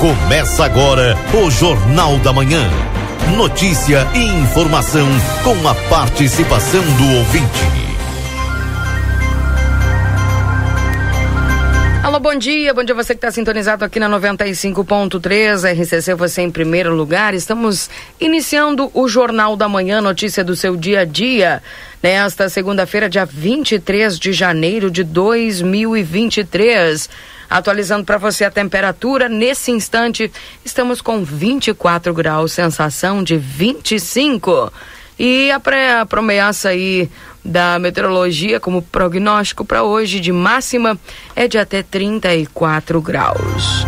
Começa agora o Jornal da Manhã. Notícia e informação com a participação do ouvinte. Alô, bom dia, bom dia você que está sintonizado aqui na 95.3, RCC você em primeiro lugar. Estamos iniciando o Jornal da Manhã, notícia do seu dia a dia, nesta segunda-feira, dia 23 de janeiro de 2023. Atualizando para você a temperatura, nesse instante estamos com 24 graus, sensação de 25. E a, pré, a promessa aí da meteorologia como prognóstico para hoje de máxima é de até 34 graus.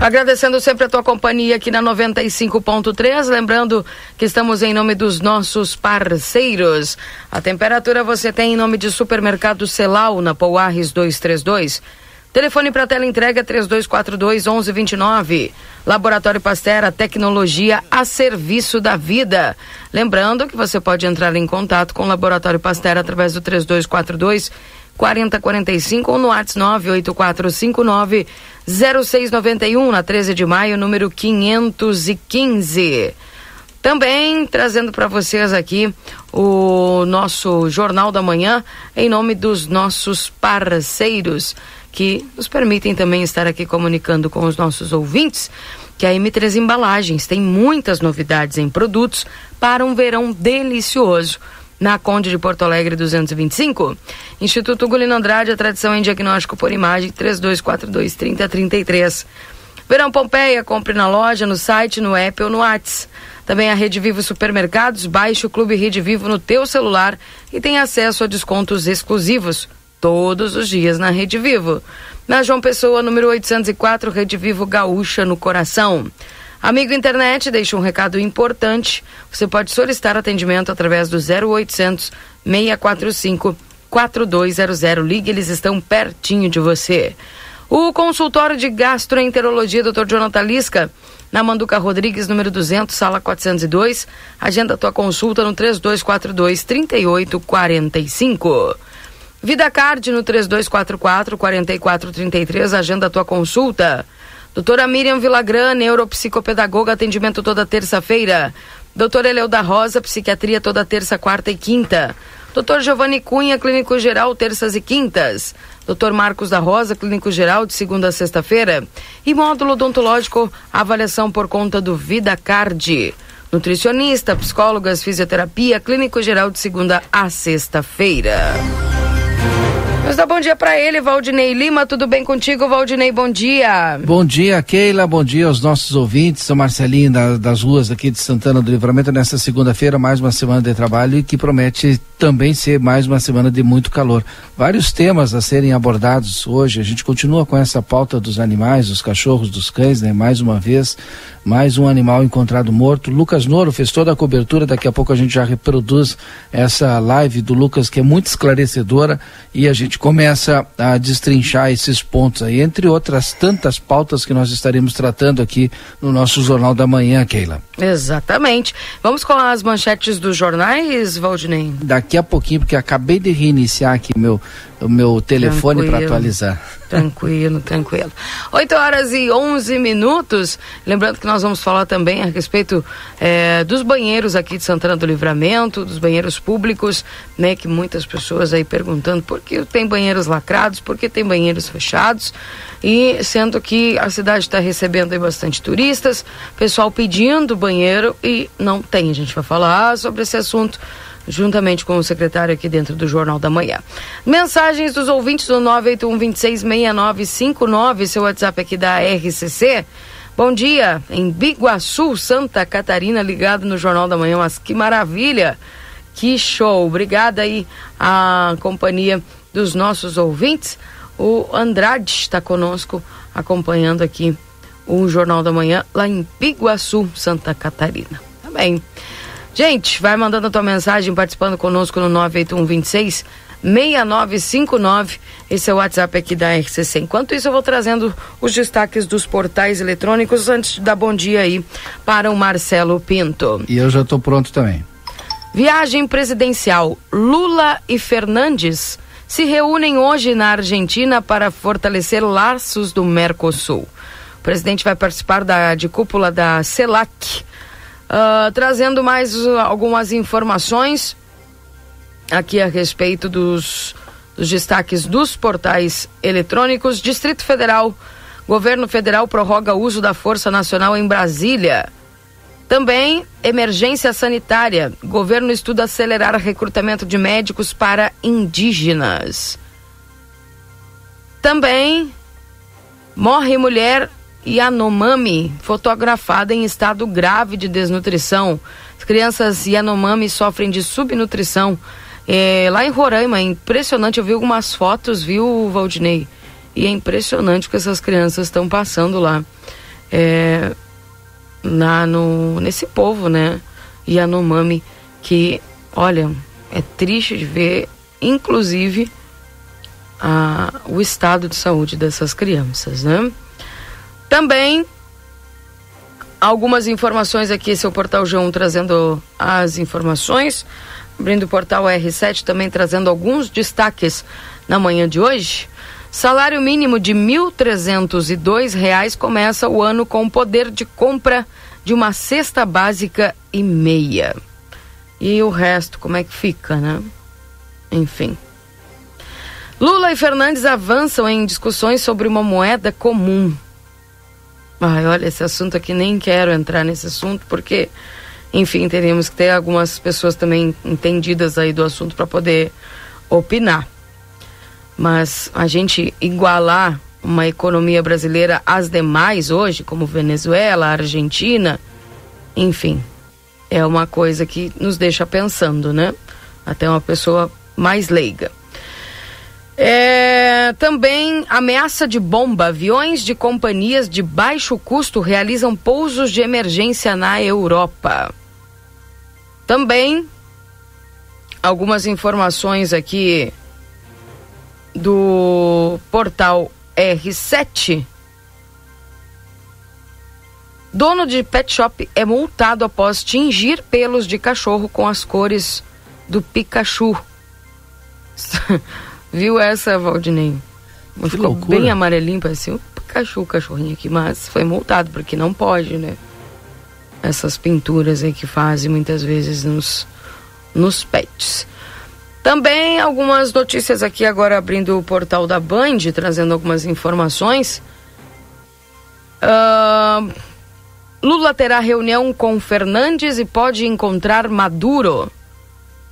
Agradecendo sempre a tua companhia aqui na 95.3, lembrando que estamos em nome dos nossos parceiros. A temperatura você tem em nome de Supermercado Celal na Pouarres 232. Telefone para tela entrega 3242 1129. Laboratório Pastera, tecnologia a serviço da vida. Lembrando que você pode entrar em contato com o Laboratório Pastera através do 3242 4045 ou no WhatsApp 98459 0691 na 13 de maio, número 515. Também trazendo para vocês aqui o nosso Jornal da Manhã em nome dos nossos parceiros que nos permitem também estar aqui comunicando com os nossos ouvintes que a M3 Embalagens tem muitas novidades em produtos para um verão delicioso na Conde de Porto Alegre 225. Instituto Gulino Andrade, a tradição em diagnóstico por imagem 3242 3033. Verão Pompeia, compre na loja, no site, no app ou no Whats. Também a Rede Vivo Supermercados, baixe o Clube Rede Vivo no teu celular e tem acesso a descontos exclusivos todos os dias na Rede Vivo. Na João Pessoa, número 804, Rede Vivo Gaúcha no coração. Amigo internet, deixa um recado importante. Você pode solicitar atendimento através do 0800 645 4200. Ligue, eles estão pertinho de você. O consultório de gastroenterologia Dr. Jonathan Lisca, na Manduca Rodrigues, número 200, sala 402. Agenda tua consulta no 3242 3845. Vida Card no 3244 4433. Agenda tua consulta. Doutora Miriam Vilagran, neuropsicopedagoga, atendimento toda terça-feira. Doutora Eleu da Rosa, psiquiatria toda terça, quarta e quinta. Doutor Giovanni Cunha, clínico geral, terças e quintas. Doutor Marcos da Rosa, clínico geral, de segunda a sexta-feira. E módulo odontológico, avaliação por conta do Vida Card. Nutricionista, psicólogas, fisioterapia, clínico geral, de segunda a sexta-feira. Vamos dar bom dia para ele, Valdinei Lima. Tudo bem contigo, Valdinei? Bom dia. Bom dia, Keila. Bom dia aos nossos ouvintes. Sou Marcelinho da, das ruas aqui de Santana do Livramento. Nesta segunda-feira, mais uma semana de trabalho e que promete também ser mais uma semana de muito calor. Vários temas a serem abordados hoje. A gente continua com essa pauta dos animais, dos cachorros, dos cães, né? Mais uma vez, mais um animal encontrado morto. Lucas Noro fez toda a cobertura. Daqui a pouco a gente já reproduz essa live do Lucas que é muito esclarecedora e a gente começa a destrinchar esses pontos aí, entre outras tantas pautas que nós estaremos tratando aqui no nosso Jornal da Manhã, Keila. Exatamente. Vamos com as manchetes dos jornais, Valdinei? Daqui a pouquinho, porque acabei de reiniciar aqui meu, o meu telefone para atualizar. Tranquilo, tranquilo. 8 horas e 11 minutos. Lembrando que nós vamos falar também a respeito é, dos banheiros aqui de Santana do Livramento, dos banheiros públicos, né? Que muitas pessoas aí perguntando por que tem banheiros lacrados, por que tem banheiros fechados. E sendo que a cidade está recebendo aí bastante turistas, pessoal pedindo banheiro e não tem. A gente vai falar sobre esse assunto juntamente com o secretário aqui dentro do Jornal da Manhã. Mensagens dos ouvintes do 981266959, seu WhatsApp aqui da RCC. Bom dia, em Biguaçu, Santa Catarina, ligado no Jornal da Manhã, mas que maravilha, que show. Obrigada aí à companhia dos nossos ouvintes. O Andrade está conosco acompanhando aqui o Jornal da Manhã lá em Biguaçu, Santa Catarina. Tá bem. Gente, vai mandando a tua mensagem, participando conosco no 98126 6959. Esse é o WhatsApp aqui da RCC. Enquanto isso, eu vou trazendo os destaques dos portais eletrônicos antes de dar bom dia aí para o Marcelo Pinto. E eu já estou pronto também. Viagem presidencial. Lula e Fernandes se reúnem hoje na Argentina para fortalecer laços do Mercosul. O presidente vai participar da, de cúpula da CELAC, uh, trazendo mais uh, algumas informações aqui a respeito dos, dos destaques dos portais eletrônicos. Distrito Federal, Governo Federal prorroga o uso da Força Nacional em Brasília. Também emergência sanitária. Governo estuda acelerar recrutamento de médicos para indígenas. Também morre mulher Yanomami, fotografada em estado grave de desnutrição. As crianças Yanomami sofrem de subnutrição. É, lá em Roraima, é impressionante. Eu vi algumas fotos, viu, Valdinei? E é impressionante o que essas crianças estão passando lá. É, na, no, nesse povo, né? Yanomami, que, olha, é triste de ver, inclusive, a, o estado de saúde dessas crianças, né? Também algumas informações aqui, o Portal G1 trazendo as informações, abrindo o Portal R7 também trazendo alguns destaques na manhã de hoje. Salário mínimo de R$ 1.302 começa o ano com poder de compra de uma cesta básica e meia. E o resto, como é que fica, né? Enfim. Lula e Fernandes avançam em discussões sobre uma moeda comum. Ai, olha, esse assunto aqui nem quero entrar nesse assunto, porque, enfim, teríamos que ter algumas pessoas também entendidas aí do assunto para poder opinar. Mas a gente igualar uma economia brasileira às demais hoje, como Venezuela, Argentina, enfim, é uma coisa que nos deixa pensando, né? Até uma pessoa mais leiga. É, também ameaça de bomba. Aviões de companhias de baixo custo realizam pousos de emergência na Europa. Também algumas informações aqui do portal R7. Dono de pet shop é multado após tingir pelos de cachorro com as cores do Pikachu. Viu essa, Valdinei? Que Ficou loucura. bem amarelinho, parecia um Pikachu, o cachorrinho aqui, mas foi multado, porque não pode, né? Essas pinturas aí que fazem muitas vezes nos, nos pets. Também algumas notícias aqui agora abrindo o portal da Band, trazendo algumas informações. Uh, Lula terá reunião com Fernandes e pode encontrar Maduro.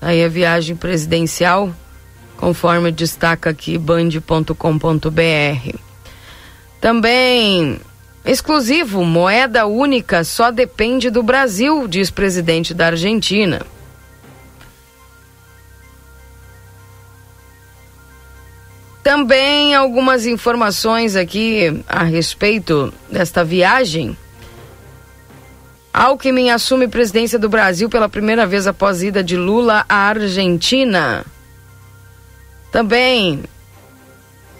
Aí a viagem presidencial, conforme destaca aqui band.com.br. Também exclusivo, moeda única só depende do Brasil, diz presidente da Argentina. Também algumas informações aqui a respeito desta viagem. Alckmin assume presidência do Brasil pela primeira vez após ida de Lula à Argentina. Também,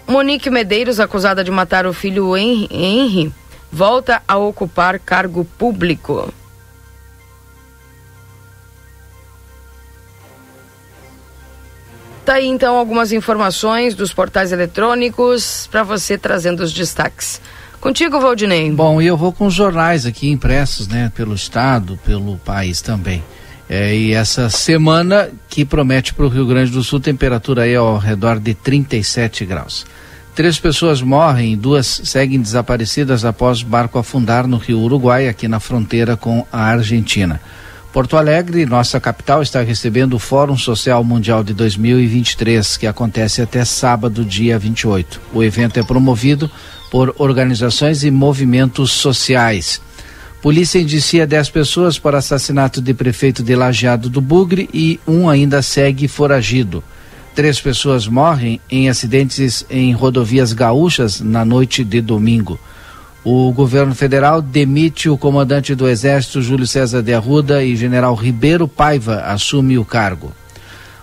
Monique Medeiros, acusada de matar o filho Henry, volta a ocupar cargo público. Tá aí então algumas informações dos portais eletrônicos para você trazendo os destaques. Contigo, Valdinei. Bom, eu vou com os jornais aqui impressos, né, pelo estado, pelo país também. É, e essa semana que promete para o Rio Grande do Sul temperatura aí ao redor de 37 graus. Três pessoas morrem e duas seguem desaparecidas após barco afundar no Rio Uruguai, aqui na fronteira com a Argentina. Porto Alegre, nossa capital, está recebendo o Fórum Social Mundial de 2023, que acontece até sábado, dia 28. O evento é promovido por organizações e movimentos sociais. Polícia indicia 10 pessoas por assassinato de prefeito de Lajeado do Bugre e um ainda segue foragido. Três pessoas morrem em acidentes em rodovias gaúchas na noite de domingo. O governo federal demite o comandante do Exército, Júlio César de Arruda, e general Ribeiro Paiva assume o cargo.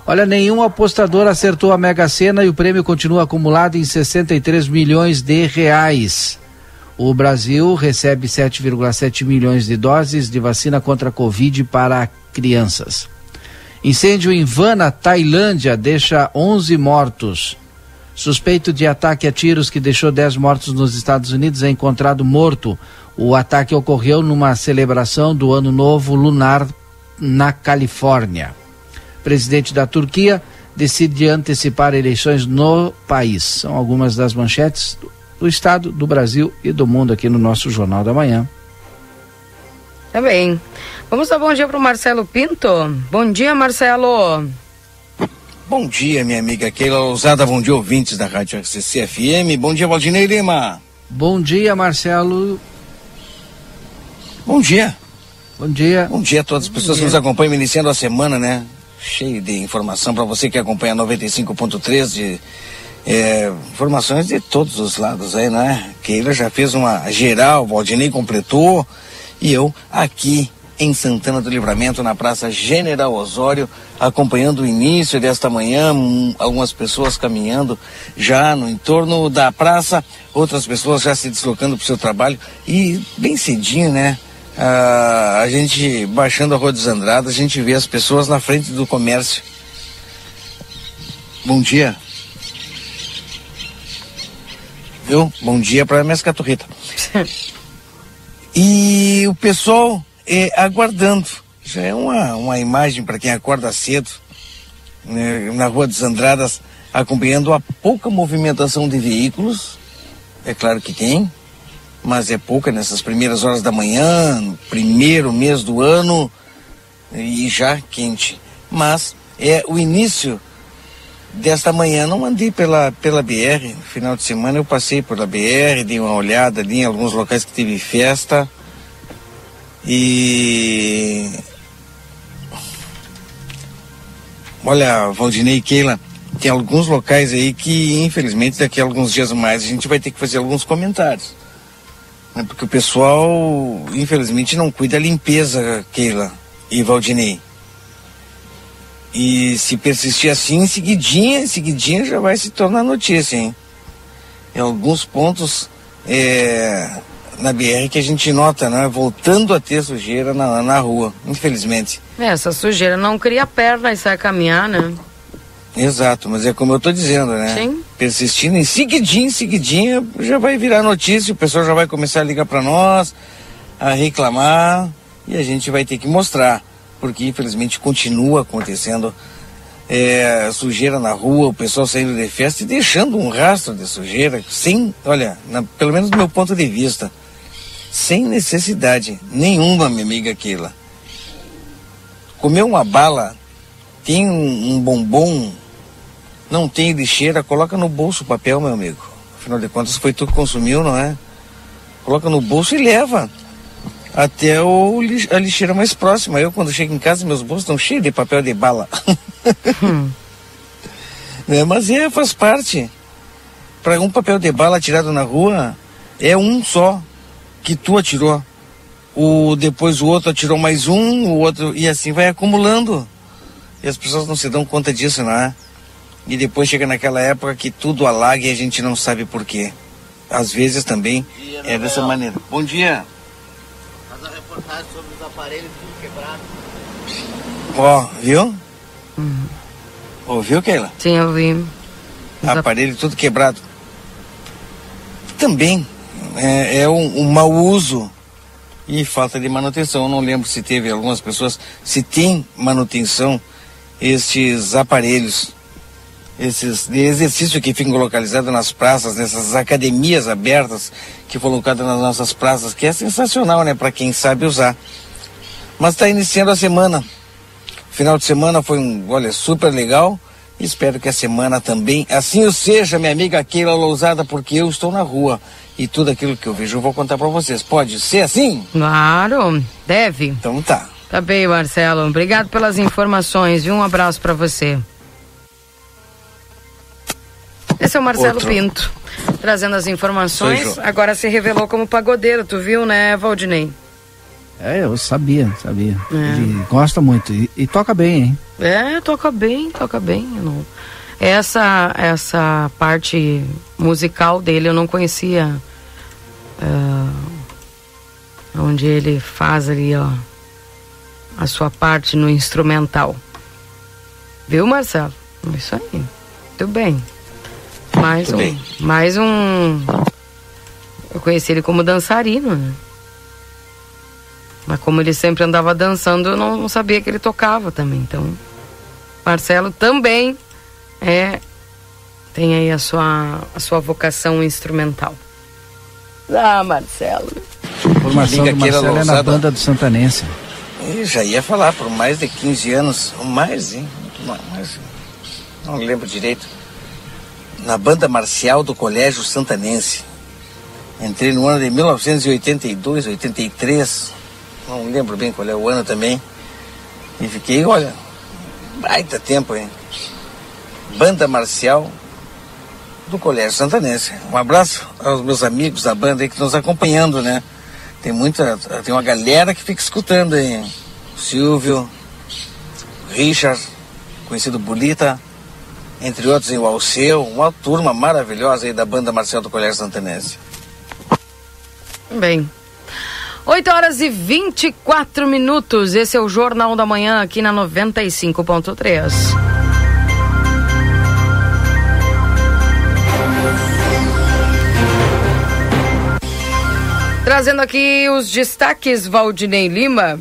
Olha, nenhum apostador acertou a Mega Sena e o prêmio continua acumulado em 63 milhões de reais. O Brasil recebe 7,7 milhões de doses de vacina contra a Covid para crianças. Incêndio em van na Tailândia deixa 11 mortos. Suspeito de ataque a tiros que deixou 10 mortos nos Estados Unidos é encontrado morto. O ataque ocorreu numa celebração do Ano Novo Lunar na Califórnia. Presidente da Turquia decide antecipar eleições no país. São algumas das manchetes do Estado, do Brasil e do mundo aqui no nosso Jornal da Manhã. Tá bem. Vamos dar bom dia para o Marcelo Pinto. Bom dia, Marcelo. Bom dia, minha amiga Keila Ousada. Bom dia, ouvintes da Rádio RCC FM. Bom dia, Valdinei Lima. Bom dia, Marcelo. Bom dia. Bom dia. Bom dia a todas as pessoas que nos acompanham iniciando a semana, né? Cheio de informação para você que acompanha 95.3 de é, informações de todos os lados aí, né? Keila já fez uma geral, Valdinei completou e eu aqui em Santana do Livramento, na Praça General Osório, acompanhando o início desta manhã, algumas pessoas caminhando já no entorno da praça, outras pessoas já se deslocando para o seu trabalho e bem cedinho, né? Ah, a gente baixando a Rua dos Andradas, a gente vê as pessoas na frente do comércio. Bom dia. Viu? Bom dia para minhas caturritas. E o pessoal é, aguardando. Já é uma, uma imagem para quem acorda cedo, né, na Rua dos Andradas, acompanhando a pouca movimentação de veículos. É claro que tem, mas é pouca nessas primeiras horas da manhã, no primeiro mês do ano, e já quente. Mas é o início desta manhã. Não andei pela, pela BR, no final de semana eu passei pela BR, dei uma olhada ali em alguns locais que teve festa. E. Olha, Valdinei e Keila, tem alguns locais aí que, infelizmente, daqui a alguns dias mais a gente vai ter que fazer alguns comentários. Né? Porque o pessoal, infelizmente, não cuida da limpeza, Keila e Valdinei. E se persistir assim, em seguidinha, em seguidinha já vai se tornar notícia, hein? Em alguns pontos é, na BR que a gente nota, né? Voltando a ter sujeira na, na rua, infelizmente. É, essa sujeira não cria perna e sai caminhar, né? Exato, mas é como eu estou dizendo, né? Sim. Persistindo em seguidinha, em seguidinha, já vai virar notícia, o pessoal já vai começar a ligar para nós, a reclamar, e a gente vai ter que mostrar porque infelizmente continua acontecendo é, sujeira na rua, o pessoal saindo de festa e deixando um rastro de sujeira, sem, olha, na, pelo menos do meu ponto de vista, sem necessidade nenhuma, minha amiga Keila. Comer uma bala, tem um, um bombom, não tem lixeira, coloca no bolso o papel, meu amigo. Afinal de contas, foi tu que consumiu, não é? Coloca no bolso e leva até o, a lixeira mais próxima. Eu, quando chego em casa, meus bolsos estão cheios de papel de bala. Hum. né? Mas é, faz parte. Para um papel de bala tirado na rua, é um só que tu atirou. O, depois o outro atirou mais um, o outro, e assim vai acumulando. E as pessoas não se dão conta disso, não é? E depois chega naquela época que tudo alaga e a gente não sabe por quê. Às vezes também é dessa maneira. Bom dia reportagem sobre os aparelhos tudo quebrado. Ó, oh, viu? Uhum. Ouviu, Keila? Sim, eu vi. Os Aparelho tudo quebrado. Também é, é um, um mau uso e falta de manutenção. Eu não lembro se teve algumas pessoas, se tem manutenção estes aparelhos esses de exercício que ficam localizados nas praças, nessas academias abertas que foram colocadas nas nossas praças, que é sensacional, né, para quem sabe usar. Mas está iniciando a semana. Final de semana foi um, olha, super legal. Espero que a semana também assim o seja, minha amiga Keila Lousada, porque eu estou na rua e tudo aquilo que eu vejo eu vou contar para vocês. Pode ser assim? Claro, deve. Então tá. Tá bem, Marcelo. Obrigado pelas informações e um abraço para você. Esse é o Marcelo Outro. Pinto, trazendo as informações. Agora se revelou como pagodeiro, tu viu, né, Valdinei? É, eu sabia, sabia. É. Ele gosta muito e, e, toca bem, hein? É, toca bem, toca bem. Não... Essa, essa parte musical dele eu não conhecia. Uh, onde ele faz ali, ó, a sua parte no instrumental. Viu, Marcelo? Isso aí. Muito bem. Mais Muito um. Bem. Mais um. Eu conheci ele como dançarino, né? Mas como ele sempre andava dançando, eu não, não sabia que ele tocava também. Então, Marcelo também é tem aí a sua, a sua vocação instrumental. Ah, Marcelo. A formação do Marcelo é na banda do Santanense. Eu já ia falar, por mais de 15 anos, ou mais, hein? Mais, não lembro direito. Na banda marcial do Colégio Santanense. Entrei no ano de 1982, 83, não lembro bem qual é o ano também. E fiquei, olha, baita tempo, hein? Banda marcial do Colégio Santanense. Um abraço aos meus amigos da banda aí que estão nos acompanhando, né? Tem muita, tem uma galera que fica escutando aí. Silvio, Richard, conhecido Bolita, entre outros em Alceu, uma turma maravilhosa aí da banda marcial do Colégio Santanense. Bem, 8 horas e 24 minutos. Esse é o Jornal da Manhã aqui na 95.3. Trazendo aqui os destaques, Valdinei Lima.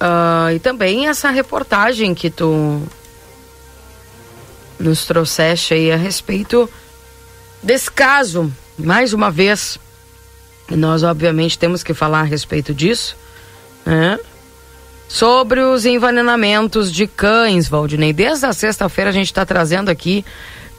Uh, e também essa reportagem que tu nos trouxeste aí a respeito desse caso, mais uma vez nós, obviamente, temos que falar a respeito disso, né? Sobre os envenenamentos de cães, Valdinei. Desde a sexta-feira a gente está trazendo aqui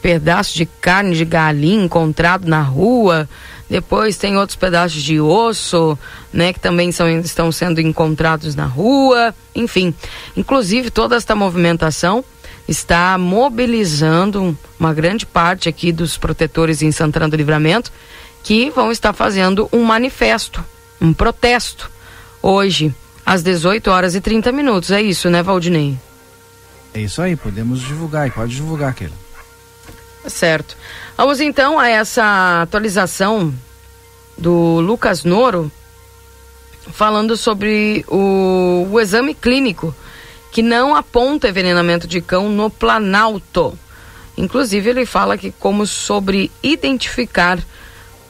pedaços de carne de galinha encontrado na rua. Depois tem outros pedaços de osso, né, que também são, estão sendo encontrados na rua. Enfim, inclusive toda esta movimentação está mobilizando uma grande parte aqui dos protetores em Santana do Livramento que vão estar fazendo um manifesto, um protesto, hoje, às 18 horas e 30 minutos. É isso, né, Valdinei? É isso aí, podemos divulgar e pode divulgar aquilo. Certo. Vamos então a essa atualização do Lucas Noro, falando sobre o, o exame clínico que não aponta envenenamento de cão no Planalto. Inclusive, ele fala que como sobre identificar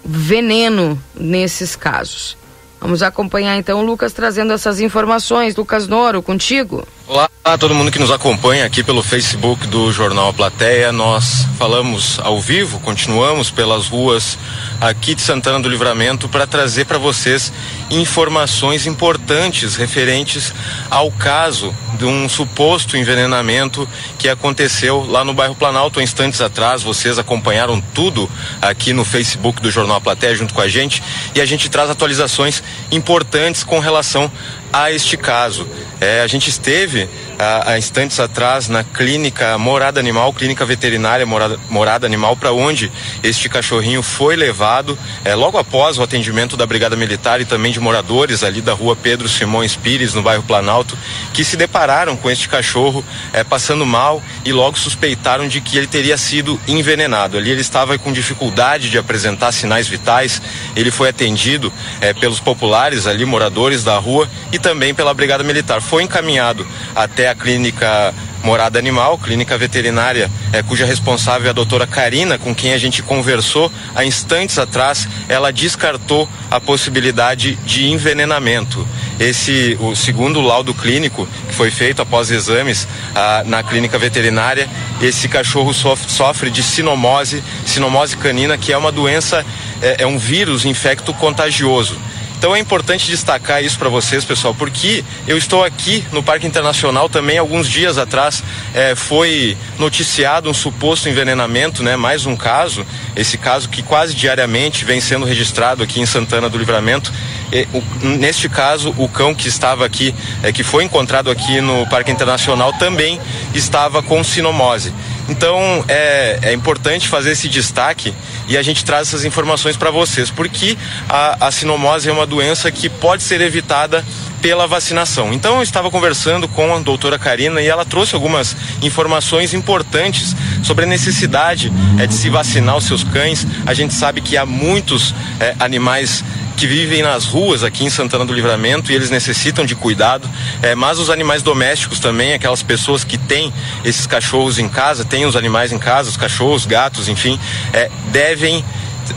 veneno nesses casos. Vamos acompanhar então o Lucas trazendo essas informações. Lucas Noro, contigo. Olá a todo mundo que nos acompanha aqui pelo Facebook do Jornal Plateia. Nós falamos ao vivo, continuamos pelas ruas aqui de Santana do Livramento para trazer para vocês informações importantes referentes ao caso de um suposto envenenamento que aconteceu lá no bairro Planalto instantes atrás. Vocês acompanharam tudo aqui no Facebook do Jornal Plateia junto com a gente e a gente traz atualizações importantes com relação a este caso. É, a gente esteve há, instantes atrás na clínica Morada Animal, clínica veterinária Morada, Morada Animal, para onde este cachorrinho foi levado é, logo após o atendimento da Brigada Militar e também de moradores ali da rua Pedro Simões Pires, no bairro Planalto, que se depararam com este cachorro é, passando mal e logo suspeitaram de que ele teria sido envenenado. Ali ele estava com dificuldade de apresentar sinais vitais, ele foi atendido é, pelos populares ali, moradores da rua e também pela Brigada Militar. Foi encaminhado até a clínica Morada Animal, clínica veterinária, é, cuja responsável é a doutora Karina, com quem a gente conversou há instantes atrás, ela descartou a possibilidade de envenenamento. Esse, o segundo laudo clínico que foi feito após exames ah, na clínica veterinária, esse cachorro sofre, sofre de sinomose, sinomose canina, que é uma doença, é, é um vírus infecto contagioso. Então é importante destacar isso para vocês, pessoal, porque eu estou aqui no Parque Internacional também alguns dias atrás é, foi noticiado um suposto envenenamento, né? Mais um caso, esse caso que quase diariamente vem sendo registrado aqui em Santana do Livramento. E, o, neste caso, o cão que estava aqui, é, que foi encontrado aqui no Parque Internacional, também estava com sinomose. Então é, é importante fazer esse destaque e a gente traz essas informações para vocês, porque a, a sinomose é uma doença que pode ser evitada pela vacinação. Então eu estava conversando com a doutora Karina e ela trouxe algumas informações importantes sobre a necessidade é, de se vacinar os seus cães. A gente sabe que há muitos é, animais que vivem nas ruas aqui em Santana do Livramento e eles necessitam de cuidado, é, mas os animais domésticos também, aquelas pessoas que têm esses cachorros em casa, têm os animais em casa, os cachorros, gatos, enfim, é, devem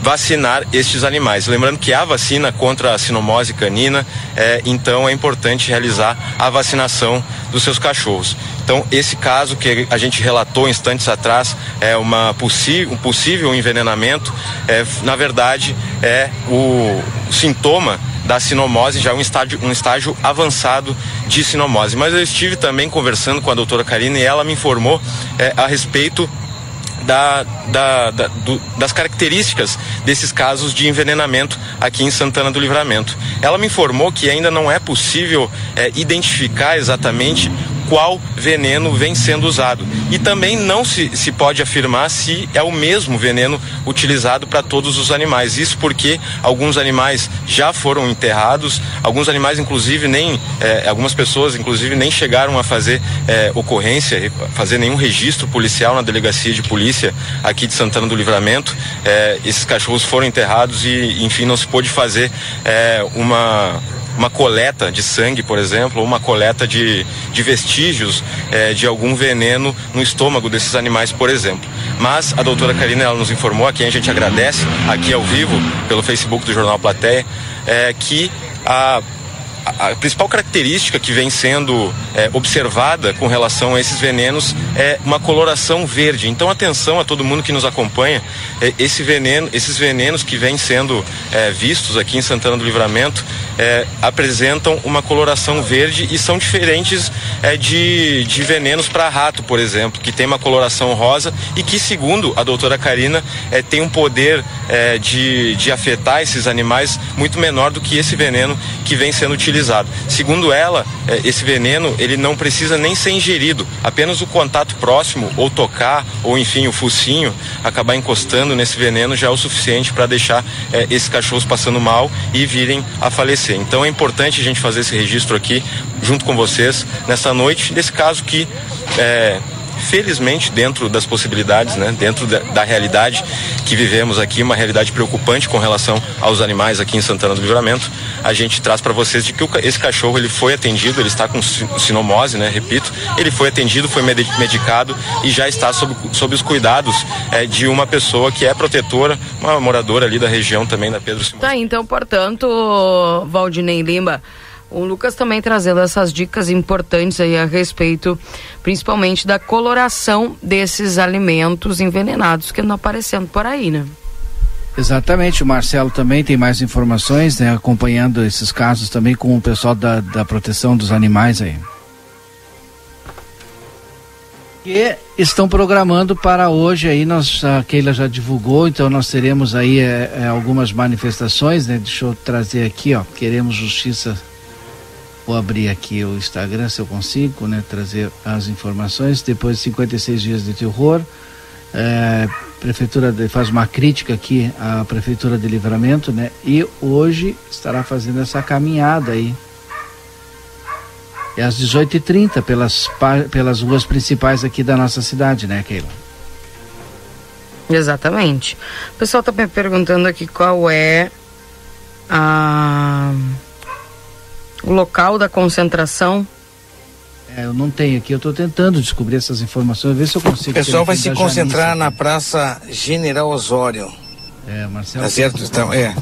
vacinar estes animais. Lembrando que há vacina contra a sinomose canina, é, então é importante realizar a vacinação dos seus cachorros. Então, esse caso que a gente relatou instantes atrás é uma um possível envenenamento, é, na verdade, é o sintoma da sinomose, já um estágio, um estágio avançado de sinomose. Mas eu estive também conversando com a doutora Karina e ela me informou é, a respeito da, da, da, do, das características desses casos de envenenamento aqui em Santana do Livramento. Ela me informou que ainda não é possível é, identificar exatamente qual veneno vem sendo usado. E também não se, se pode afirmar se é o mesmo veneno utilizado para todos os animais. Isso porque alguns animais já foram enterrados, alguns animais, inclusive, nem. É, algumas pessoas, inclusive, nem chegaram a fazer é, ocorrência, fazer nenhum registro policial na delegacia de polícia aqui de Santana do Livramento. É, esses cachorros foram enterrados e, enfim, não se pôde fazer uma uma coleta de sangue, por exemplo, ou uma coleta de, de vestígios é, de algum veneno no estômago desses animais, por exemplo. Mas a doutora Karina ela nos informou, a quem a gente agradece aqui ao vivo pelo Facebook do Jornal Plateia, é, que a a, principal característica que vem sendo é, observada com relação a esses venenos é uma coloração verde. Então, atenção a todo mundo que nos acompanha, é, esse veneno, esses venenos que vêm sendo é, vistos aqui em Santana do Livramento é, apresentam uma coloração verde e são diferentes é, de, de venenos para rato, por exemplo, que tem uma coloração rosa e que, segundo a doutora Karina, é, tem um poder é, de, de afetar esses animais muito menor do que esse veneno que vem sendo utilizado. Segundo ela, é, esse veneno ele não precisa nem ser ingerido, apenas o contato próximo ou tocar ou enfim o focinho acabar encostando nesse veneno já é o suficiente para deixar é, esses cachorros passando mal e virem a falecer. Então é importante a gente fazer esse registro aqui junto com vocês nessa noite desse caso que é, felizmente dentro das possibilidades, né, dentro da, da, realidade que vivemos aqui, uma realidade preocupante com relação aos animais aqui em Santana do Livramento, a gente traz para vocês de que o, esse cachorro ele foi atendido, ele está com sinomose, né, repito, ele foi atendido, foi medicado e já está sob, sob os cuidados é, de uma pessoa que é protetora, uma moradora ali da região também da Pedro Simões. Tá, então, portanto, Valdinei Lima, o Lucas também trazendo essas dicas importantes aí a respeito, principalmente da coloração desses alimentos envenenados que andam aparecendo por aí, né? Exatamente, o Marcelo também tem mais informações, né, acompanhando esses casos também com o pessoal da, da proteção dos animais aí. E estão programando para hoje aí, nós, a Keila já divulgou, então nós teremos aí é, algumas manifestações, né? Deixa eu trazer aqui, ó, queremos justiça Vou abrir aqui o Instagram se eu consigo, né? Trazer as informações. Depois de 56 dias de terror, é, prefeitura de, faz uma crítica aqui à prefeitura de Livramento, né? E hoje estará fazendo essa caminhada aí. É às 18h30 pelas, pelas ruas principais aqui da nossa cidade, né, Keila? Exatamente. O pessoal está me perguntando aqui qual é a o local da concentração? É, eu não tenho aqui, eu estou tentando descobrir essas informações, ver se eu consigo. O pessoal vai se concentrar na Praça General Osório. É, Marcelo. Tá certo? Então, é.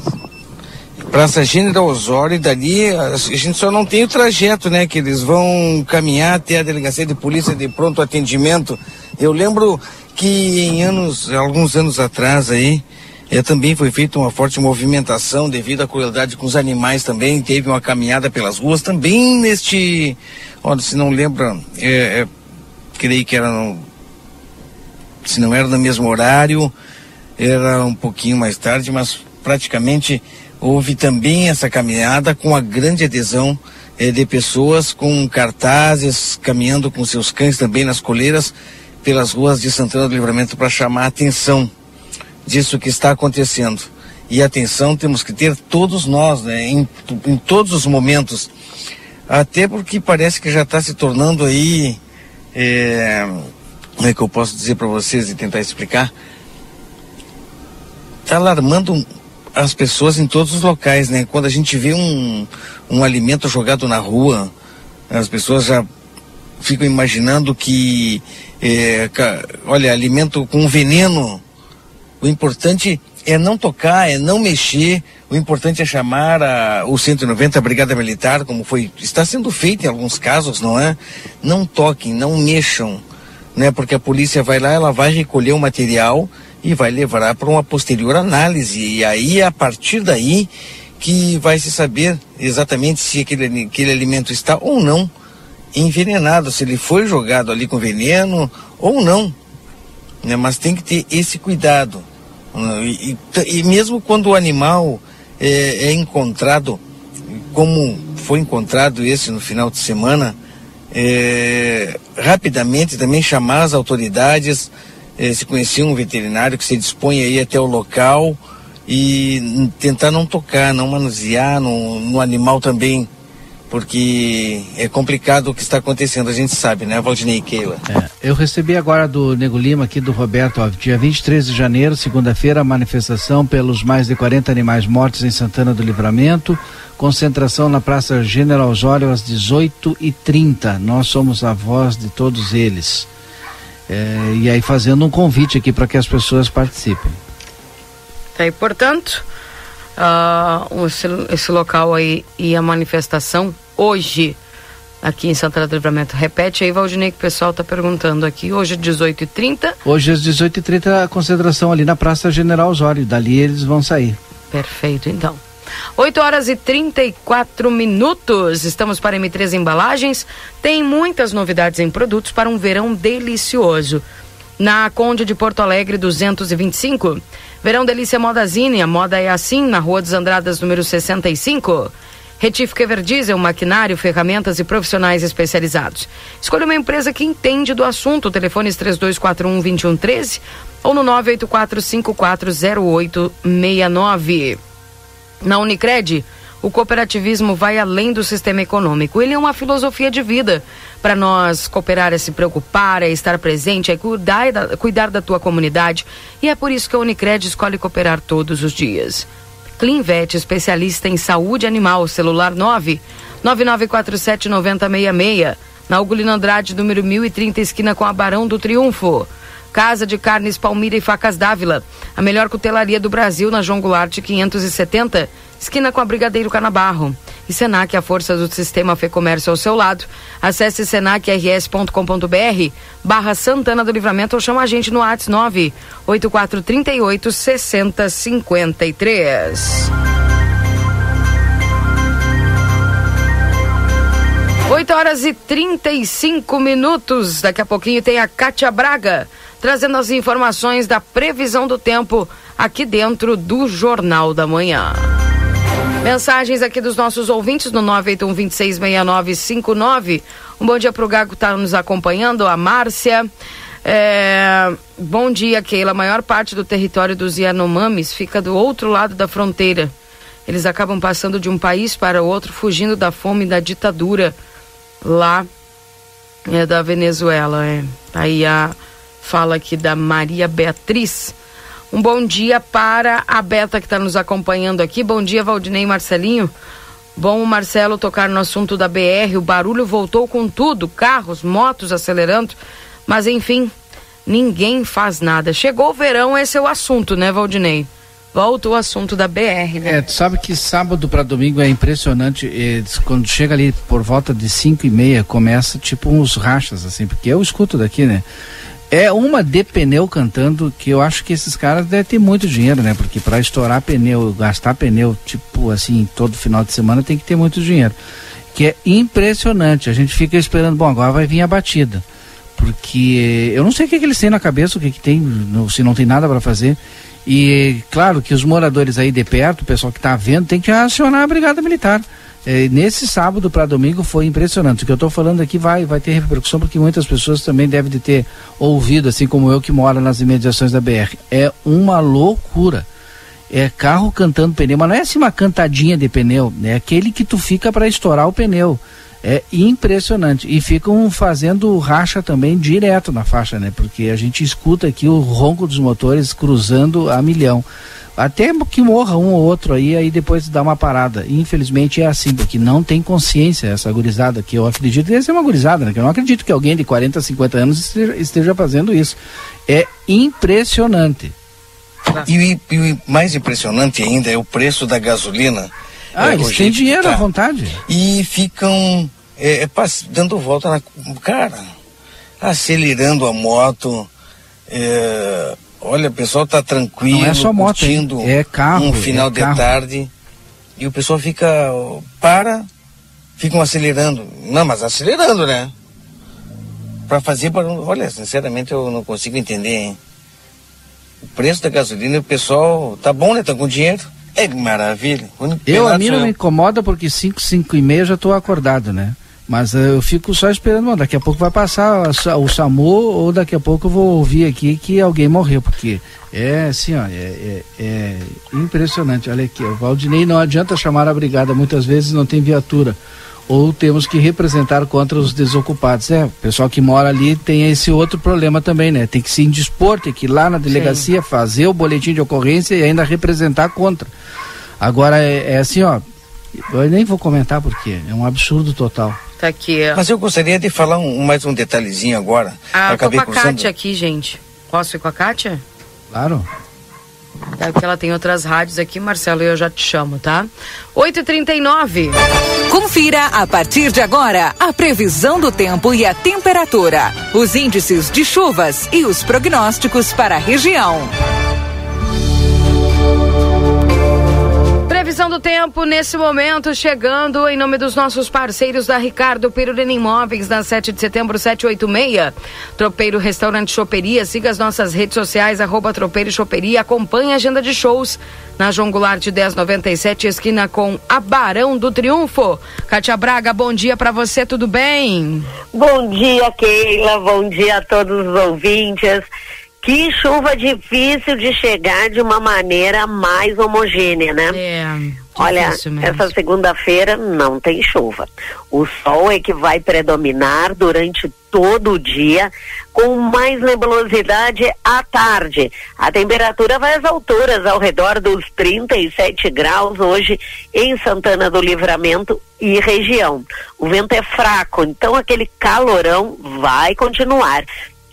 Praça General Osório, e dali a gente só não tem o trajeto, né? Que eles vão caminhar até a delegacia de polícia de pronto atendimento. Eu lembro que em anos, alguns anos atrás aí, é, também foi feita uma forte movimentação devido à crueldade com os animais também. Teve uma caminhada pelas ruas também neste. Olha, se não lembra, é, é, creio que era. No, se não era no mesmo horário, era um pouquinho mais tarde, mas praticamente houve também essa caminhada com a grande adesão é, de pessoas com cartazes, caminhando com seus cães também nas coleiras pelas ruas de Santana do Livramento para chamar a atenção disso que está acontecendo. E atenção temos que ter todos nós, né, em, em todos os momentos. Até porque parece que já está se tornando aí. É, como é que eu posso dizer para vocês e tentar explicar? Está alarmando as pessoas em todos os locais, né? Quando a gente vê um, um alimento jogado na rua, as pessoas já ficam imaginando que, é, olha, alimento com veneno. O importante é não tocar, é não mexer. O importante é chamar a, o 190, a Brigada Militar, como foi, está sendo feito em alguns casos, não é? Não toquem, não mexam, né? Porque a polícia vai lá, ela vai recolher o material e vai levar para uma posterior análise. E aí, a partir daí, que vai se saber exatamente se aquele, aquele alimento está ou não envenenado, se ele foi jogado ali com veneno ou não. Né? Mas tem que ter esse cuidado. E, e, e mesmo quando o animal é, é, encontrado, como foi encontrado esse no final de semana, é, rapidamente também chamar as autoridades, é, se conhecer um veterinário que se dispõe aí até o local e tentar não tocar, não manusear no, no animal também porque é complicado o que está acontecendo, a gente sabe, né, Valdinei e Keila? É, eu recebi agora do Nego Lima, aqui do Roberto, ó, dia 23 de janeiro, segunda-feira, manifestação pelos mais de 40 animais mortos em Santana do Livramento, concentração na Praça General Osório às 18h30. Nós somos a voz de todos eles. É, e aí fazendo um convite aqui para que as pessoas participem. Tá, e portanto, uh, esse, esse local aí e a manifestação hoje aqui em Santana do Livramento. Repete aí, Valdinei, que o pessoal está perguntando aqui. Hoje é 18h30. Hoje às 18h30 a concentração ali na Praça General Osório. Dali eles vão sair. Perfeito, então. 8 horas e 34 minutos. Estamos para M3 Embalagens. Tem muitas novidades em produtos para um verão delicioso. Na Conde de Porto Alegre 225. Verão Delícia Modazine. A moda é assim, na Rua dos Andradas, número 65. Retífica Everdiesel, maquinário, ferramentas e profissionais especializados. Escolha uma empresa que entende do assunto. Telefones 3241-2113 ou no 984-540869. Na Unicred, o cooperativismo vai além do sistema econômico. Ele é uma filosofia de vida. Para nós, cooperar é se preocupar, é estar presente, é cuidar da, cuidar da tua comunidade. E é por isso que a Unicred escolhe cooperar todos os dias. Clinvet, especialista em saúde animal, celular 9 9947 9066. Na Ugolino Andrade, número 1030, esquina com a Barão do Triunfo. Casa de Carnes Palmira e Facas Dávila. A melhor cutelaria do Brasil na João Goulart 570, esquina com a Brigadeiro Canabarro. E Senac, a força do sistema Fê Comércio ao seu lado. Acesse senacrs.com.br barra Santana do Livramento ou chama a gente no ATS 98438 6053. 8 horas e 35 minutos. Daqui a pouquinho tem a Cátia Braga trazendo as informações da previsão do tempo aqui dentro do Jornal da Manhã. Mensagens aqui dos nossos ouvintes no 981 Um bom dia para o Gago que está nos acompanhando, a Márcia. É, bom dia, Keila. A maior parte do território dos Yanomamis fica do outro lado da fronteira. Eles acabam passando de um país para o outro, fugindo da fome e da ditadura lá é, da Venezuela. É. Aí a fala aqui da Maria Beatriz. Um bom dia para a Beta que está nos acompanhando aqui. Bom dia, Valdinei Marcelinho. Bom, Marcelo, tocar no assunto da BR. O barulho voltou com tudo: carros, motos acelerando. Mas, enfim, ninguém faz nada. Chegou o verão, esse é o assunto, né, Valdinei? Volta o assunto da BR, né? É, tu sabe que sábado para domingo é impressionante. quando chega ali por volta de 5 e meia, começa tipo uns rachas, assim, porque eu escuto daqui, né? É uma de pneu cantando que eu acho que esses caras devem ter muito dinheiro, né? Porque para estourar pneu, gastar pneu, tipo assim, todo final de semana tem que ter muito dinheiro. Que é impressionante. A gente fica esperando, bom, agora vai vir a batida. Porque eu não sei o que, que eles têm na cabeça, o que, que tem, se não tem nada para fazer. E claro que os moradores aí de perto, o pessoal que está vendo, tem que acionar a Brigada Militar é, nesse sábado para domingo foi impressionante. O que eu estou falando aqui vai, vai ter repercussão porque muitas pessoas também devem de ter ouvido, assim como eu que moro nas imediações da BR. É uma loucura. É carro cantando pneu, mas não é assim uma cantadinha de pneu, é aquele que tu fica para estourar o pneu. É impressionante. E ficam fazendo racha também direto na faixa, né? Porque a gente escuta aqui o ronco dos motores cruzando a milhão. Até que morra um ou outro aí, aí depois dá uma parada. Infelizmente é assim, porque não tem consciência essa gurizada, que eu acredito que é uma gurizada, né? Que eu não acredito que alguém de 40, 50 anos esteja, esteja fazendo isso. É impressionante. E, e, o mais impressionante ainda é o preço da gasolina. Ah, é, eles têm dinheiro tá. à vontade. E ficam é, é dando volta na. Cara, acelerando a moto. É, olha, o pessoal tá tranquilo, Não é só moto, curtindo é carro, um final é de carro. tarde. E o pessoal fica. para, ficam acelerando. Não, mas acelerando, né? Para fazer. Olha, sinceramente eu não consigo entender, hein? O preço da gasolina, o pessoal tá bom, né? Tá com dinheiro. É maravilha. Eu, a mim não me incomoda porque 5, 5 e meia já estou acordado, né? Mas uh, eu fico só esperando, mano, daqui a pouco vai passar o SAMU ou daqui a pouco eu vou ouvir aqui que alguém morreu, porque é assim, ó, é, é, é impressionante. Olha aqui, o Valdinei não adianta chamar a brigada, muitas vezes não tem viatura ou temos que representar contra os desocupados. É, o pessoal que mora ali tem esse outro problema também, né? Tem que se indispor, tem que ir lá na delegacia Sim. fazer o boletim de ocorrência e ainda representar contra. Agora é, é, assim, ó, eu nem vou comentar porque é um absurdo total. Tá aqui. Ó. Mas eu gostaria de falar um, mais um detalhezinho agora. Ah, eu tô com a cruzando... Kátia aqui, gente. Posso ir com a Kátia? Claro. É porque ela tem outras rádios aqui, Marcelo, e eu já te chamo, tá? 8h39. Confira a partir de agora a previsão do tempo e a temperatura, os índices de chuvas e os prognósticos para a região. Previsão do tempo nesse momento, chegando em nome dos nossos parceiros da Ricardo Pirulina Imóveis, na 7 de setembro, 786. Tropeiro Restaurante Choperia, siga as nossas redes sociais, arroba Tropeiro Choperia, acompanhe a agenda de shows na João Goulart 1097, esquina com a Barão do Triunfo. Cátia Braga, bom dia para você, tudo bem? Bom dia, Keila, bom dia a todos os ouvintes. Que chuva difícil de chegar de uma maneira mais homogênea, né? É. Olha, essa segunda-feira não tem chuva. O sol é que vai predominar durante todo o dia, com mais nebulosidade à tarde. A temperatura vai às alturas, ao redor dos 37 graus hoje em Santana do Livramento e região. O vento é fraco, então aquele calorão vai continuar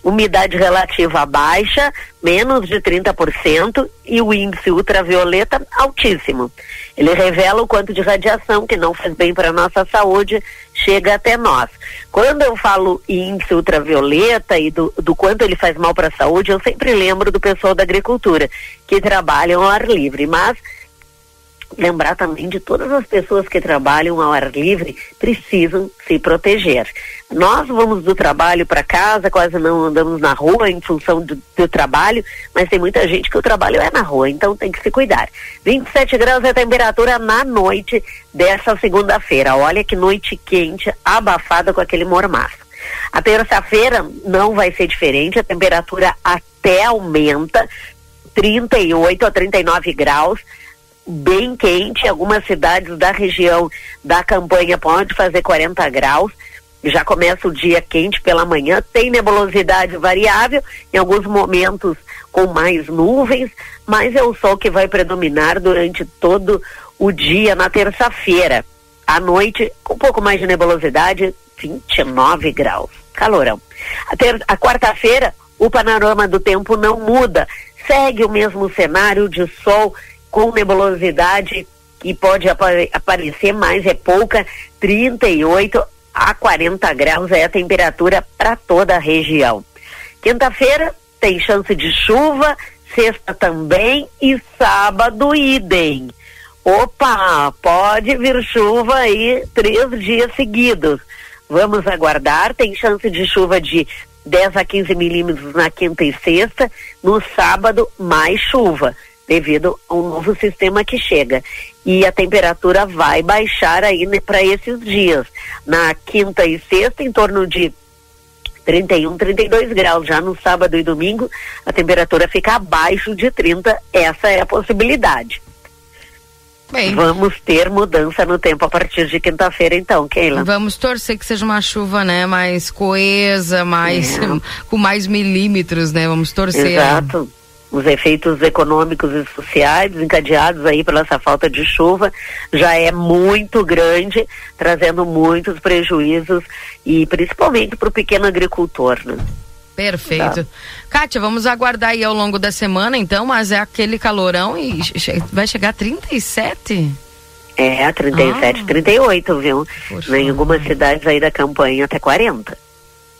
umidade relativa baixa, menos de 30%, e o índice ultravioleta altíssimo. Ele revela o quanto de radiação que não faz bem para a nossa saúde chega até nós. Quando eu falo índice ultravioleta e do, do quanto ele faz mal para a saúde, eu sempre lembro do pessoal da agricultura, que trabalham ao ar livre, mas lembrar também de todas as pessoas que trabalham ao ar livre precisam se proteger. Nós vamos do trabalho para casa, quase não andamos na rua em função do, do, trabalho, mas tem muita gente que o trabalho é na rua, então tem que se cuidar. 27 graus é a temperatura na noite dessa segunda-feira. Olha que noite quente, abafada com aquele mormaço. A terça-feira não vai ser diferente, a temperatura até aumenta, 38 a 39 graus bem quente. Algumas cidades da região da campanha pode fazer 40 graus. Já começa o dia quente pela manhã, tem nebulosidade variável, em alguns momentos com mais nuvens, mas é o sol que vai predominar durante todo o dia na terça-feira. À noite, com um pouco mais de nebulosidade, 29 graus. Calorão. A, a quarta-feira, o panorama do tempo não muda. Segue o mesmo cenário de sol com nebulosidade que pode apare aparecer, mas é pouca, 38 a 40 graus é a temperatura para toda a região. Quinta-feira tem chance de chuva, sexta também e sábado idem. Opa, pode vir chuva aí três dias seguidos. Vamos aguardar, tem chance de chuva de 10 a 15 milímetros na quinta e sexta, no sábado mais chuva devido a um novo sistema que chega. E a temperatura vai baixar aí né, para esses dias. Na quinta e sexta, em torno de 31, 32 graus. Já no sábado e domingo, a temperatura fica abaixo de 30. Essa é a possibilidade. Bem. Vamos ter mudança no tempo a partir de quinta-feira, então, Keila. Vamos torcer que seja uma chuva, né, mais coesa, mais é. com mais milímetros, né? Vamos torcer. Exato. Os efeitos econômicos e sociais encadeados aí pela essa falta de chuva já é muito grande, trazendo muitos prejuízos e principalmente para o pequeno agricultor, né? Perfeito. Tá. Kátia, vamos aguardar aí ao longo da semana, então, mas é aquele calorão e vai chegar a 37? É, 37, ah. 38, viu? Poxa, em algumas cidades aí da campanha até 40.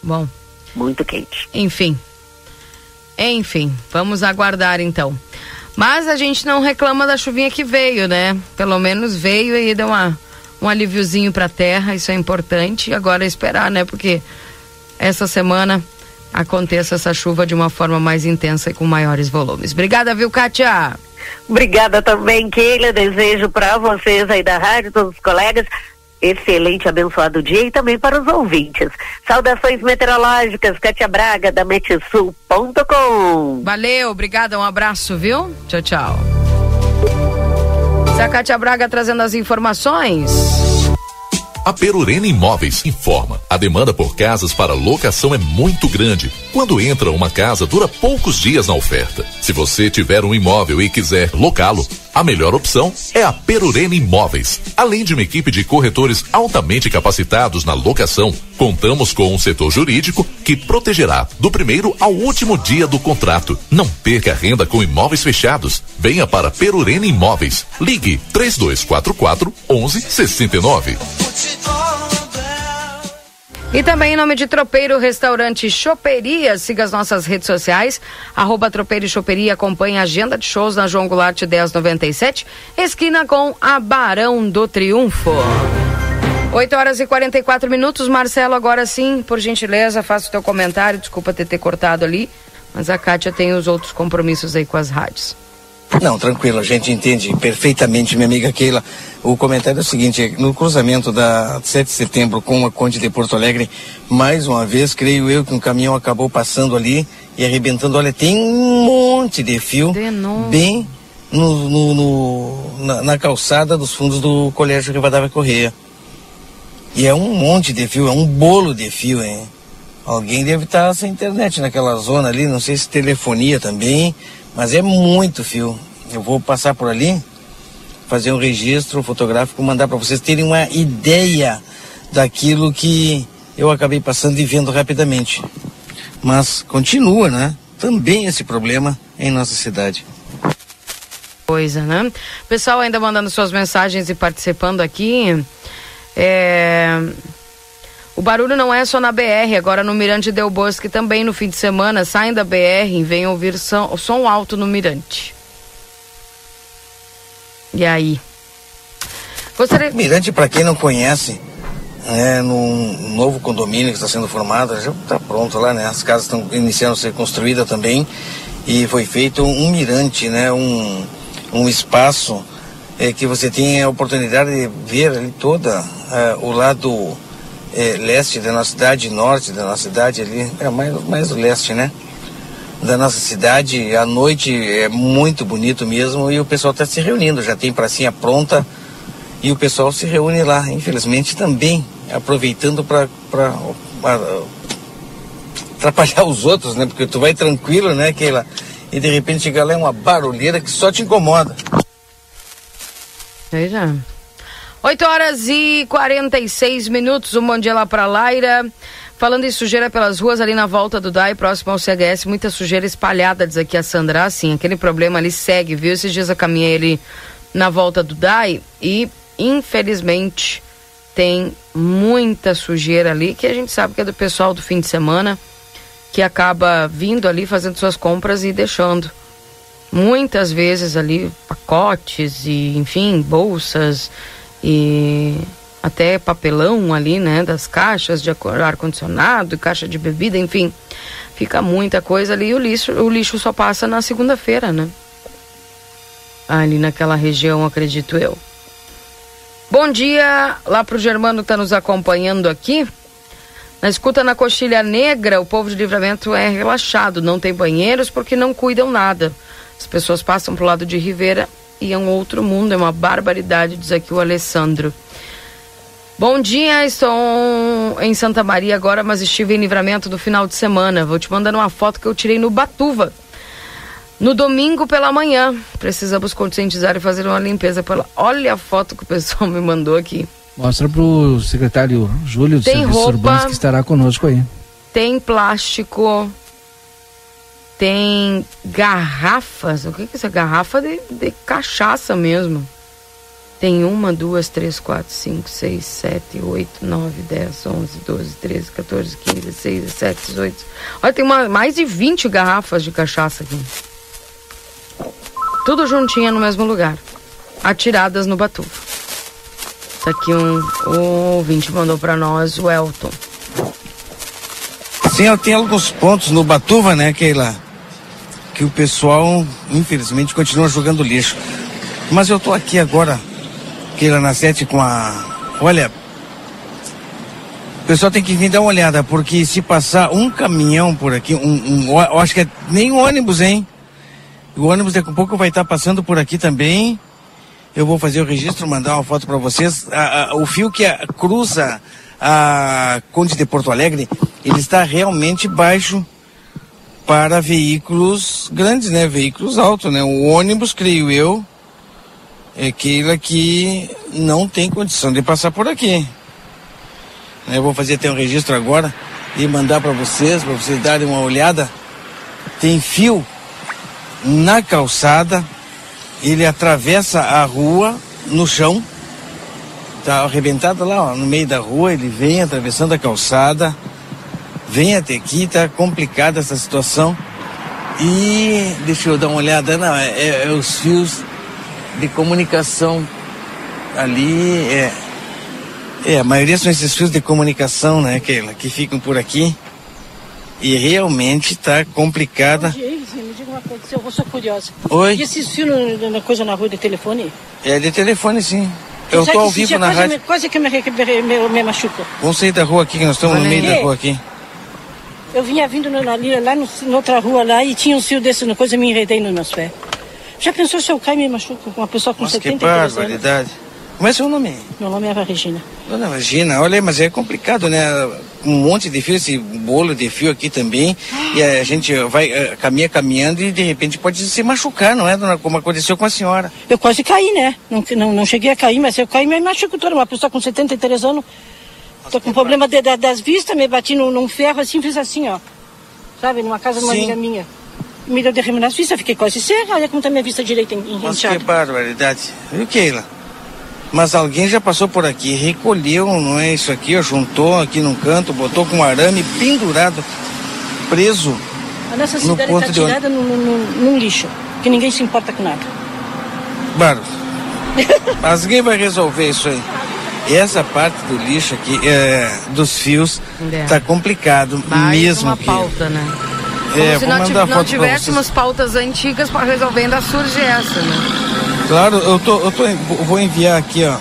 Bom. Muito quente. Enfim. Enfim, vamos aguardar então. Mas a gente não reclama da chuvinha que veio, né? Pelo menos veio e deu uma, um alíviozinho pra terra, isso é importante. Agora é esperar, né? Porque essa semana aconteça essa chuva de uma forma mais intensa e com maiores volumes. Obrigada, viu, Kátia? Obrigada também, Keila. Desejo para vocês aí da rádio, todos os colegas, excelente, abençoado dia e também para os ouvintes. Saudações meteorológicas, Kátia Braga, da Metsul.com. Valeu, obrigada, um abraço, viu? Tchau, tchau. Essa é a Kátia Braga trazendo as informações. A Perurena Imóveis informa: a demanda por casas para locação é muito grande. Quando entra uma casa, dura poucos dias na oferta. Se você tiver um imóvel e quiser locá-lo, a melhor opção é a Perurena Imóveis. Além de uma equipe de corretores altamente capacitados na locação, contamos com um setor jurídico que protegerá do primeiro ao último dia do contrato. Não perca renda com imóveis fechados. Venha para Perurena Imóveis. Ligue 3244 1169. E também em nome de Tropeiro Restaurante Choperia, siga as nossas redes sociais, arroba Tropeiro Choperia, acompanhe a agenda de shows na João Goulart 1097, esquina com a Barão do Triunfo. 8 horas e 44 minutos, Marcelo, agora sim, por gentileza, faça o teu comentário, desculpa ter, ter cortado ali, mas a Kátia tem os outros compromissos aí com as rádios. Não, tranquilo, a gente entende perfeitamente, minha amiga Keila. O comentário é o seguinte, no cruzamento da 7 de setembro com a Conde de Porto Alegre, mais uma vez, creio eu que um caminhão acabou passando ali e arrebentando. Olha, tem um monte de fio bem no, no, no na, na, calçada dos fundos do Colégio Rivadavia Correia. E é um monte de fio, é um bolo de fio, hein? Alguém deve estar sem internet naquela zona ali, não sei se telefonia também, mas é muito fio. Eu vou passar por ali, fazer um registro fotográfico, mandar para vocês terem uma ideia daquilo que eu acabei passando e vendo rapidamente. Mas continua, né? Também esse problema em nossa cidade. Coisa, né? Pessoal ainda mandando suas mensagens e participando aqui. É... O barulho não é só na BR, agora no Mirante Del Bosque também no fim de semana. Saem da BR e venham ouvir som, som alto no Mirante. E aí? Gostaria... Mirante, para quem não conhece, é num novo condomínio que está sendo formado, já está pronto lá, né? As casas estão iniciando a ser construídas também e foi feito um mirante, né? Um, um espaço é, que você tem a oportunidade de ver ali toda é, o lado é, leste da nossa cidade, norte da nossa cidade ali, é mais, mais o leste, né? Da nossa cidade, à noite é muito bonito mesmo e o pessoal está se reunindo, já tem pracinha pronta e o pessoal se reúne lá, infelizmente também aproveitando para atrapalhar os outros, né? Porque tu vai tranquilo, né, Keila? E de repente chega lá é uma barulheira que só te incomoda. Veja. 8 horas e 46 minutos. Um bom dia lá para Laira. Falando em sujeira pelas ruas ali na volta do DAI, próximo ao CHS, muita sujeira espalhada, diz aqui a Sandra. Assim, aquele problema ali segue, viu? Esses dias eu caminhei ali na volta do DAI e, infelizmente, tem muita sujeira ali, que a gente sabe que é do pessoal do fim de semana, que acaba vindo ali fazendo suas compras e deixando. Muitas vezes ali pacotes e, enfim, bolsas e até papelão ali, né, das caixas de ar-condicionado, caixa de bebida, enfim, fica muita coisa ali e o lixo, o lixo só passa na segunda-feira, né? Ali naquela região, acredito eu. Bom dia lá pro Germano que está nos acompanhando aqui. Na escuta na Coxilha Negra, o povo de livramento é relaxado, não tem banheiros porque não cuidam nada. As pessoas passam pro lado de Ribeira e é um outro mundo, é uma barbaridade, diz aqui o Alessandro. Bom dia, estou em Santa Maria agora, mas estive em livramento no final de semana. Vou te mandando uma foto que eu tirei no Batuva. No domingo pela manhã, precisamos conscientizar e fazer uma limpeza pela. Olha a foto que o pessoal me mandou aqui. Mostra pro secretário Júlio do tem Serviços roupa, Urbanos que estará conosco aí. Tem plástico, tem garrafas. O que, é essa garrafa de, de cachaça mesmo? Tem uma, duas, três, quatro, cinco, seis, sete, oito, nove, dez, onze, doze, treze, 14, 15, 16, 17, 18. Olha, tem uma, mais de 20 garrafas de cachaça aqui. Tudo juntinho no mesmo lugar. Atiradas no Batufa. Tá aqui um, um ouvinte mandou para nós, o Elton. Sim, eu tenho alguns pontos no Batuva, né, Keila? Que o pessoal, infelizmente, continua jogando lixo. Mas eu tô aqui agora Keila na sete com a. Olha, o pessoal tem que vir dar uma olhada, porque se passar um caminhão por aqui, um, um acho que é nem um ônibus, hein? O ônibus daqui a pouco vai estar passando por aqui também. Eu vou fazer o registro, mandar uma foto para vocês. A, a, o fio que a, cruza a Conde de Porto Alegre, ele está realmente baixo para veículos grandes, né? Veículos altos, né? O ônibus, creio eu, é aquela que não tem condição de passar por aqui. Eu vou fazer até um registro agora e mandar para vocês, para vocês darem uma olhada. Tem fio na calçada, ele atravessa a rua no chão, tá arrebentado lá ó, no meio da rua, ele vem atravessando a calçada, vem até aqui, tá complicada essa situação. E deixa eu dar uma olhada, não, é, é, é os fios de comunicação ali é. É, a maioria são esses fios de comunicação, né, Keila, que ficam por aqui. E realmente está complicada. Me diga uma coisa, eu sou curiosa. Oi? E esses fios na coisa na rua de telefone? É de telefone, sim. Eu estou ao vivo na rádio. Me, quase que me, me, me, me machuca. Vamos sair da rua aqui, que nós estamos no meio da rua aqui. Eu vinha vindo na, ali, lá no, na outra rua lá e tinha um fio desse na coisa e me enredei nos meus pés. Já pensou se eu caio e me machuco com uma pessoa com Nossa, 73 que barbaridade. Como é seu nome? Meu nome é Regina. Dona Regina, olha, mas é complicado, né? Um monte de fio, esse bolo de fio aqui também. E a gente vai, uh, caminha caminhando e de repente pode se machucar, não é, dona? Como aconteceu com a senhora. Eu quase caí, né? Não, não, não cheguei a cair, mas eu caí e me machuco toda. Uma pessoa com 73 anos. Tô com problema de, de, das vistas, me bati num, num ferro assim, fiz assim, ó. Sabe, numa casa de uma amiga minha me deu derrame nas vistas, fiquei quase cega, olha como está minha vista direita em Nossa, que barbaridade. Viu, Keila? Mas alguém já passou por aqui, recolheu, não é isso aqui, ó, juntou aqui num canto, botou com um arame pendurado, preso. A nossa cidade está tirada de... num, num, num, lixo, que ninguém se importa com nada. Claro. Mas alguém vai resolver isso aí. Essa parte do lixo aqui, é, dos fios, está é. complicado Mais mesmo. uma pauta, né? É, se não, não tivéssemos pautas antigas para resolver, ainda surge essa, né? Claro, eu, tô, eu tô, vou enviar aqui, ó,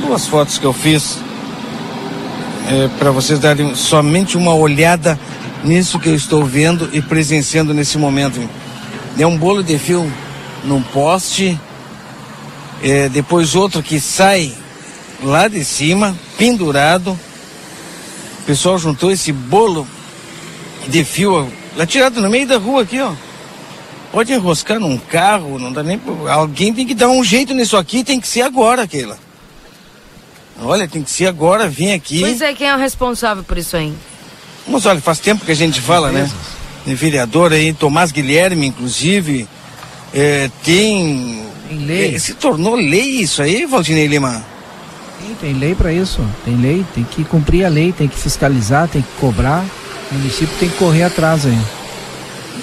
duas fotos que eu fiz é, para vocês darem somente uma olhada nisso que eu estou vendo e presenciando nesse momento. É um bolo de fio num poste, é, depois outro que sai lá de cima, pendurado. O pessoal juntou esse bolo de fio Atirado no meio da rua aqui, ó. Pode enroscar num carro, não dá nem. Alguém tem que dar um jeito nisso aqui, tem que ser agora, Keila. Olha, tem que ser agora, vem aqui. Pois é, quem é o responsável por isso aí? Mas olha, faz tempo que a gente fala, né? De vereador aí, Tomás Guilherme, inclusive, é, tem. Tem lei. É, se tornou lei isso aí, Valdinei Lima? Tem, tem lei para isso. Tem lei, tem que cumprir a lei, tem que fiscalizar, tem que cobrar. O município tem que correr atrás aí.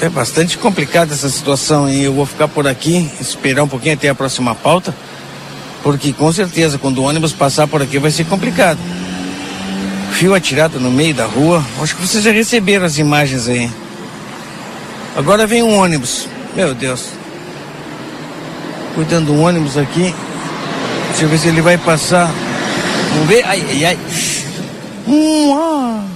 É bastante complicada essa situação e eu vou ficar por aqui, esperar um pouquinho até a próxima pauta, porque com certeza quando o ônibus passar por aqui vai ser complicado. Fio atirado no meio da rua, acho que vocês já receberam as imagens aí. Agora vem um ônibus, meu Deus. Cuidando do ônibus aqui, deixa eu ver se ele vai passar. Vamos ver, ai, ai, ai. Hum, ah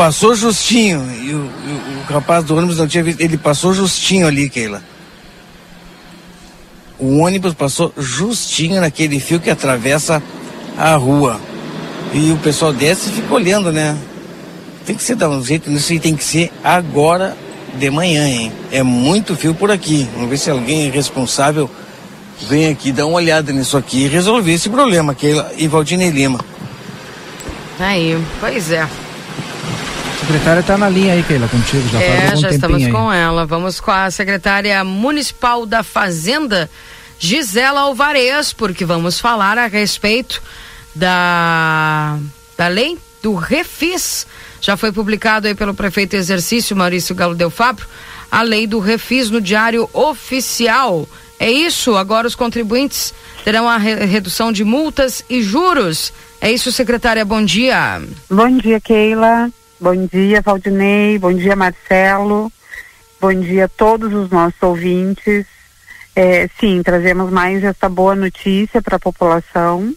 passou justinho. E o, o, o, rapaz do ônibus não tinha visto. Ele passou justinho ali, Keila. O ônibus passou justinho naquele fio que atravessa a rua. E o pessoal desce e fica olhando, né? Tem que ser dar um jeito nisso e tem que ser agora, de manhã, hein? É muito fio por aqui. Vamos ver se alguém é responsável vem aqui dar uma olhada nisso aqui e resolver esse problema, que é Ivaldine Lima. Aí, pois é. A secretária está na linha aí, Keila, contigo. Já é, já estamos aí. com ela. Vamos com a secretária municipal da Fazenda, Gisela Alvarez, porque vamos falar a respeito da, da lei do Refis. Já foi publicado aí pelo prefeito exercício Maurício Galo Del Fabro a lei do Refis no Diário Oficial. É isso, agora os contribuintes terão a re redução de multas e juros. É isso, secretária, bom dia. Bom dia, Keila. Bom dia, Valdinei. Bom dia, Marcelo. Bom dia a todos os nossos ouvintes. É, sim, trazemos mais essa boa notícia para a população,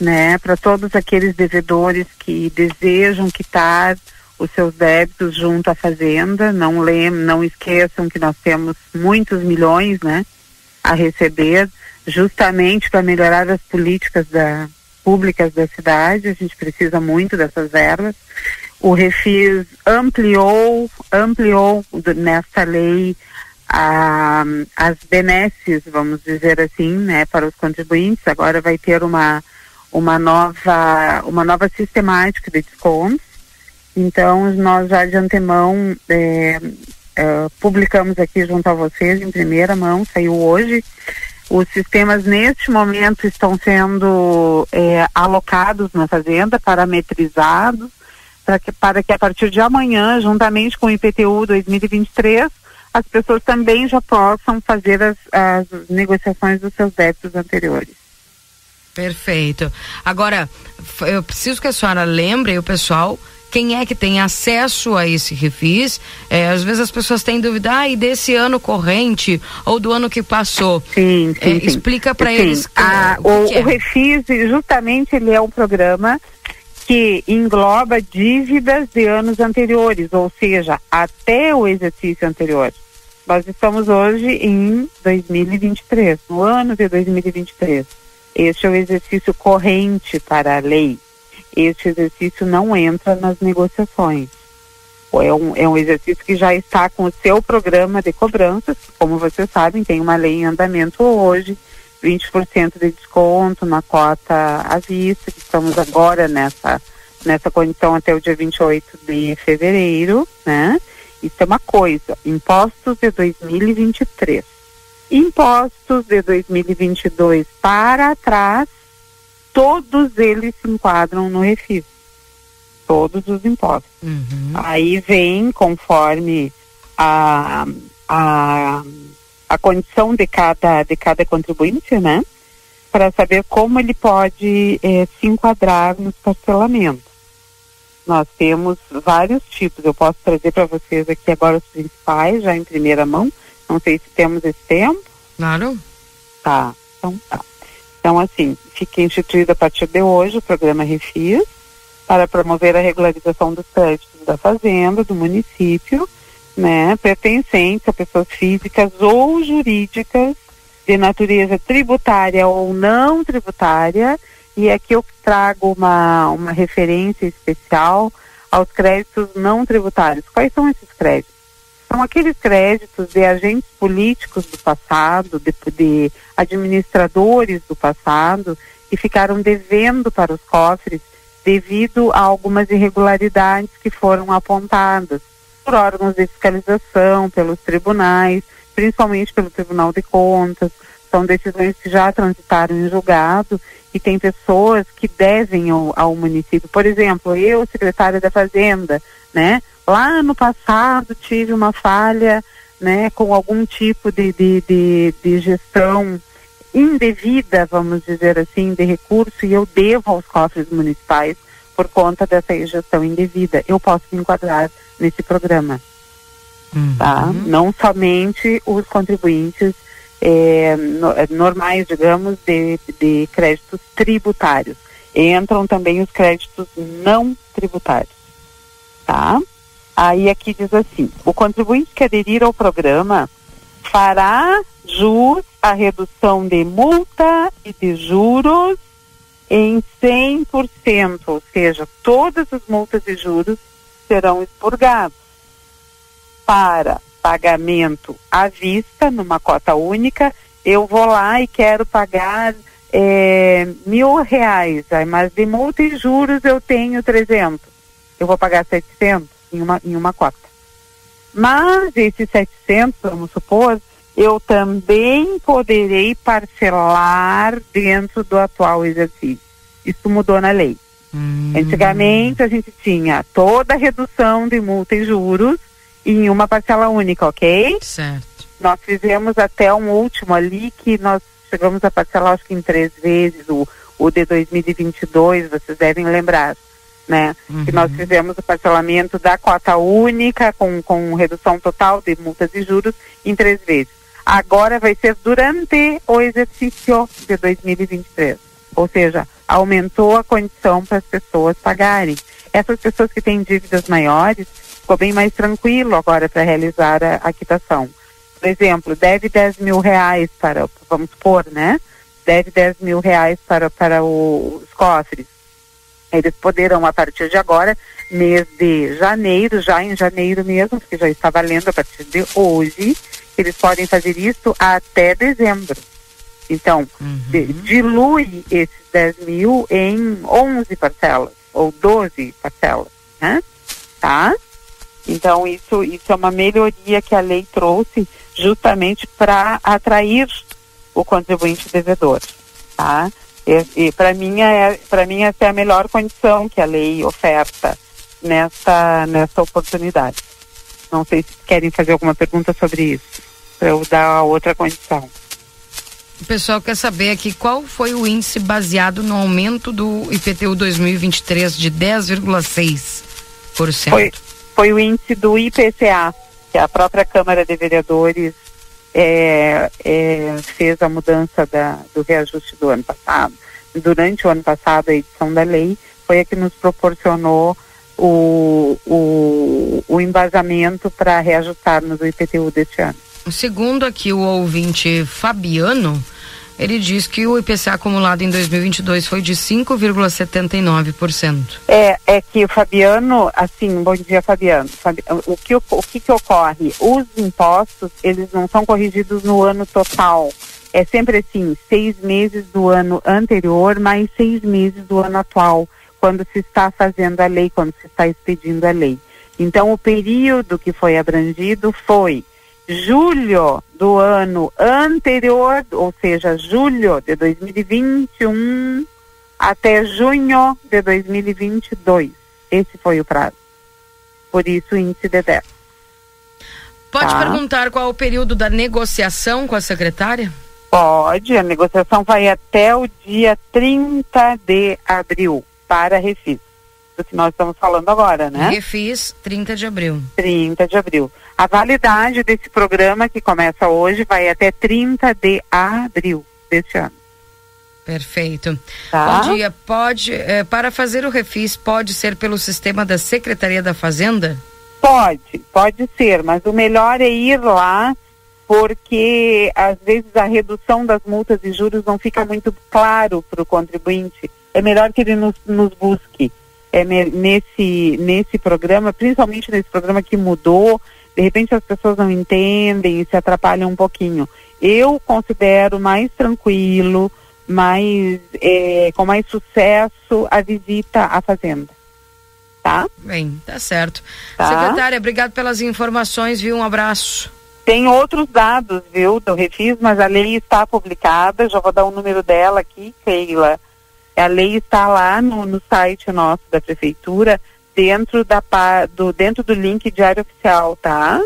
né? Para todos aqueles devedores que desejam quitar os seus débitos junto à fazenda. Não lem não esqueçam que nós temos muitos milhões, né? A receber justamente para melhorar as políticas da, públicas da cidade. A gente precisa muito dessas verbas. O Refis ampliou, ampliou nesta lei a, as benesses, vamos dizer assim, né, para os contribuintes. Agora vai ter uma, uma, nova, uma nova sistemática de descontos. Então, nós já de antemão é, uh, publicamos aqui junto a vocês em primeira mão, saiu hoje. Os sistemas neste momento estão sendo é, alocados na fazenda, parametrizados, para que, para que a partir de amanhã, juntamente com o IPTU 2023, as pessoas também já possam fazer as, as negociações dos seus débitos anteriores. Perfeito. Agora, eu preciso que a senhora lembre o pessoal quem é que tem acesso a esse refis. É, às vezes as pessoas têm dúvida, ah, e desse ano corrente ou do ano que passou. Sim, sim. É, sim. Explica para eles. Ah, o, o, é. o refis, justamente, ele é um programa que engloba dívidas de anos anteriores, ou seja, até o exercício anterior. Nós estamos hoje em 2023, no ano de 2023. Este é o exercício corrente para a lei este exercício não entra nas negociações. É um, é um exercício que já está com o seu programa de cobranças, como vocês sabem, tem uma lei em andamento hoje, 20% de desconto na cota à vista, que estamos agora nessa, nessa condição até o dia 28 de fevereiro, né? Isso é uma coisa. Impostos de 2023. Impostos de 2022 para trás todos eles se enquadram no refis. Todos os impostos. Uhum. Aí vem conforme a, a, a condição de cada, de cada contribuinte, né? Para saber como ele pode eh, se enquadrar nos parcelamentos. Nós temos vários tipos. Eu posso trazer para vocês aqui agora os principais, já em primeira mão. Não sei se temos esse tempo. Claro. Tá, então tá. Então, assim, fica instituído a partir de hoje o programa Refis para promover a regularização dos créditos da fazenda, do município, né, pertencentes a pessoas físicas ou jurídicas de natureza tributária ou não tributária, e aqui eu trago uma, uma referência especial aos créditos não tributários. Quais são esses créditos? São aqueles créditos de agentes políticos do passado, de, de administradores do passado, que ficaram devendo para os cofres devido a algumas irregularidades que foram apontadas por órgãos de fiscalização, pelos tribunais, principalmente pelo Tribunal de Contas. São decisões que já transitaram em julgado e tem pessoas que devem ao, ao município. Por exemplo, eu, secretária da Fazenda, né? Lá no passado tive uma falha, né, com algum tipo de, de, de, de gestão indevida, vamos dizer assim, de recurso e eu devo aos cofres municipais por conta dessa gestão indevida. Eu posso me enquadrar nesse programa. Uhum. Tá? Não somente os contribuintes é, no, é, normais, digamos, de, de créditos tributários. Entram também os créditos não tributários. Tá? Aí aqui diz assim: o contribuinte que aderir ao programa fará jus à redução de multa e de juros em 100%, ou seja, todas as multas e juros serão expurgados. para pagamento à vista, numa cota única, eu vou lá e quero pagar é, mil reais, mas de multa e juros eu tenho 300. Eu vou pagar 700 em uma, em uma cota. Mas esses 700, vamos supor, eu também poderei parcelar dentro do atual exercício. Isso mudou na lei. Hum. Antigamente a gente tinha toda a redução de multa e juros em uma parcela única, ok? Certo. Nós fizemos até um último ali que nós chegamos a parcelar acho que em três vezes o, o de 2022, vocês devem lembrar, né? Uhum. Que nós fizemos o parcelamento da cota única com, com redução total de multas e juros em três vezes. Agora vai ser durante o exercício de 2023. Ou seja, aumentou a condição para as pessoas pagarem. Essas pessoas que têm dívidas maiores, ficou bem mais tranquilo agora para realizar a, a quitação. Por exemplo, deve 10 mil reais para, vamos supor, né? Deve 10 mil reais para, para o, os cofres. Eles poderão, a partir de agora, mês de janeiro, já em janeiro mesmo, porque já está valendo a partir de hoje, eles podem fazer isso até dezembro. Então, uhum. de, dilui esses 10 mil em 11 parcelas, ou 12 parcelas, né? Tá? Então, isso, isso é uma melhoria que a lei trouxe justamente para atrair o contribuinte devedor, tá? E, e para mim, é, para mim essa é a melhor condição que a lei oferta nessa, nessa oportunidade. Não sei se querem fazer alguma pergunta sobre isso, para eu dar outra condição. O pessoal quer saber aqui qual foi o índice baseado no aumento do IPTU 2023 de 10,6%. Foi, foi o índice do IPCA, que a própria Câmara de Vereadores é, é, fez a mudança da, do reajuste do ano passado. Durante o ano passado, a edição da lei foi a que nos proporcionou o, o, o embasamento para reajustarmos o IPTU deste ano. Segundo aqui o ouvinte Fabiano, ele diz que o IPCA acumulado em 2022 foi de 5,79%. É, é que o Fabiano, assim, bom dia Fabiano. o, que, o, o que que ocorre? Os impostos, eles não são corrigidos no ano total. É sempre assim, seis meses do ano anterior mais seis meses do ano atual, quando se está fazendo a lei, quando se está expedindo a lei. Então, o período que foi abrangido foi julho do ano anterior, ou seja, julho de 2021 até junho de 2022. Esse foi o prazo. Por isso o índice de 10. Pode tá? perguntar qual é o período da negociação com a secretária? Pode, a negociação vai até o dia 30 de abril para refis do que nós estamos falando agora, né? Refis 30 de abril. 30 de abril. A validade desse programa que começa hoje vai até 30 de abril deste ano. Perfeito. Tá. Bom dia. Pode, eh, para fazer o refis, pode ser pelo sistema da Secretaria da Fazenda? Pode, pode ser, mas o melhor é ir lá, porque às vezes a redução das multas e juros não fica muito claro para o contribuinte. É melhor que ele nos, nos busque é, nesse, nesse programa, principalmente nesse programa que mudou, de repente as pessoas não entendem e se atrapalham um pouquinho. Eu considero mais tranquilo, mais é, com mais sucesso a visita à fazenda. Tá? Bem, tá certo. Tá? Secretária, obrigado pelas informações, viu? Um abraço. Tem outros dados, viu, do Refis, mas a lei está publicada, já vou dar o número dela aqui, Keila. A lei está lá no, no site nosso da prefeitura, dentro, da, do, dentro do link diário oficial, tá?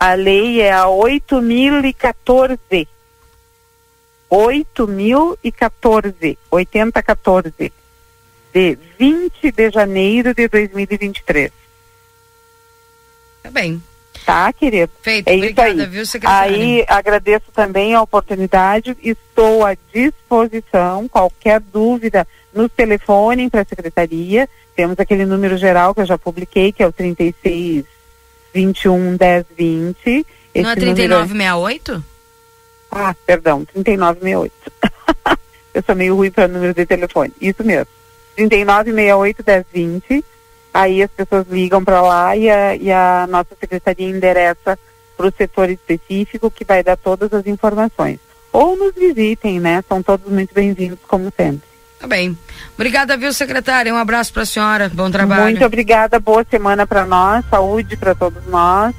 A lei é a 8.014. 8.014, 8014, de 20 de janeiro de 2023. Tá bem. Tá, querido? Feito, é obrigada, isso aí. viu, secretária? Aí agradeço também a oportunidade, estou à disposição, qualquer dúvida, nos telefonem para a secretaria, temos aquele número geral que eu já publiquei, que é o 36 21 10 20. Não é 3968? Número... Ah, perdão, 3968. eu sou meio ruim para número de telefone. Isso mesmo. 3968 1020 aí as pessoas ligam para lá e a, e a nossa secretaria endereça para o setor específico que vai dar todas as informações. Ou nos visitem, né? São todos muito bem-vindos, como sempre. Tá bem. Obrigada, viu, secretária? Um abraço para a senhora. Bom trabalho. Muito obrigada. Boa semana para nós. Saúde para todos nós,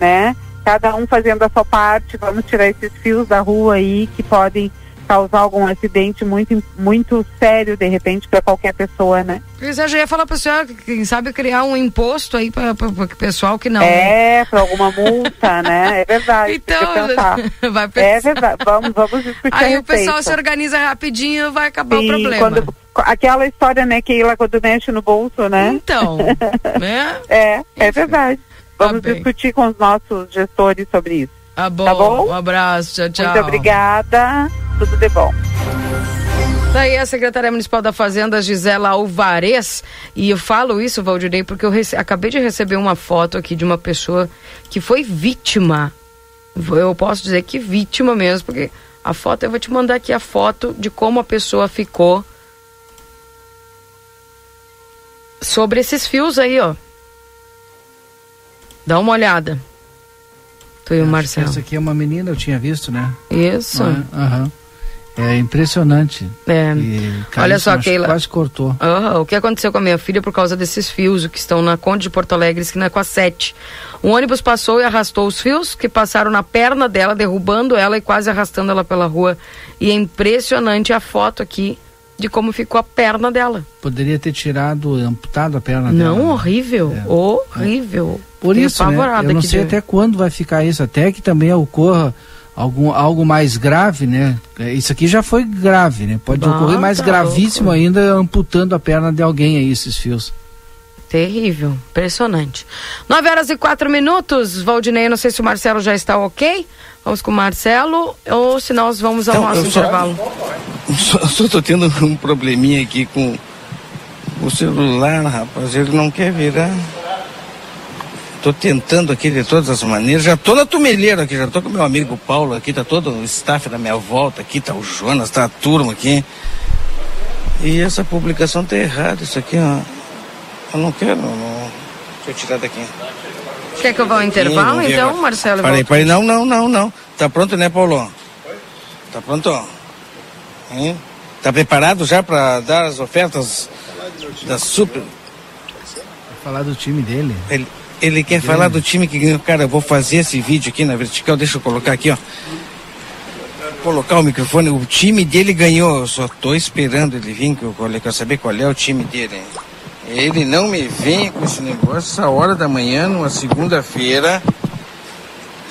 né? Cada um fazendo a sua parte. Vamos tirar esses fios da rua aí que podem causar algum acidente muito, muito sério, de repente, para qualquer pessoa, né? Eu já ia falar para senhora, quem sabe criar um imposto aí para o pessoal que não. É, para alguma multa, né? É verdade. Então, vai pensar. É verdade. Vamos, vamos discutir Aí o pessoal se organiza rapidinho vai acabar Sim, o problema. Quando, aquela história, né, que lá quando mexe no bolso, né? Então, né? É, é verdade. Vamos tá discutir com os nossos gestores sobre isso. Tá bom. Tá bom? Um abraço, tchau, tchau. Muito obrigada. Tudo de bom. Daí a secretária municipal da Fazenda, Gisela Alvarez, e eu falo isso, Valdirei, porque eu acabei de receber uma foto aqui de uma pessoa que foi vítima. Eu posso dizer que vítima mesmo, porque a foto, eu vou te mandar aqui a foto de como a pessoa ficou sobre esses fios aí, ó. Dá uma olhada. Tu e o Marcelo. Essa aqui é uma menina, eu tinha visto, né? Isso. Aham. É impressionante. É. Olha só, Keila. Quase cortou. Uhum. O que aconteceu com a minha filha por causa desses fios que estão na Conde de Porto Alegre, esquina com a 7. Um ônibus passou e arrastou os fios que passaram na perna dela, derrubando ela e quase arrastando ela pela rua. E é impressionante a foto aqui de como ficou a perna dela. Poderia ter tirado, amputado a perna não, dela. Não, horrível, é. horrível. Por isso, né? eu não sei de... até quando vai ficar isso, até que também ocorra algum, algo mais grave, né? É, isso aqui já foi grave, né? Pode ah, ocorrer mais tá gravíssimo louco. ainda amputando a perna de alguém aí, esses fios. Terrível, impressionante. 9 horas e 4 minutos, Valdinei, não sei se o Marcelo já está ok. Vamos com o Marcelo, ou se nós vamos ao então, nosso intervalo. Só estou tendo um probleminha aqui com o celular, rapaz. Ele não quer virar. Tô tentando aqui de todas as maneiras. Já tô na tumeleira aqui, já tô com meu amigo Paulo aqui, tá todo o staff da minha volta aqui, tá o Jonas, tá a turma aqui. E essa publicação tá errada, isso aqui, ó. Eu não quero, não. Deixa eu tirar daqui. Quer que eu vá ao intervalo, então, agora. Marcelo? Parei, parei, não, não, não, não. Tá pronto, né, Paulo? Tá pronto? Hein? Tá preparado já para dar as ofertas da super... Falar do time dele. Ele, ele quer falar do time que ganhou. Cara, eu vou fazer esse vídeo aqui na vertical. Deixa eu colocar aqui, ó. Colocar o microfone. O time dele ganhou. Eu só tô esperando ele vir, que eu quero saber qual é o time dele. Ele não me vem com esse negócio essa hora da manhã, numa segunda-feira.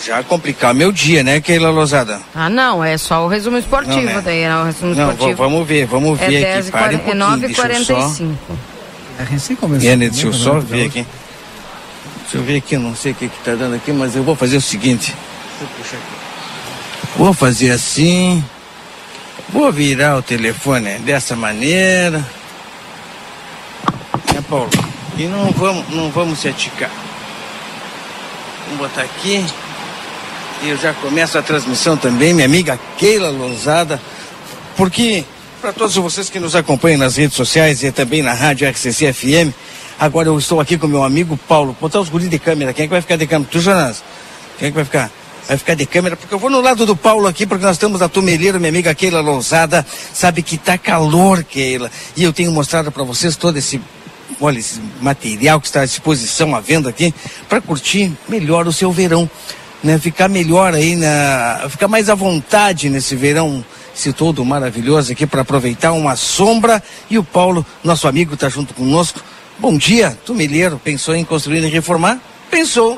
Já complicar meu dia, né, Keila Lozada? Ah, não, é só o resumo esportivo não, né? daí, é o resumo não, esportivo. vamos ver, vamos ver é aqui. Pare um pouquinho, é 9h45. É recém começou. É, né, deixa eu só ver aqui. Deixa eu ver aqui, não sei o que está dando aqui, mas eu vou fazer o seguinte. Vou fazer assim. Vou virar o telefone dessa maneira. Né, Paulo? E não vamos, não vamos se aticar. Vamos botar aqui. E eu já começo a transmissão também, minha amiga Keila Lousada. Porque, para todos vocês que nos acompanham nas redes sociais e também na rádio RCC FM, Agora eu estou aqui com meu amigo Paulo. Botar os guris de câmera. Quem é que vai ficar de câmera? Tu, Jonas? Quem é que vai ficar? Vai ficar de câmera, porque eu vou no lado do Paulo aqui, porque nós estamos na Tumeleira, minha amiga Keila Lousada. Sabe que tá calor, Keila. E eu tenho mostrado para vocês todo esse olha, esse material que está à disposição à venda aqui, para curtir melhor o seu verão. Né? Ficar melhor aí, na, ficar mais à vontade nesse verão, esse todo maravilhoso aqui, para aproveitar uma sombra. E o Paulo, nosso amigo, está junto conosco Bom dia, Tumilheiro. Pensou em construir e reformar? Pensou.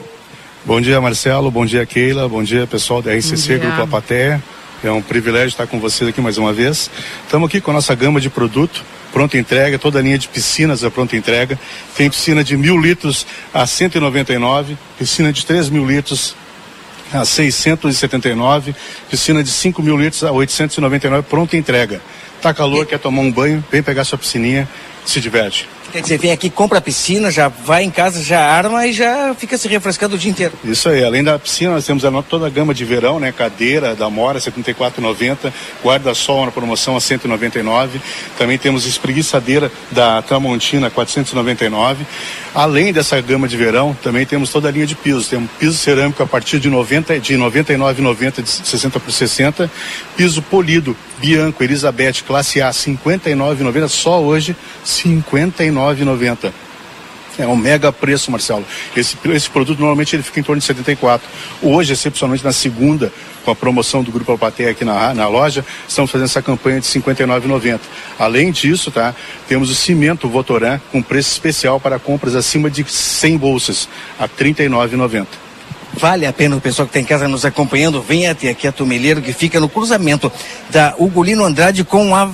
Bom dia, Marcelo. Bom dia, Keila. Bom dia, pessoal da RCC Grupo Apaté. É um privilégio estar com vocês aqui mais uma vez. Estamos aqui com a nossa gama de produto, pronta entrega, toda a linha de piscinas é pronta entrega. Tem piscina de mil litros a 199, piscina de 3 mil litros a 679, piscina de 5 mil litros a 899, pronta entrega. Tá calor, quer tomar um banho, vem pegar sua piscininha, se diverte. Quer dizer, vem aqui, compra a piscina, já vai em casa, já arma e já fica se refrescando o dia inteiro. Isso aí, além da piscina, nós temos a, toda a gama de verão, né? Cadeira da Mora, 74,90, guarda-sol na promoção a 199. Também temos espreguiçadeira da Tramontina, 499. Além dessa gama de verão, também temos toda a linha de pisos. Temos piso cerâmico a partir de 90, de 99,90 de 60 por 60, piso polido Bianco Elizabeth classe A 59,90 só hoje 59,90. É um mega preço, Marcelo. Esse, esse produto normalmente ele fica em torno de 74. Hoje, excepcionalmente na segunda, com a promoção do Grupo Alpaté aqui na, na loja, estamos fazendo essa campanha de 59,90. Além disso, tá, temos o cimento Votoran com preço especial para compras acima de 100 bolsas, a R$ 39,90. Vale a pena o pessoal que está em casa nos acompanhando, venha até aqui a Tumeleiro, que fica no cruzamento da Ugolino Andrade com a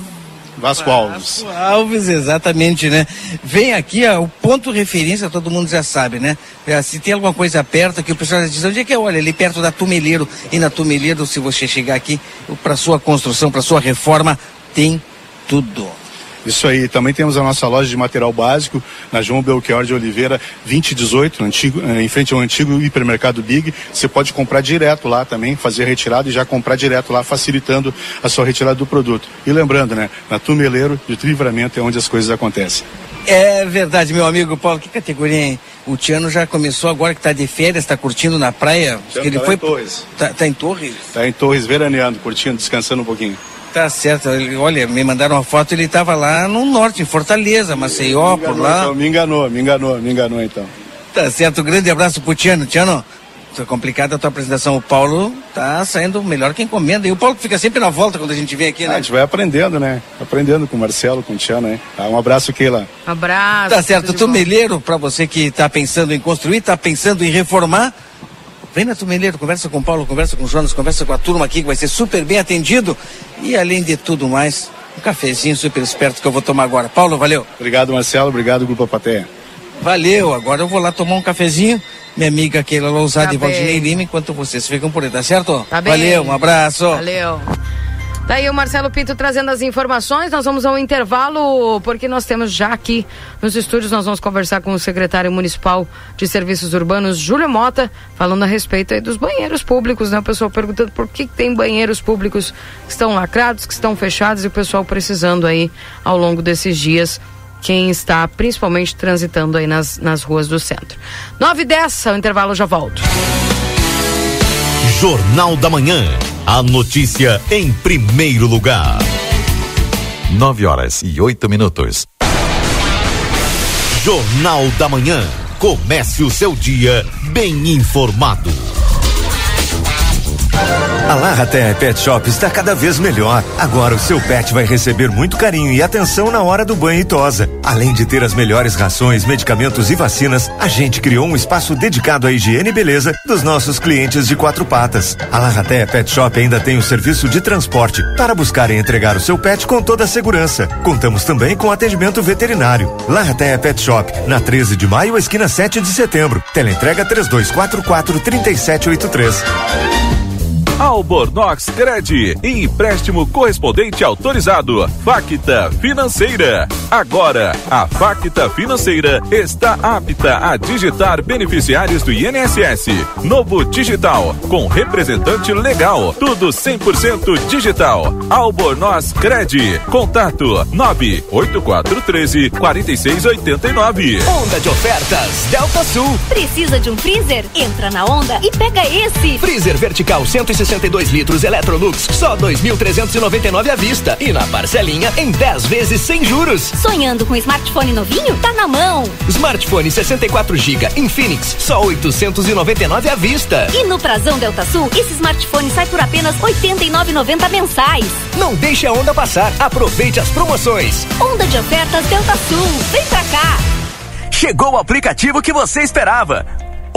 Vasco Alves. Vasco Alves, exatamente, né? Vem aqui, ó, o ponto de referência, todo mundo já sabe, né? É, se tem alguma coisa perto aqui, o pessoal já diz, onde é que é? Olha, ali perto da Tumeleiro. E na Tumeleiro, se você chegar aqui, para sua construção, para sua reforma, tem tudo. Isso aí. Também temos a nossa loja de material básico na João Belchior de Oliveira 2018, antigo, eh, em frente ao antigo hipermercado Big. Você pode comprar direto lá também, fazer retirada e já comprar direto lá, facilitando a sua retirada do produto. E lembrando, né, na Tumeleiro de Livramento é onde as coisas acontecem. É verdade, meu amigo Paulo. Que categoria, hein? O Tiano já começou agora que está de férias, está curtindo na praia. ele tá foi em Torres. Tá, tá em Torres? Está em Torres veraneando, curtindo, descansando um pouquinho. Tá certo. Olha, me mandaram uma foto, ele estava lá no norte, em Fortaleza, Maceió, enganou, por lá. Então, me enganou, me enganou, me enganou então. Tá certo. Um grande abraço pro Tiano. Tiano, tá complicada a tua apresentação. O Paulo tá saindo melhor que encomenda. E o Paulo fica sempre na volta quando a gente vem aqui, né? Ah, a gente vai aprendendo, né? Aprendendo com o Marcelo, com o Tiano, né? Tá, um abraço, Keila. Abraço. Tá certo. Tumeleiro, para você que tá pensando em construir, tá pensando em reformar. Vem na Tumeleiro, conversa com o Paulo, conversa com o Jonas, conversa com a turma aqui que vai ser super bem atendido. E além de tudo mais, um cafezinho super esperto que eu vou tomar agora. Paulo, valeu. Obrigado, Marcelo. Obrigado, Grupo Apateia. Valeu. Agora eu vou lá tomar um cafezinho. Minha amiga Keila Lousada tá e Valdinei Lima, enquanto vocês ficam por aí, tá certo? Tá bem. Valeu, um abraço. Valeu. Daí o Marcelo Pinto trazendo as informações. Nós vamos ao intervalo, porque nós temos já aqui nos estúdios, nós vamos conversar com o secretário municipal de serviços urbanos, Júlio Mota, falando a respeito dos banheiros públicos, né? O pessoal perguntando por que tem banheiros públicos que estão lacrados, que estão fechados e o pessoal precisando aí ao longo desses dias quem está principalmente transitando aí nas, nas ruas do centro. 9 e 10, o intervalo já volto. Jornal da Manhã. A notícia em primeiro lugar. 9 horas e 8 minutos. Jornal da Manhã. Comece o seu dia bem informado. A Larraté Pet Shop está cada vez melhor. Agora o seu pet vai receber muito carinho e atenção na hora do banho e tosa. Além de ter as melhores rações, medicamentos e vacinas, a gente criou um espaço dedicado à higiene e beleza dos nossos clientes de quatro patas. A Larraté Pet Shop ainda tem o serviço de transporte para buscar e entregar o seu pet com toda a segurança. Contamos também com atendimento veterinário. Larraté Pet Shop, na 13 de maio, esquina 7 de setembro. Teleentrega 3244 3783. Albornoz Cred, empréstimo correspondente autorizado. Facta Financeira. Agora, a Facta Financeira está apta a digitar beneficiários do INSS. Novo digital, com representante legal. Tudo 100% digital. Albornoz Cred. Contato 98413 4689. Onda de ofertas Delta Sul. Precisa de um freezer? Entra na onda e pega esse. Freezer vertical 160 62 litros Electrolux, só 2.399 à vista. E na parcelinha em 10 vezes sem juros. Sonhando com smartphone novinho? Tá na mão. Smartphone 64 GB Infinix, só 899 à vista. E no Prazão Delta Sul, esse smartphone sai por apenas 89,90 mensais. Não deixe a onda passar. Aproveite as promoções. Onda de ofertas Delta Sul. Vem pra cá. Chegou o aplicativo que você esperava.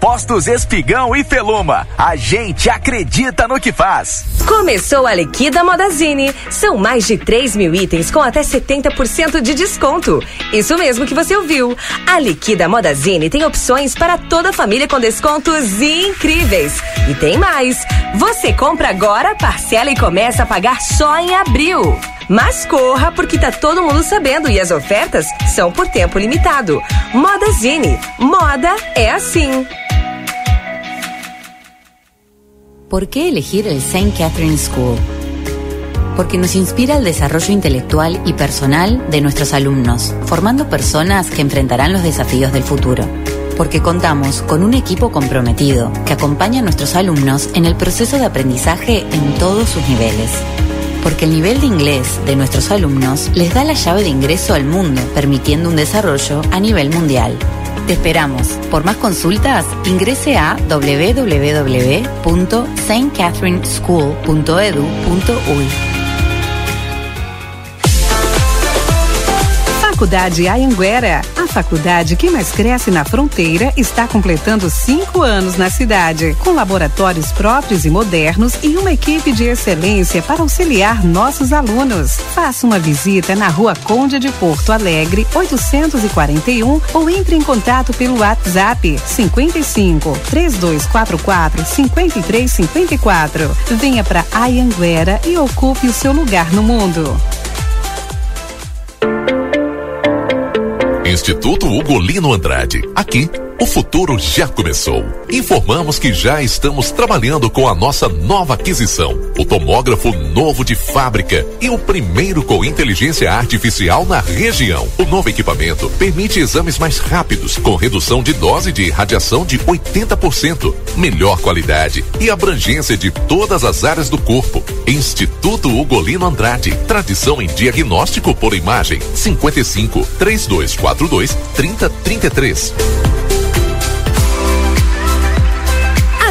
Postos Espigão e Feluma. A gente acredita no que faz. Começou a Liquida Modazine. São mais de 3 mil itens com até 70% de desconto. Isso mesmo que você ouviu. A Liquida Modazine tem opções para toda a família com descontos incríveis. E tem mais. Você compra agora, parcela e começa a pagar só em abril. Mas corra porque tá todo mundo sabendo e as ofertas são por tempo limitado. Modazine. Moda é assim. ¿Por qué elegir el St. Catherine School? Porque nos inspira el desarrollo intelectual y personal de nuestros alumnos, formando personas que enfrentarán los desafíos del futuro. Porque contamos con un equipo comprometido que acompaña a nuestros alumnos en el proceso de aprendizaje en todos sus niveles. Porque el nivel de inglés de nuestros alumnos les da la llave de ingreso al mundo, permitiendo un desarrollo a nivel mundial. Te esperamos. Por más consultas, ingrese a www.stcatherineschool.edu.uy. Faculdade Ayanguera, a faculdade que mais cresce na fronteira, está completando cinco anos na cidade, com laboratórios próprios e modernos e uma equipe de excelência para auxiliar nossos alunos. Faça uma visita na Rua Conde de Porto Alegre, 841 ou entre em contato pelo WhatsApp 55 3244 5354. Venha para Ayanguera e ocupe o seu lugar no mundo. Instituto Ugolino Andrade. Aqui, o futuro já começou. Informamos que já estamos trabalhando com a nossa nova aquisição, o tomógrafo novo de fábrica e o primeiro com inteligência artificial na região. O novo equipamento permite exames mais rápidos, com redução de dose de radiação de 80%, melhor qualidade e abrangência de todas as áreas do corpo. Instituto Ugolino Andrade, tradição em diagnóstico por imagem. 55 3242 3033.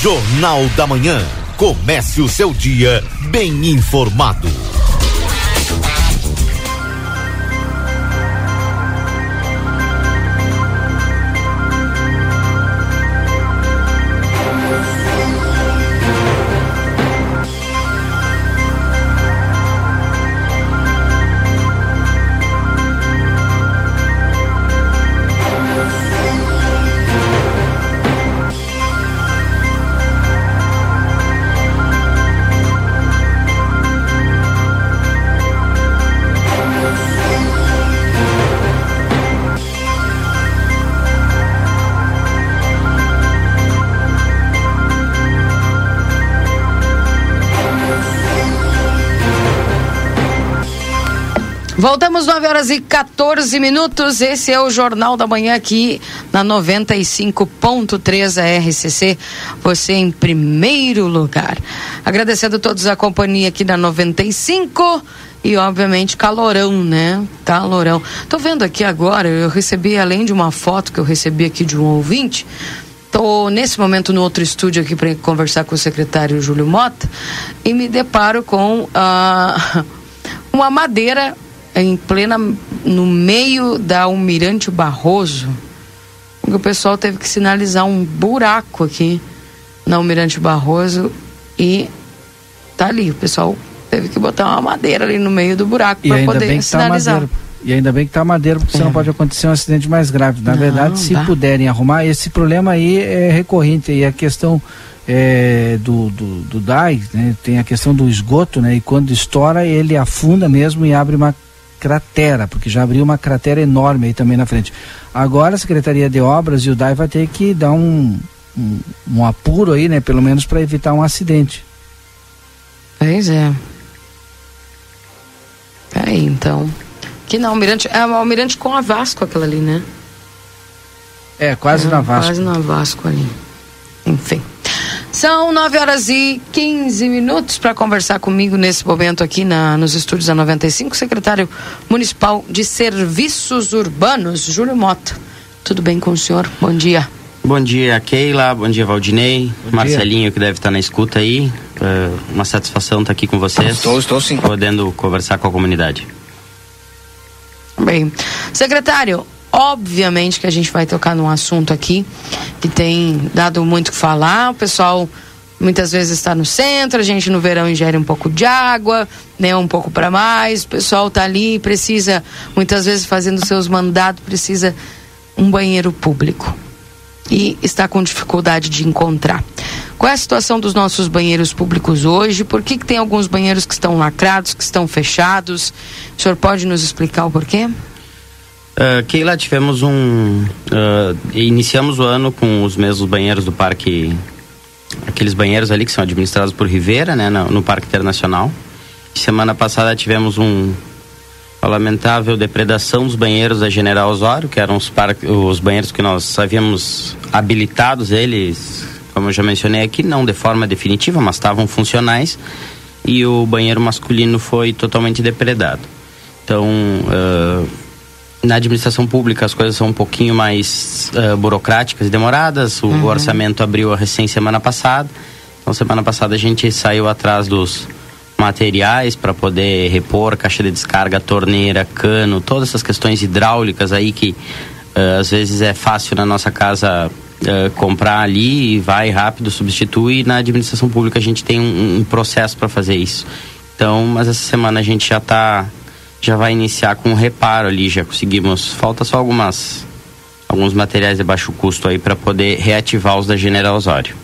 Jornal da Manhã. Comece o seu dia bem informado. Voltamos 9 horas e 14 minutos. Esse é o Jornal da Manhã aqui na 95.3 a RCC. Você em primeiro lugar. Agradecendo a todos a companhia aqui na 95 e obviamente calorão, né? Calorão. Tô vendo aqui agora, eu recebi além de uma foto que eu recebi aqui de um ouvinte, Estou nesse momento no outro estúdio aqui para conversar com o secretário Júlio Mota e me deparo com uh, uma madeira em plena no meio da Almirante Barroso, o pessoal teve que sinalizar um buraco aqui na Almirante Barroso e tá ali, o pessoal teve que botar uma madeira ali no meio do buraco para poder tá sinalizar. Tá e ainda bem que tá madeira, porque é. senão pode acontecer um acidente mais grave. Na não, verdade, se dá. puderem arrumar, esse problema aí é recorrente e a questão é, do, do, do DAI, né, tem a questão do esgoto, né, e quando estoura ele afunda mesmo e abre uma cratera, porque já abriu uma cratera enorme aí também na frente. Agora a Secretaria de Obras e o DAI vai ter que dar um, um, um apuro aí, né? Pelo menos para evitar um acidente. Pois é. Aí, então. Que não, Almirante. É o Almirante com a Vasco aquela ali, né? É, quase é, na Vasco. Quase na Vasco ali. Enfim. São 9 horas e 15 minutos para conversar comigo nesse momento aqui na, nos estúdios da 95, secretário municipal de Serviços Urbanos, Júlio Mota. Tudo bem com o senhor? Bom dia. Bom dia, Keila. Bom dia, Valdinei. Bom Marcelinho, dia. que deve estar na escuta aí. Uh, uma satisfação estar aqui com vocês. Estou, estou sim. Podendo conversar com a comunidade. Bem, secretário, obviamente que a gente vai tocar num assunto aqui que tem dado muito o que falar. O pessoal muitas vezes está no centro, a gente no verão ingere um pouco de água, né, um pouco para mais. O pessoal está ali, precisa muitas vezes fazendo seus mandatos, precisa um banheiro público e está com dificuldade de encontrar. Qual é a situação dos nossos banheiros públicos hoje? Por que, que tem alguns banheiros que estão lacrados, que estão fechados? O senhor pode nos explicar o porquê? Uh, Keila, tivemos um. Uh, iniciamos o ano com os mesmos banheiros do parque. Aqueles banheiros ali que são administrados por Rivera, né, no, no Parque Internacional. Semana passada tivemos um, lamentável depredação dos banheiros da General Osório, que eram os, os banheiros que nós havíamos habilitados, eles, como eu já mencionei aqui, não de forma definitiva, mas estavam funcionais, e o banheiro masculino foi totalmente depredado. Então, uh, na administração pública as coisas são um pouquinho mais uh, burocráticas e demoradas, o uhum. orçamento abriu a recém semana passada, então semana passada a gente saiu atrás dos materiais para poder repor caixa de descarga, torneira, cano, todas essas questões hidráulicas aí que uh, às vezes é fácil na nossa casa uh, comprar ali e vai rápido, substitui. Na administração pública a gente tem um, um processo para fazer isso. Então, mas essa semana a gente já tá já vai iniciar com um reparo ali, já conseguimos. Falta só algumas alguns materiais de baixo custo aí para poder reativar os da General Osório.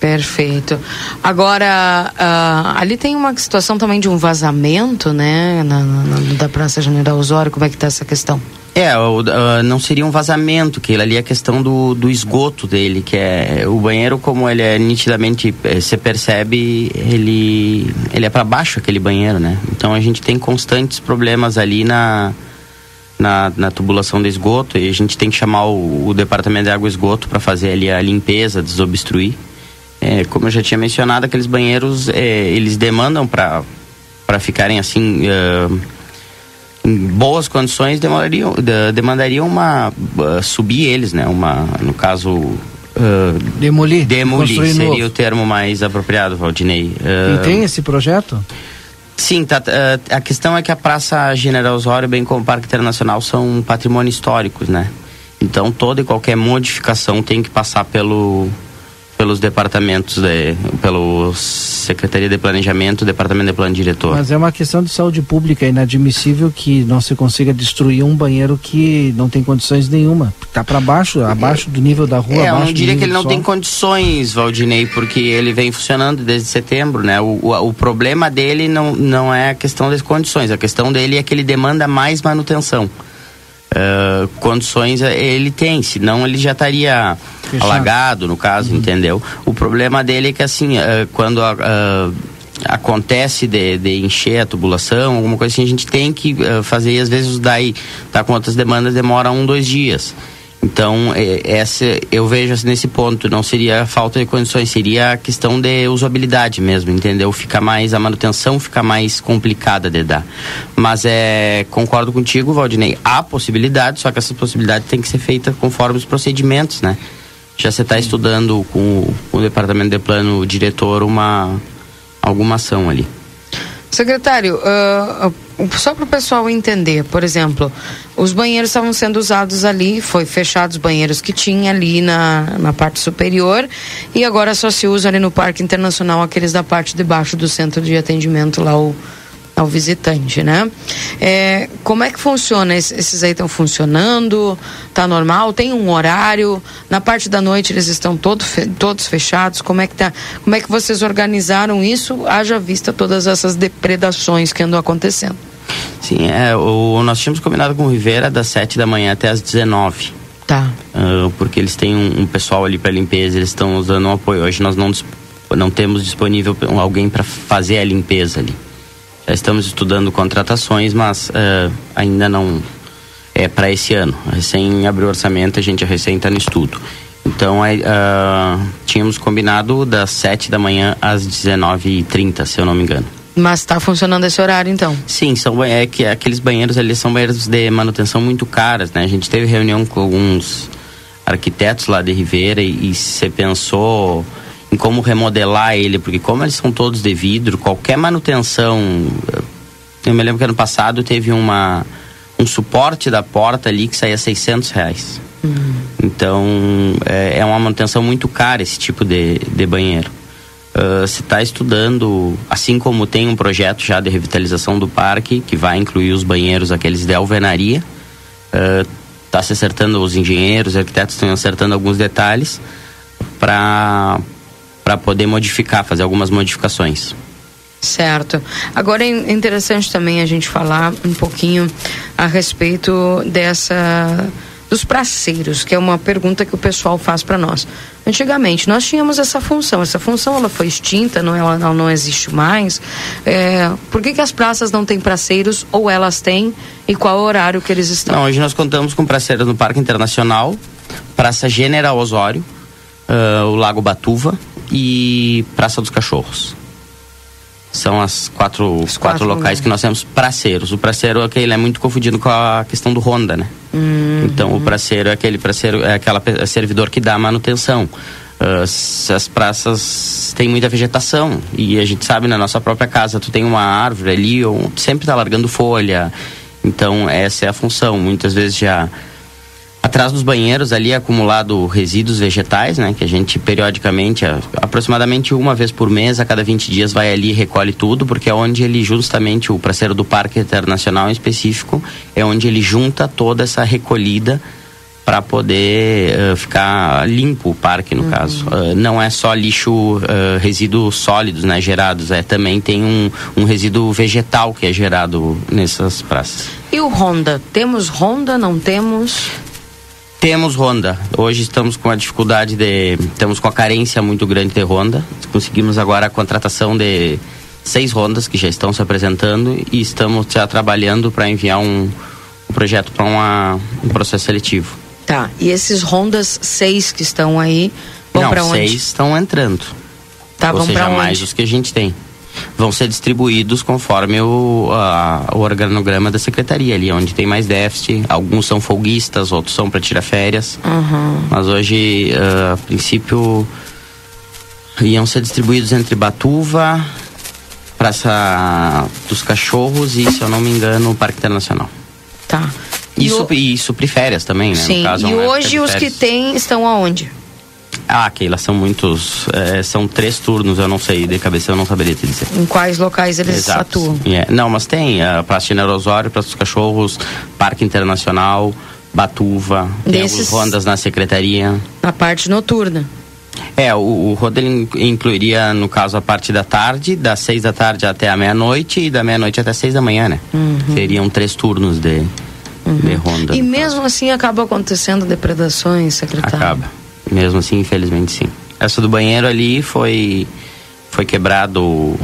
Perfeito. Agora, uh, ali tem uma situação também de um vazamento, né, na, na, da Praça General Osório. Como é que está essa questão? É, não seria um vazamento, que ali é a questão do, do esgoto dele, que é o banheiro, como ele é nitidamente, eh, você percebe, ele, ele é para baixo aquele banheiro, né? Então a gente tem constantes problemas ali na, na, na tubulação do esgoto e a gente tem que chamar o, o departamento de água e esgoto para fazer ali a limpeza, desobstruir. É, como eu já tinha mencionado, aqueles banheiros é, eles demandam para ficarem assim uh, boas condições demandariam de, demandariam uma uh, subir eles, né? Uma no caso uh, demolir, demolir seria novo. o termo mais apropriado, Valdinei. e tem esse projeto? Sim, tá, a questão é que a Praça General Osório, bem como o Parque Internacional, são patrimônio históricos, né? Então toda e qualquer modificação tem que passar pelo pelos departamentos, de, pelo Secretaria de Planejamento, Departamento de Plano Diretor. Mas é uma questão de saúde pública, é inadmissível que não se consiga destruir um banheiro que não tem condições nenhuma. Está para baixo, abaixo do nível da rua. É, eu não diria que ele não tem condições, Valdinei, porque ele vem funcionando desde setembro, né? O, o, o problema dele não, não é a questão das condições, a questão dele é que ele demanda mais manutenção. Uh, condições eh, ele tem, senão ele já estaria Fechado. alagado, no caso, uhum. entendeu? O problema dele é que assim, uh, quando uh, acontece de, de, encher a tubulação, alguma coisa assim, a gente tem que fazer e às vezes daí tá com outras demandas demora um, dois dias. Então, é, essa, eu vejo assim, nesse ponto, não seria falta de condições, seria a questão de usabilidade mesmo, entendeu? Fica mais, a manutenção fica mais complicada de dar. Mas é, concordo contigo, Valdinei, há possibilidade, só que essa possibilidade tem que ser feita conforme os procedimentos, né? Já você está estudando com, com o departamento de plano diretor uma, alguma ação ali. Secretário, uh, só para o pessoal entender, por exemplo, os banheiros estavam sendo usados ali, foi fechados os banheiros que tinha ali na, na parte superior e agora só se usa ali no Parque Internacional aqueles da parte de baixo do centro de atendimento lá, o ao visitante, né? É, como é que funciona? Esses aí estão funcionando? Tá normal? Tem um horário? Na parte da noite eles estão todo, todos fechados? Como é que tá? Como é que vocês organizaram isso? Haja vista todas essas depredações que andam acontecendo. Sim, é, o, nós tínhamos combinado com o Rivera das 7 da manhã até as 19. Tá. Uh, porque eles têm um, um pessoal ali para limpeza, eles estão usando um apoio. Hoje nós não, não temos disponível alguém para fazer a limpeza ali. Estamos estudando contratações, mas uh, ainda não. é para esse ano. Recém abriu o orçamento, a gente recém está no estudo. Então, uh, tínhamos combinado das 7 da manhã às 19h30, se eu não me engano. Mas está funcionando esse horário, então? Sim, são é que aqueles banheiros ali são banheiros de manutenção muito caras, né? A gente teve reunião com alguns arquitetos lá de Ribeira e, e você pensou em como remodelar ele, porque como eles são todos de vidro, qualquer manutenção. Eu me lembro que ano passado teve uma um suporte da porta ali que saía 600 reais. Uhum. Então é, é, uma manutenção muito cara esse tipo de, de banheiro. Uh, se está estudando, assim como tem um projeto já de revitalização do parque, que vai incluir os banheiros, aqueles de alvenaria, está uh, se acertando, os engenheiros, os arquitetos estão acertando alguns detalhes para poder modificar, fazer algumas modificações. Certo. Agora é interessante também a gente falar um pouquinho a respeito dessa dos praceiros, que é uma pergunta que o pessoal faz para nós. Antigamente nós tínhamos essa função, essa função ela foi extinta, não ela, ela não existe mais. É, por que, que as praças não têm praceiros ou elas têm e qual horário que eles estão? Não, hoje nós contamos com praceiros no Parque Internacional, Praça General Osório, uh, o Lago Batuva e Praça dos Cachorros. São as quatro, Os quatro, quatro locais que nós temos praceiros. O praceiro é aquele é muito confundido com a questão do Honda, né? Uhum. Então o praceiro é aquele praceiro é aquela é servidor que dá manutenção. Uh, as praças têm muita vegetação e a gente sabe na nossa própria casa tu tem uma árvore ali ou sempre está largando folha. Então essa é a função. Muitas vezes já Atrás dos banheiros ali é acumulado resíduos vegetais, né? Que a gente periodicamente, aproximadamente uma vez por mês, a cada 20 dias, vai ali e recolhe tudo, porque é onde ele justamente, o parceiro do Parque Internacional em específico, é onde ele junta toda essa recolhida para poder uh, ficar limpo o parque, no uhum. caso. Uh, não é só lixo, uh, resíduos sólidos, né, gerados, é também tem um, um resíduo vegetal que é gerado nessas praças. E o Honda? Temos Honda, não temos? Temos Honda. Hoje estamos com a dificuldade de. Estamos com a carência muito grande de Honda. Conseguimos agora a contratação de seis Hondas que já estão se apresentando e estamos já trabalhando para enviar um, um projeto para um processo seletivo. Tá. E esses Hondas seis que estão aí vão para onde? Seis estão entrando. Tá, Ou seja, mais os que a gente tem vão ser distribuídos conforme o, a, o organograma da secretaria ali, onde tem mais déficit. Alguns são folguistas, outros são para tirar férias. Uhum. Mas hoje, uh, a princípio, iam ser distribuídos entre Batuva, Praça dos Cachorros e, se eu não me engano, o Parque Internacional. Tá. Isso, e, o... e supriférias também, né? Sim. Caso, e hoje os que tem estão aonde? Ah, Keila, são muitos. É, são três turnos, eu não sei, de cabeça eu não saberia te dizer. Em quais locais eles Exato. atuam? Yeah. Não, mas tem a Praça General Osório, Praça dos Cachorros, Parque Internacional, Batuva, Desses... tem rondas na secretaria. Na parte noturna. É, o, o roda incluiria, no caso, a parte da tarde, das seis da tarde até a meia-noite e da meia-noite até seis da manhã, né? Uhum. Seriam três turnos de, uhum. de ronda. E mesmo caso. assim acaba acontecendo depredações, secretário? Acaba. Mesmo assim, infelizmente sim. Essa do banheiro ali foi foi quebrado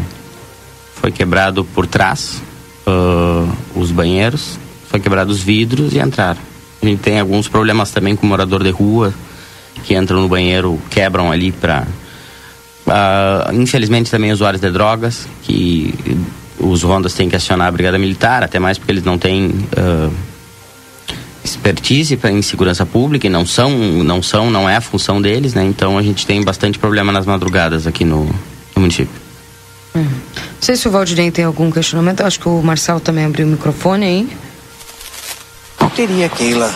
foi quebrado por trás uh, os banheiros, foi quebrado os vidros e entraram. A gente tem alguns problemas também com morador de rua que entram no banheiro, quebram ali para uh, infelizmente também usuários de drogas que os rondas têm que acionar a brigada militar, até mais porque eles não têm uh, expertise em segurança pública e não são, não são, não é a função deles, né? Então a gente tem bastante problema nas madrugadas aqui no, no município. Uhum. Não sei se o Valdinei tem algum questionamento, acho que o Marcelo também abriu o microfone aí. Eu teria, Keila.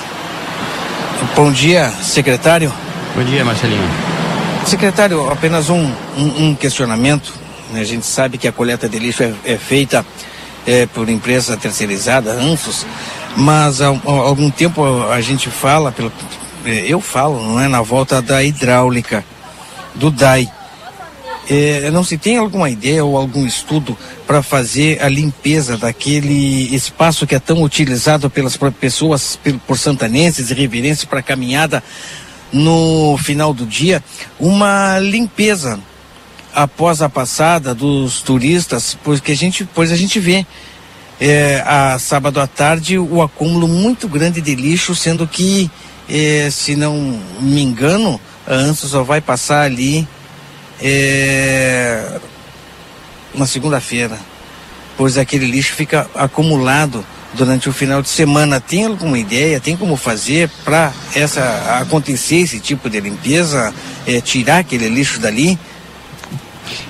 Bom dia, secretário. Bom dia, Marcelinho. Secretário, apenas um, um, um questionamento. A gente sabe que a coleta de lixo é, é feita é, por empresa terceirizada, Anfos, mas há, há, algum tempo a gente fala, pelo, é, eu falo, não é, na volta da hidráulica, do DAI. É, não se tem alguma ideia ou algum estudo para fazer a limpeza daquele espaço que é tão utilizado pelas pessoas, por santanenses e riverenses para caminhada no final do dia, uma limpeza após a passada dos turistas, pois que a gente, pois a gente vê é, a sábado à tarde o acúmulo muito grande de lixo, sendo que, é, se não me engano, a ANSA só vai passar ali é, na segunda-feira, pois aquele lixo fica acumulado durante o final de semana. Tem alguma ideia, tem como fazer para essa acontecer esse tipo de limpeza, é, tirar aquele lixo dali?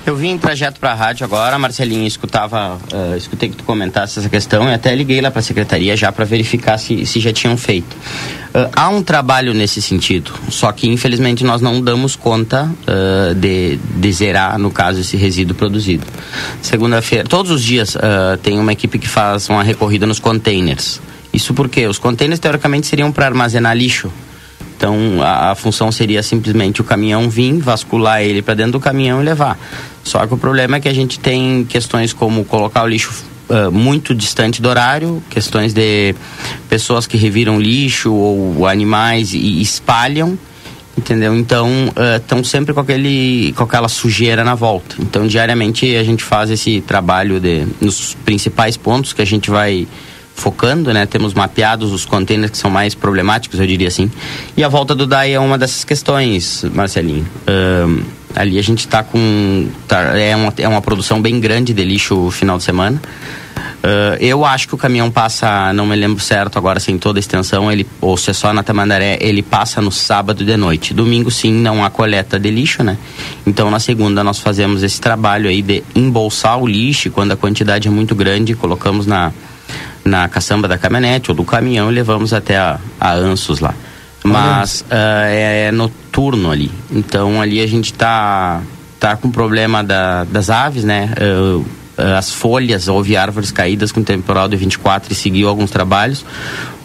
Eu vim em trajeto para a rádio agora, Marcelinho, escutava, uh, escutei que tu comentasse essa questão e até liguei lá para a secretaria já para verificar se, se já tinham feito. Uh, há um trabalho nesse sentido, só que infelizmente nós não damos conta uh, de, de zerar, no caso, esse resíduo produzido. Segunda-feira, todos os dias tem uma equipe que faz uma recorrida nos containers. Isso porque os containers teoricamente seriam para armazenar lixo, então a, a, função seria simplesmente o caminhão vir, vascular ele para dentro do caminhão e levar. Só que o problema é que a gente tem questões como colocar o lixo uh, muito distante do horário, questões de pessoas que reviram lixo ou animais e espalham entendeu? Então estão uh, sempre com aquele com aquela sujeira na volta. Então diariamente a gente faz esse trabalho de nos principais pontos que a gente vai focando, né? Temos mapeados os containers que são mais problemáticos, eu diria assim. E a volta do DAI é uma dessas questões, Marcelinho. Um, ali a gente está com. Tá, é, uma, é uma produção bem grande de lixo final de semana. Uh, eu acho que o caminhão passa, não me lembro certo agora, sem toda a extensão, ele, ou se é só na Tamandaré, ele passa no sábado de noite. Domingo, sim, não há coleta de lixo, né? Então, na segunda, nós fazemos esse trabalho aí de embolsar o lixo, quando a quantidade é muito grande, colocamos na, na caçamba da caminhonete ou do caminhão e levamos até a, a Ansos lá. Mas uh, é, é, noturno ali. Então ali a gente tá, tá com problema da, das aves, né? Uh, as folhas, houve árvores caídas com temporal de 24 e seguiu alguns trabalhos.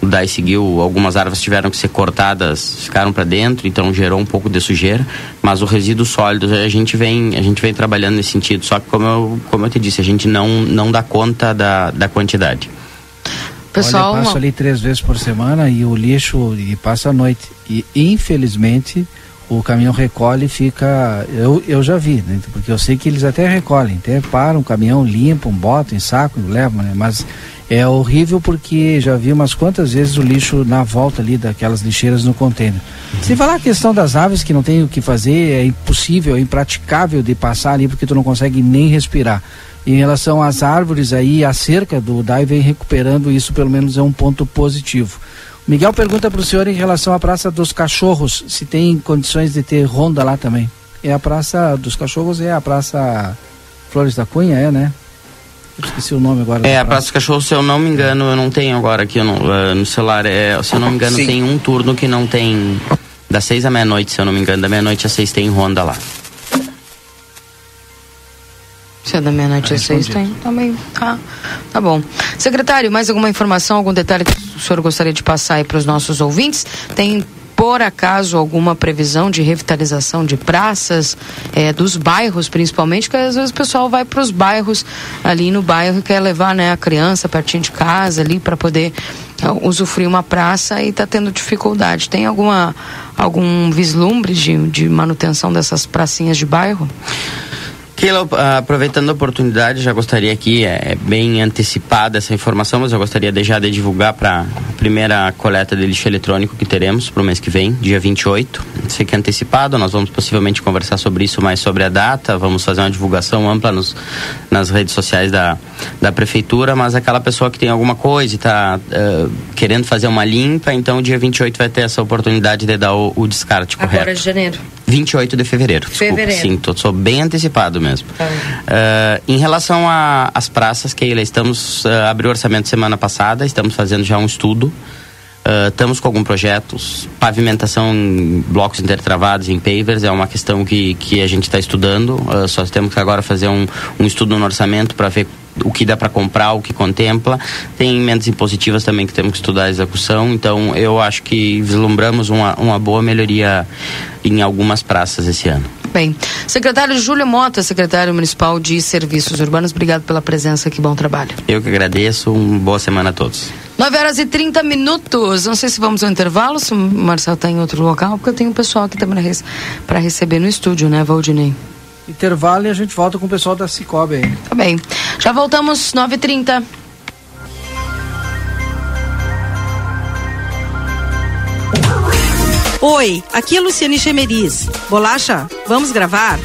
O DAI seguiu, algumas árvores tiveram que ser cortadas, ficaram para dentro, então gerou um pouco de sujeira. Mas o resíduo sólido a gente vem, a gente vem trabalhando nesse sentido. Só que como eu, como eu te disse, a gente não, não dá conta da, da quantidade. Pessoal, Olha, eu passo ali três vezes por semana e o lixo e passa a noite. E infelizmente o caminhão recolhe e fica. Eu, eu já vi, né? Porque eu sei que eles até recolhem, até param o caminhão, limpam, botam em saco, levam, né? Mas é horrível porque já vi umas quantas vezes o lixo na volta ali daquelas lixeiras no container. Uhum. Sem falar a questão das aves que não tem o que fazer, é impossível, é impraticável de passar ali porque tu não consegue nem respirar. Em relação às árvores aí, a cerca do DAI vem recuperando isso, pelo menos é um ponto positivo. Miguel pergunta para o senhor em relação à Praça dos Cachorros, se tem condições de ter ronda lá também. É a Praça dos Cachorros, é a Praça Flores da Cunha, é, né? Eu esqueci o nome agora. É, a Praça dos Cachorros, se eu não me engano, eu não tenho agora aqui no, uh, no celular. É, se eu não me engano, Sim. tem um turno que não tem. Das seis à meia-noite, se eu não me engano, da meia-noite às seis tem ronda lá. Se é da meia-noite às seis, tem também. Tá, tá bom. Secretário, mais alguma informação, algum detalhe que o senhor gostaria de passar aí para os nossos ouvintes? Tem por acaso alguma previsão de revitalização de praças, é, dos bairros principalmente, que às vezes o pessoal vai para os bairros ali no bairro e quer levar né, a criança pertinho de casa ali para poder uh, usufruir uma praça e está tendo dificuldade. Tem alguma algum vislumbre de, de manutenção dessas pracinhas de bairro? Keila, aproveitando a oportunidade, já gostaria aqui, é, é bem antecipada essa informação, mas eu gostaria de já de divulgar para a primeira coleta de lixo eletrônico que teremos para o mês que vem, dia 28. Sei que é antecipado, nós vamos possivelmente conversar sobre isso, mais sobre a data, vamos fazer uma divulgação ampla nos, nas redes sociais da, da prefeitura, mas aquela pessoa que tem alguma coisa e está uh, querendo fazer uma limpa, então dia 28 vai ter essa oportunidade de dar o, o descarte correto. Agora de janeiro. 28 de fevereiro. Fevereiro. Desculpa, sim, tô, sou bem antecipado mesmo. Tá. Uh, em relação às praças, Keila, estamos uh, abriu orçamento semana passada, estamos fazendo já um estudo. Uh, estamos com alguns projetos, pavimentação em blocos intertravados, em pavers, é uma questão que, que a gente está estudando. Uh, só temos que agora fazer um, um estudo no orçamento para ver o que dá para comprar, o que contempla. Tem emendas impositivas também que temos que estudar a execução. Então, eu acho que vislumbramos uma, uma boa melhoria em algumas praças esse ano. Bem, secretário Júlio Mota, secretário municipal de Serviços Urbanos, obrigado pela presença, que bom trabalho. Eu que agradeço, uma boa semana a todos. 9 horas e 30 minutos. Não sei se vamos ao intervalo, se o Marcelo está em outro local, porque eu tenho um pessoal aqui também para receber no estúdio, né, Valdinei? Intervalo e a gente volta com o pessoal da Cicobi aí. Tá bem. Já voltamos, 9h30. Oi, aqui é Luciane Chemeris. Bolacha, vamos gravar?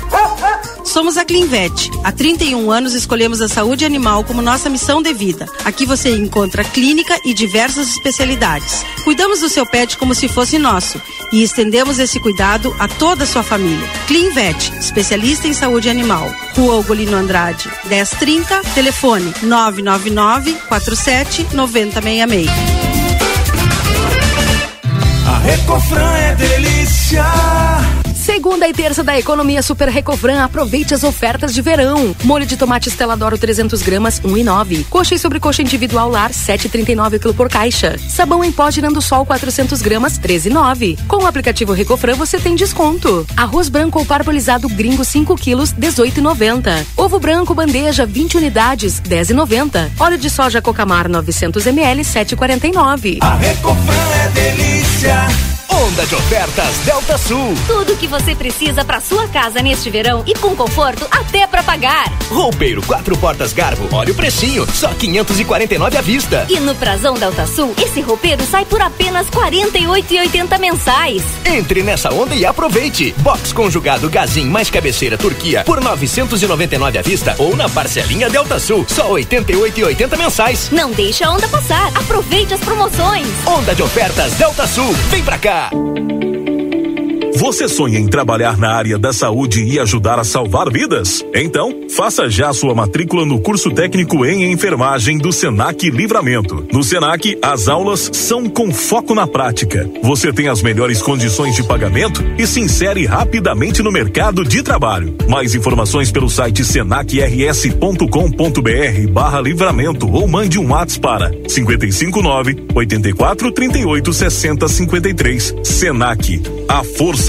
Somos a Clinvet. Há 31 anos escolhemos a saúde animal como nossa missão de vida. Aqui você encontra clínica e diversas especialidades. Cuidamos do seu pet como se fosse nosso e estendemos esse cuidado a toda a sua família. Clinvet, especialista em saúde animal. Rua Ugolino Andrade, 1030, telefone 999 47 9066. A Recofran é delícia. Segunda e terça da economia Super Recofran, aproveite as ofertas de verão. Molho de tomate Esteladoro 300 gramas, 1,9. Coxa e sobrecoxa individual lar, 7,39 kg por caixa. Sabão em pó girando sol 400 gramas, 13,9. Com o aplicativo Recofran você tem desconto. Arroz branco ou parbolizado gringo 5 quilos, 18,90. Ovo branco bandeja 20 unidades, 10,90. Óleo de soja Cocamar 900 ml, 7,49. A Recofran é delícia. Onda de ofertas Delta Sul. Tudo que você precisa para sua casa neste verão e com conforto até para pagar. Roupeiro quatro portas Garbo, olha o precinho, só 549 à vista. E no Prazão Delta Sul, esse roupeiro sai por apenas 48,80 mensais. Entre nessa onda e aproveite. Box conjugado Gazin mais cabeceira Turquia por 999 à vista ou na parcelinha Delta Sul, só 88,80 mensais. Não deixe a onda passar. Aproveite as promoções. Onda de ofertas Delta Sul. Vem pra cá. Você sonha em trabalhar na área da saúde e ajudar a salvar vidas? Então, faça já sua matrícula no curso técnico em enfermagem do Senac Livramento. No Senac, as aulas são com foco na prática. Você tem as melhores condições de pagamento e se insere rapidamente no mercado de trabalho. Mais informações pelo site senacrs.com.br barra livramento ou mande um WhatsApp para 559 84 38 60 53. Senac, a força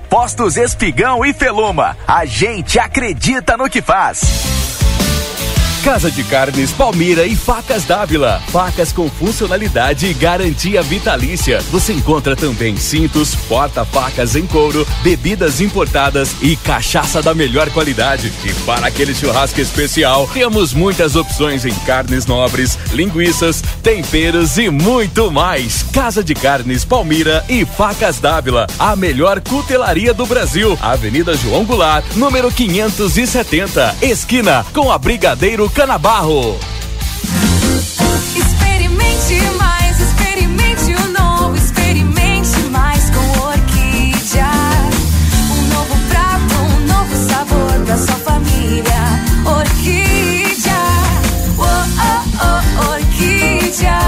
Postos Espigão e Feluma. A gente acredita no que faz. Casa de Carnes Palmira e Facas Dávila. Facas com funcionalidade e garantia vitalícia. Você encontra também cintos, porta-facas em couro, bebidas importadas e cachaça da melhor qualidade. E para aquele churrasco especial, temos muitas opções em carnes nobres, linguiças, temperos e muito mais. Casa de Carnes Palmira e Facas Dávila. A melhor cutelaria do Brasil. Avenida João Goulart, número 570. Esquina com a Brigadeiro Canabarro. Experimente mais, experimente o novo, experimente mais com Orquídea. Um novo prato, um novo sabor pra sua família. Orquídea, oh, oh, oh, Orquídea.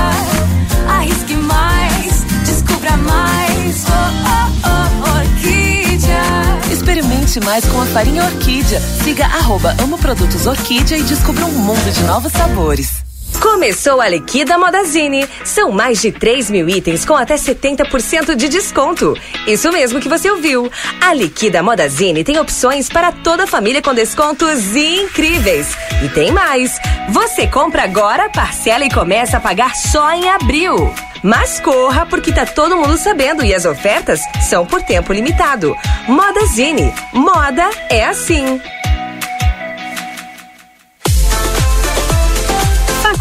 Arrisque mais, descubra mais, oh, oh, oh. Mais com a farinha Orquídea. Siga arroba Amo Produtos Orquídea e descubra um mundo de novos sabores. Começou a Liquida Modazine. São mais de 3 mil itens com até 70% de desconto. Isso mesmo que você ouviu. A Liquida Modazine tem opções para toda a família com descontos incríveis. E tem mais. Você compra agora, parcela e começa a pagar só em abril. Mas corra, porque tá todo mundo sabendo e as ofertas são por tempo limitado. Modazine. Moda é assim.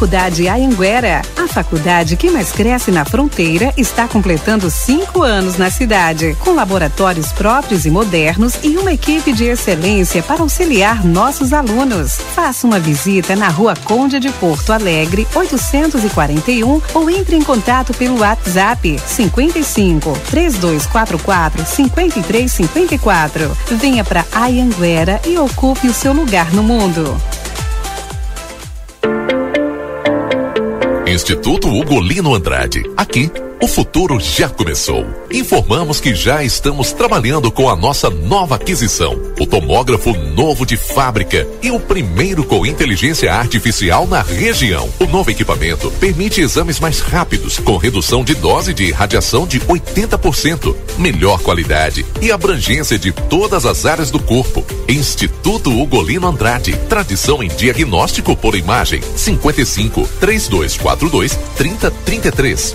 Faculdade Anhanguera. A faculdade que mais cresce na fronteira está completando cinco anos na cidade, com laboratórios próprios e modernos e uma equipe de excelência para auxiliar nossos alunos. Faça uma visita na Rua Conde de Porto Alegre, 841 ou entre em contato pelo WhatsApp 55 3244 5354. Venha para Anhanguera e ocupe o seu lugar no mundo. Instituto Ugolino Andrade. Aqui O futuro já começou. Informamos que já estamos trabalhando com a nossa nova aquisição, o tomógrafo novo de fábrica e o primeiro com inteligência artificial na região. O novo equipamento permite exames mais rápidos, com redução de dose de radiação de 80%, melhor qualidade e abrangência de todas as áreas do corpo. Instituto Ugolino Andrade, tradição em diagnóstico por imagem. 55 3242 3033.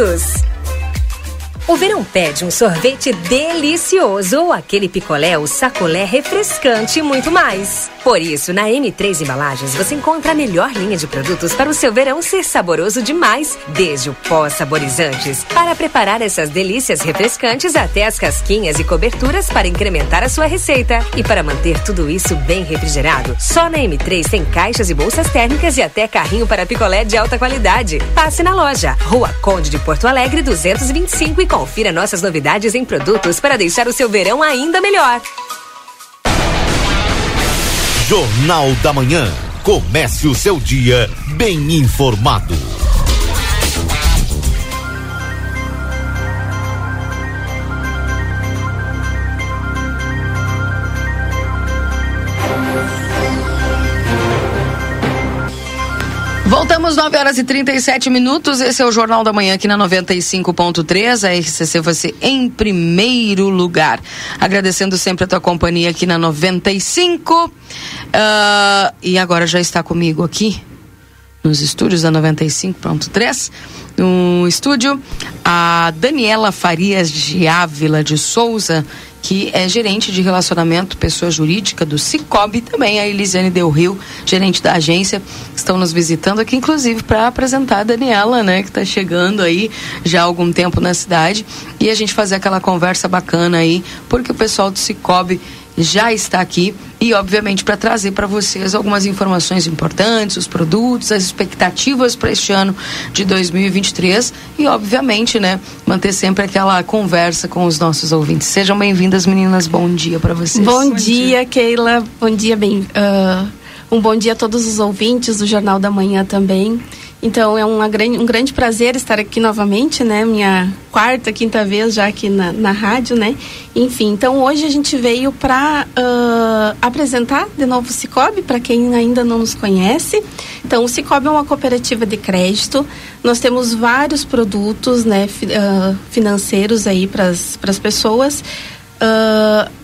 todos. O verão pede um sorvete delicioso ou aquele picolé ou sacolé refrescante e muito mais. Por isso, na M3 Embalagens você encontra a melhor linha de produtos para o seu verão ser saboroso demais, desde o pó saborizantes, para preparar essas delícias refrescantes até as casquinhas e coberturas para incrementar a sua receita. E para manter tudo isso bem refrigerado, só na M3 tem caixas e bolsas térmicas e até carrinho para picolé de alta qualidade. Passe na loja, Rua Conde de Porto Alegre 225 e confira nossas novidades em produtos para deixar o seu verão ainda melhor. Jornal da Manhã. Comece o seu dia bem informado. Voltamos 9 horas e 37 minutos. Esse é o Jornal da Manhã aqui na 95.3. A RCC você em primeiro lugar. Agradecendo sempre a tua companhia aqui na 95. Uh, ah, e agora já está comigo aqui nos estúdios da 95.3. No estúdio, a Daniela Farias de Ávila de Souza que é gerente de relacionamento, pessoa jurídica do Cicobi, também a Elisiane Del Rio, gerente da agência, estão nos visitando aqui, inclusive, para apresentar a Daniela, né, que está chegando aí já há algum tempo na cidade, e a gente fazer aquela conversa bacana aí, porque o pessoal do Cicobi já está aqui e, obviamente, para trazer para vocês algumas informações importantes, os produtos, as expectativas para este ano de 2023 e, obviamente, né, manter sempre aquela conversa com os nossos ouvintes. Sejam bem-vindas, meninas. Bom dia para vocês. Bom, bom dia, dia, Keila. Bom dia, bem. Uh, um bom dia a todos os ouvintes do Jornal da Manhã também. Então é uma grande, um grande prazer estar aqui novamente, né? Minha quarta, quinta vez já aqui na, na rádio, né? Enfim, então hoje a gente veio para uh, apresentar de novo o Cicobi, para quem ainda não nos conhece. Então, o Cicobi é uma cooperativa de crédito. Nós temos vários produtos né, uh, financeiros aí para as pessoas. Uh,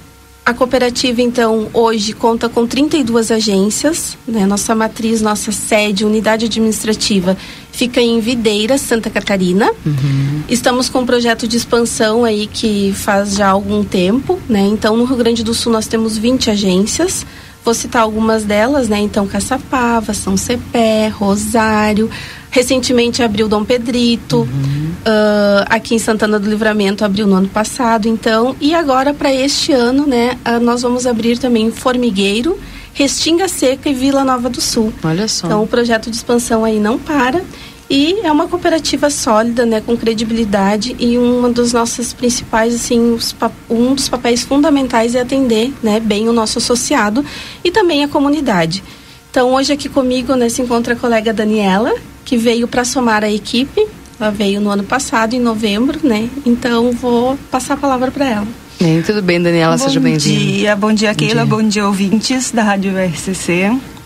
a cooperativa, então, hoje conta com 32 agências. Né? Nossa matriz, nossa sede, unidade administrativa, fica em Videira, Santa Catarina. Uhum. Estamos com um projeto de expansão aí que faz já algum tempo. Né? Então, no Rio Grande do Sul, nós temos 20 agências. Vou citar algumas delas, né? Então, Caçapava, São Cepé, Rosário. Recentemente abriu Dom Pedrito. Uhum. Uh, aqui em Santana do Livramento abriu no ano passado, então. E agora, para este ano, né? Uh, nós vamos abrir também Formigueiro, Restinga Seca e Vila Nova do Sul. Olha só. Então, o projeto de expansão aí não para. E é uma cooperativa sólida, né, com credibilidade e uma dos nossos principais, assim, os, um dos papéis fundamentais é atender, né, bem o nosso associado e também a comunidade. Então, hoje aqui comigo, né, se encontra a colega Daniela, que veio para somar a equipe. Ela veio no ano passado, em novembro, né? Então, vou passar a palavra para ela. Bem, tudo bem, Daniela, bom seja bem-vinda. Bom dia, bom dia, Keila, bom dia. bom dia, ouvintes da Rádio RCC.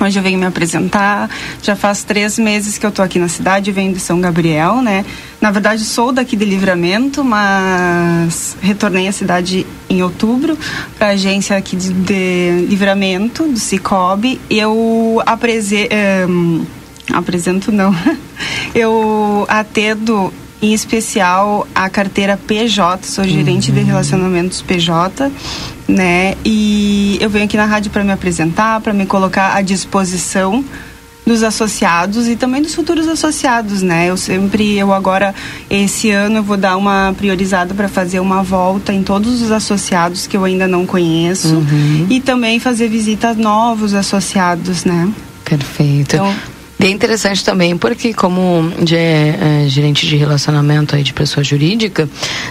Hoje eu venho me apresentar. Já faz três meses que eu tô aqui na cidade, venho de São Gabriel, né? Na verdade, sou daqui de Livramento, mas retornei à cidade em outubro para a agência aqui de, de, Livramento, do Cicobi. Eu aprese, um, apresento, não. Eu atendo em especial a carteira PJ, sou gerente uhum. de relacionamentos PJ né? E eu venho aqui na rádio para me apresentar, para me colocar à disposição dos associados e também dos futuros associados, né? Eu sempre, eu agora, esse ano, eu vou dar uma priorizada para fazer uma volta em todos os associados que eu ainda não conheço uhum. e também fazer visitas novos associados, né? Perfeito. Então, Bem interessante também, porque como de, é, gerente de relacionamento aí de pessoa jurídica,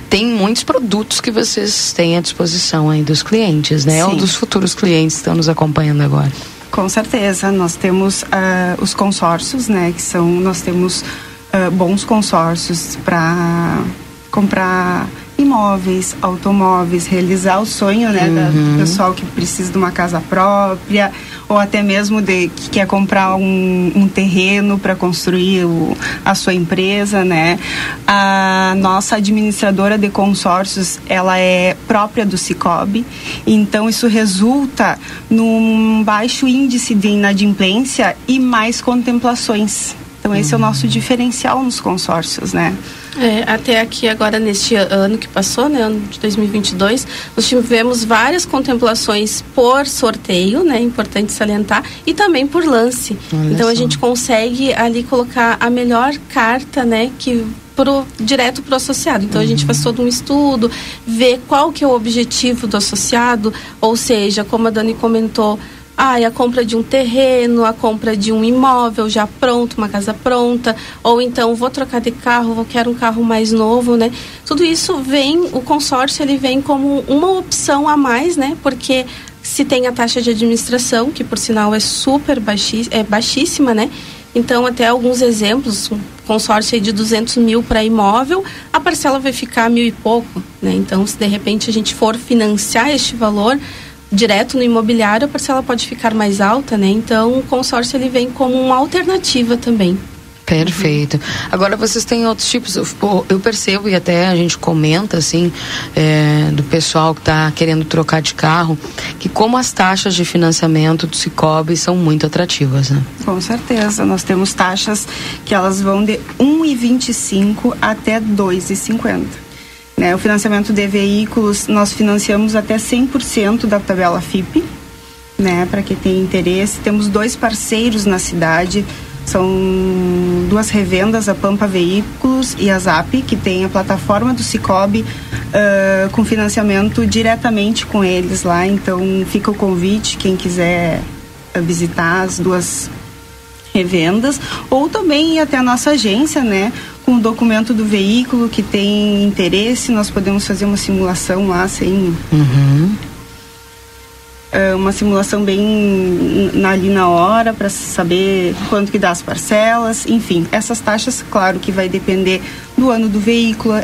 tem muitos produtos que vocês têm à disposição aí dos clientes, né? Sim. Ou dos futuros clientes que estão nos acompanhando agora. Com certeza, nós temos uh, os consórcios, né? Que são, nós temos uh, bons consórcios para comprar imóveis, automóveis, realizar o sonho né, uhum. do pessoal que precisa de uma casa própria ou até mesmo de que quer comprar um, um terreno para construir o, a sua empresa, né? A nossa administradora de consórcios, ela é própria do Cicobi, então isso resulta num baixo índice de inadimplência e mais contemplações. Então esse uhum. é o nosso diferencial nos consórcios, né? É, até aqui agora neste ano que passou, né, ano de 2022, nós tivemos várias contemplações por sorteio, né, importante salientar, e também por lance. Olha então só. a gente consegue ali colocar a melhor carta, né, que pro, direto para o associado. Então uhum. a gente faz todo um estudo, vê qual que é o objetivo do associado, ou seja, como a Dani comentou, ah, a compra de um terreno, a compra de um imóvel já pronto, uma casa pronta, ou então vou trocar de carro, vou quero um carro mais novo, né? Tudo isso vem, o consórcio ele vem como uma opção a mais, né? Porque se tem a taxa de administração, que por sinal é super baixí é baixíssima, né? Então, até alguns exemplos, um consórcio de 200 mil para imóvel, a parcela vai ficar mil e pouco, né? Então, se de repente a gente for financiar este valor, direto no imobiliário, a parcela pode ficar mais alta, né? Então, o consórcio ele vem como uma alternativa também. Perfeito. Agora vocês têm outros tipos, eu percebo e até a gente comenta assim é, do pessoal que está querendo trocar de carro, que como as taxas de financiamento do Cicobi são muito atrativas, né? Com certeza, nós temos taxas que elas vão de 1,25 até 2,50. Né? O financiamento de veículos, nós financiamos até 100% da tabela FIP, né? para quem tem interesse. Temos dois parceiros na cidade, são duas revendas, a Pampa Veículos e a Zap, que tem a plataforma do Cicobi uh, com financiamento diretamente com eles lá. Então fica o convite, quem quiser visitar as duas revendas, ou também ir até a nossa agência, né? Com o documento do veículo que tem interesse, nós podemos fazer uma simulação lá sem. Uhum. É, uma simulação bem ali na hora para saber quanto que dá as parcelas, enfim, essas taxas, claro que vai depender do ano do veículo,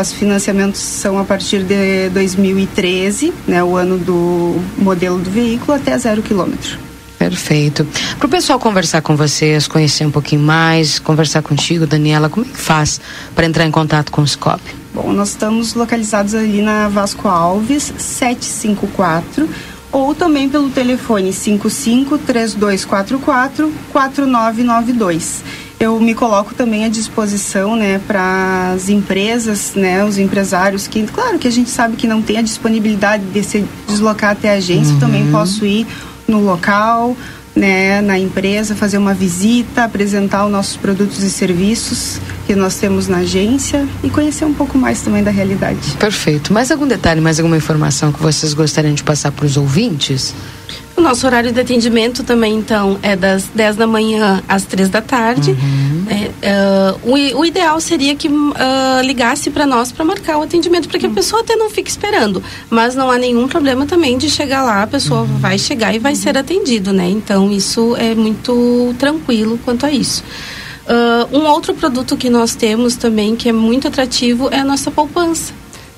os financiamentos são a partir de 2013, né, o ano do modelo do veículo até zero quilômetro. Perfeito. Para o pessoal conversar com vocês, conhecer um pouquinho mais, conversar contigo, Daniela, como é que faz para entrar em contato com o SCOP? Bom, nós estamos localizados ali na Vasco Alves, 754, ou também pelo telefone 55 3244 4992 eu me coloco também à disposição, né, para as empresas, né, os empresários que, claro, que a gente sabe que não tem a disponibilidade de se deslocar até a agência, uhum. também posso ir no local, né, na empresa, fazer uma visita, apresentar os nossos produtos e serviços que nós temos na agência e conhecer um pouco mais também da realidade. Perfeito. Mais algum detalhe, mais alguma informação que vocês gostariam de passar para os ouvintes? O nosso horário de atendimento também, então, é das 10 da manhã às 3 da tarde. Uhum. É, uh, o, o, ideal seria que uh, ligasse para nós para marcar o atendimento, para que uhum. a pessoa até não fique esperando. Mas não há nenhum problema também de chegar lá, a pessoa uhum. vai chegar e vai ser atendido, né? Então, isso é muito tranquilo quanto a isso. Uh, um outro produto que nós temos também, que é muito atrativo, é a nossa poupança.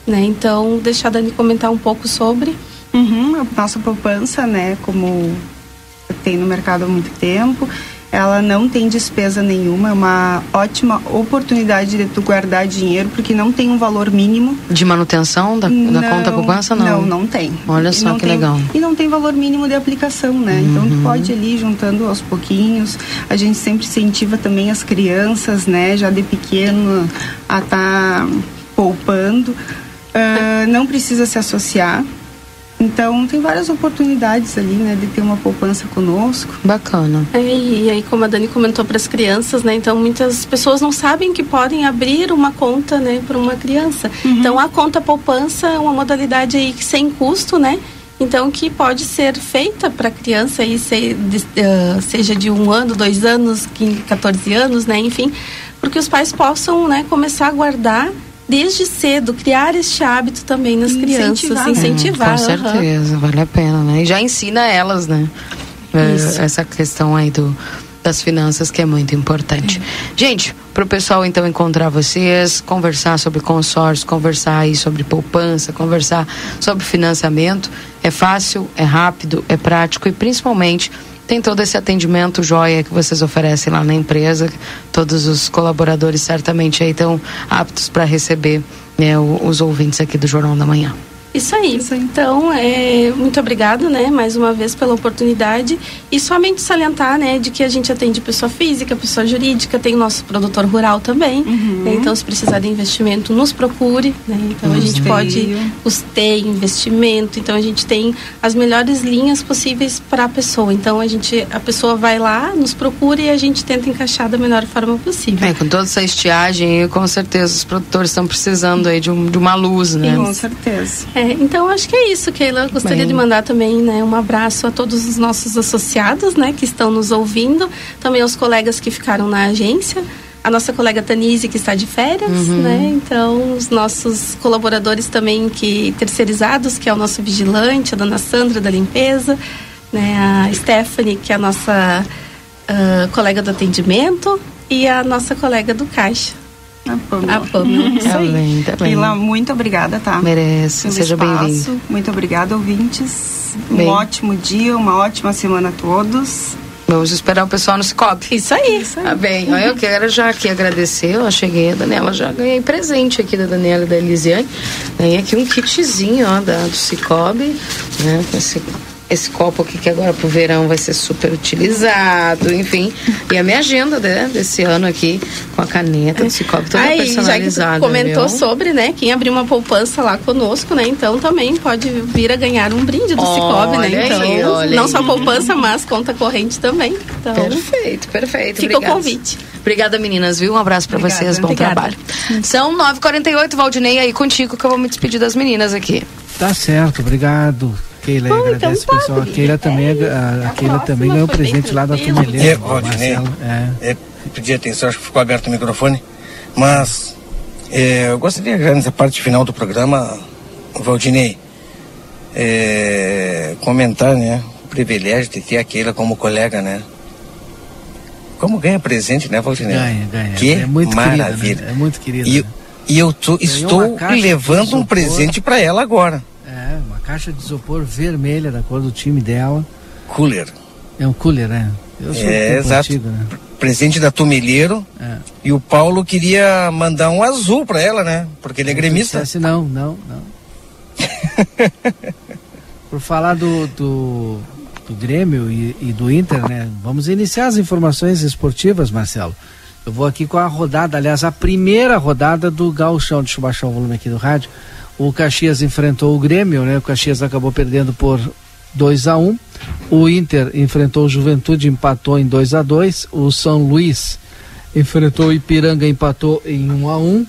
Né? Então, deixar a Dani comentar um pouco sobre. Uhum, a nossa poupança, né, como tem no mercado há muito tempo, ela não tem despesa nenhuma, é uma ótima oportunidade de tu guardar dinheiro, porque não tem um valor mínimo. De manutenção da, não, da conta poupança, não? Não, não tem. Olha só que tem, legal. E não tem valor mínimo de aplicação, né? Uhum. Então tu pode ir juntando aos pouquinhos. A gente sempre incentiva também as crianças, né, já de pequeno, a estar tá poupando. Uh, não precisa se associar, Então tem várias oportunidades ali, né, de ter uma poupança conosco. Bacana. É, e aí como a Dani comentou para as crianças, né, então muitas pessoas não sabem que podem abrir uma conta, né, para uma criança. Uhum. Então a conta poupança é uma modalidade aí que sem custo, né? Então que pode ser feita para a criança aí se, de, uh, seja de um ano, dois anos, 15, 14 anos, né, enfim, porque os pais possam, né, começar a guardar desde cedo, criar este hábito também nas crianças, incentivar. incentivar com certeza, vale a pena, né? E já ensina elas, né? Isso. Essa questão aí do, das finanças que é muito importante. É. Gente, para o pessoal então encontrar vocês, conversar sobre consórcio, conversar aí sobre poupança, conversar sobre financiamento, é fácil, é rápido, é prático e principalmente tem todo esse atendimento joia que vocês oferecem lá na empresa. Todos os colaboradores certamente aí estão aptos para receber né, os ouvintes aqui do Jornal da Manhã. Isso aí. Isso aí. Então, é, muito obrigado, né, mais uma vez pela oportunidade e somente salientar, né, de que a gente atende pessoa física, pessoa jurídica, tem o nosso produtor rural também. Uhum. Né, então, se precisar de investimento, nos procure. Né, então, a gente pode custeio, investimento. Então, a gente tem as melhores linhas possíveis para a pessoa. Então, a gente, a pessoa vai lá, nos procura e a gente tenta encaixar da melhor forma possível. É, com toda essa estiagem, com certeza os produtores estão precisando aí de, um, de uma luz, né? Com certeza. É, então acho que é isso, Keila. Gostaria Bem. de mandar também né, um abraço a todos os nossos associados né, que estão nos ouvindo, também aos colegas que ficaram na agência, a nossa colega Tanise que está de férias, uhum. né? Então, os nossos colaboradores também que terceirizados, que é o nosso vigilante, a dona Sandra da limpeza, né? A Stephanie, que é a nossa uh, colega do atendimento, e a nossa colega do caixa. A Pamela. A Pamela. Isso tá aí. Bem, tá bem. Muito obrigada, tá? Merece. Seja bem-vindo. Muito obrigada, ouvintes. Bem. Um ótimo dia, uma ótima semana a todos. Vamos esperar o pessoal no Cicobi. Isso aí. Isso aí. Tá bem. Eu quero já aqui agradecer. Eu cheguei, a Daniela já ganhei presente aqui da Daniela e da Elisiane. Ganhei aqui um kitzinho, ó, da, do Cicobi, né? Com esse esse copo aqui que agora pro verão vai ser super utilizado, enfim. E a minha agenda né, desse ano aqui com a caneta desse copo toda Aí, personalizada. Já que comentou viu? sobre, né? Quem abriu uma poupança lá conosco, né? Então também pode vir a ganhar um brinde do Cicobi, né? Então, aí, não aí. só poupança, mas conta corrente também. Então, perfeito, perfeito. Fica Obrigada. o convite. Obrigada, meninas, viu? Um abraço para vocês, bom Obrigada. trabalho. São 9h48, Valdinei, aí contigo que eu vou me despedir das meninas aqui. Tá certo, obrigado. Keila, Bom, agradece então, o pessoal. A Keila também, a, a Keila também ganhou um presente lá da Tumeleira. É, Valdinei, é. é, pedi atenção, acho que ficou aberto o microfone, mas é, eu gostaria, nessa parte final do programa, Valdinei, é, comentar, né, o privilégio de ter a Keila como colega, né? Como ganha presente, né, Valdinei? Ganha, ganha. Que é muito maravilha. Querida, né? É muito querido. E, e eu tô, estou levando um presente para ela agora caixa de isopor vermelha da cor do time dela. Cooler. É um cooler, né? Eu sou é, exato. Antigo, né? Presente da Tumilheiro. É. E o Paulo queria mandar um azul para ela, né? Porque ele é gremista. Dissesse, não, não, não. Por falar do, do, do Grêmio e, e, do Inter, né? Vamos iniciar as informações esportivas, Marcelo. Eu vou aqui com a rodada, aliás, a primeira rodada do Gauchão. Deixa eu baixar o volume aqui do rádio. O Caxias enfrentou o Grêmio, né? O Caxias acabou perdendo por 2 a 1 um. O Inter enfrentou o Juventude, empatou em 2 a 2 O São Luís enfrentou o Ipiranga, empatou em 1 um a 1 um.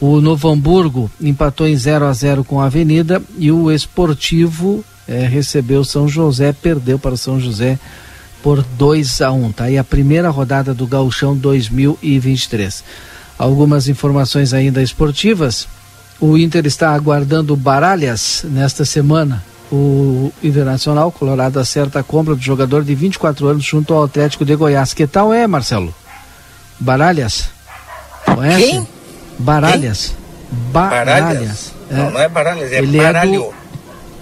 O Novo Hamburgo empatou em 0 a 0 com a Avenida. E o Esportivo é, recebeu São José, perdeu para São José por 2 a 1 um. Tá aí a primeira rodada do Gauchão 2023. Algumas informações ainda esportivas. O Inter está aguardando Baralhas nesta semana. O Internacional Colorado acerta a compra do jogador de 24 anos junto ao Atlético de Goiás. Que tal é, Marcelo? Baralhas? Conhece? Quem? Baralhas. Baralhas. Baralhas. É. Não, não é Baralhas, é Ele Baralho. É do...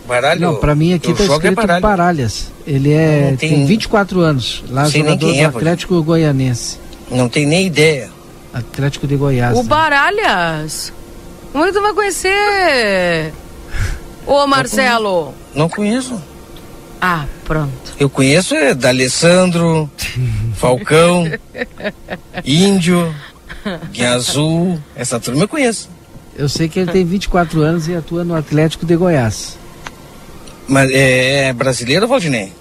Baralho. Não, para mim aqui está é escrito é Baralho. Baralhas. Ele é, tem... tem 24 anos, lá jogador do Atlético Goianense. Não tem nem ideia. Atlético de Goiás. O né? Baralhas. Como é que tu vai conhecer? Ô, Marcelo. Não conheço. Ah, pronto. Eu conheço é D'Alessandro, Falcão, Índio, Guia Azul. Essa turma eu conheço. Eu sei que ele tem 24 anos e atua no Atlético de Goiás. Mas é, é brasileiro, Valdinei?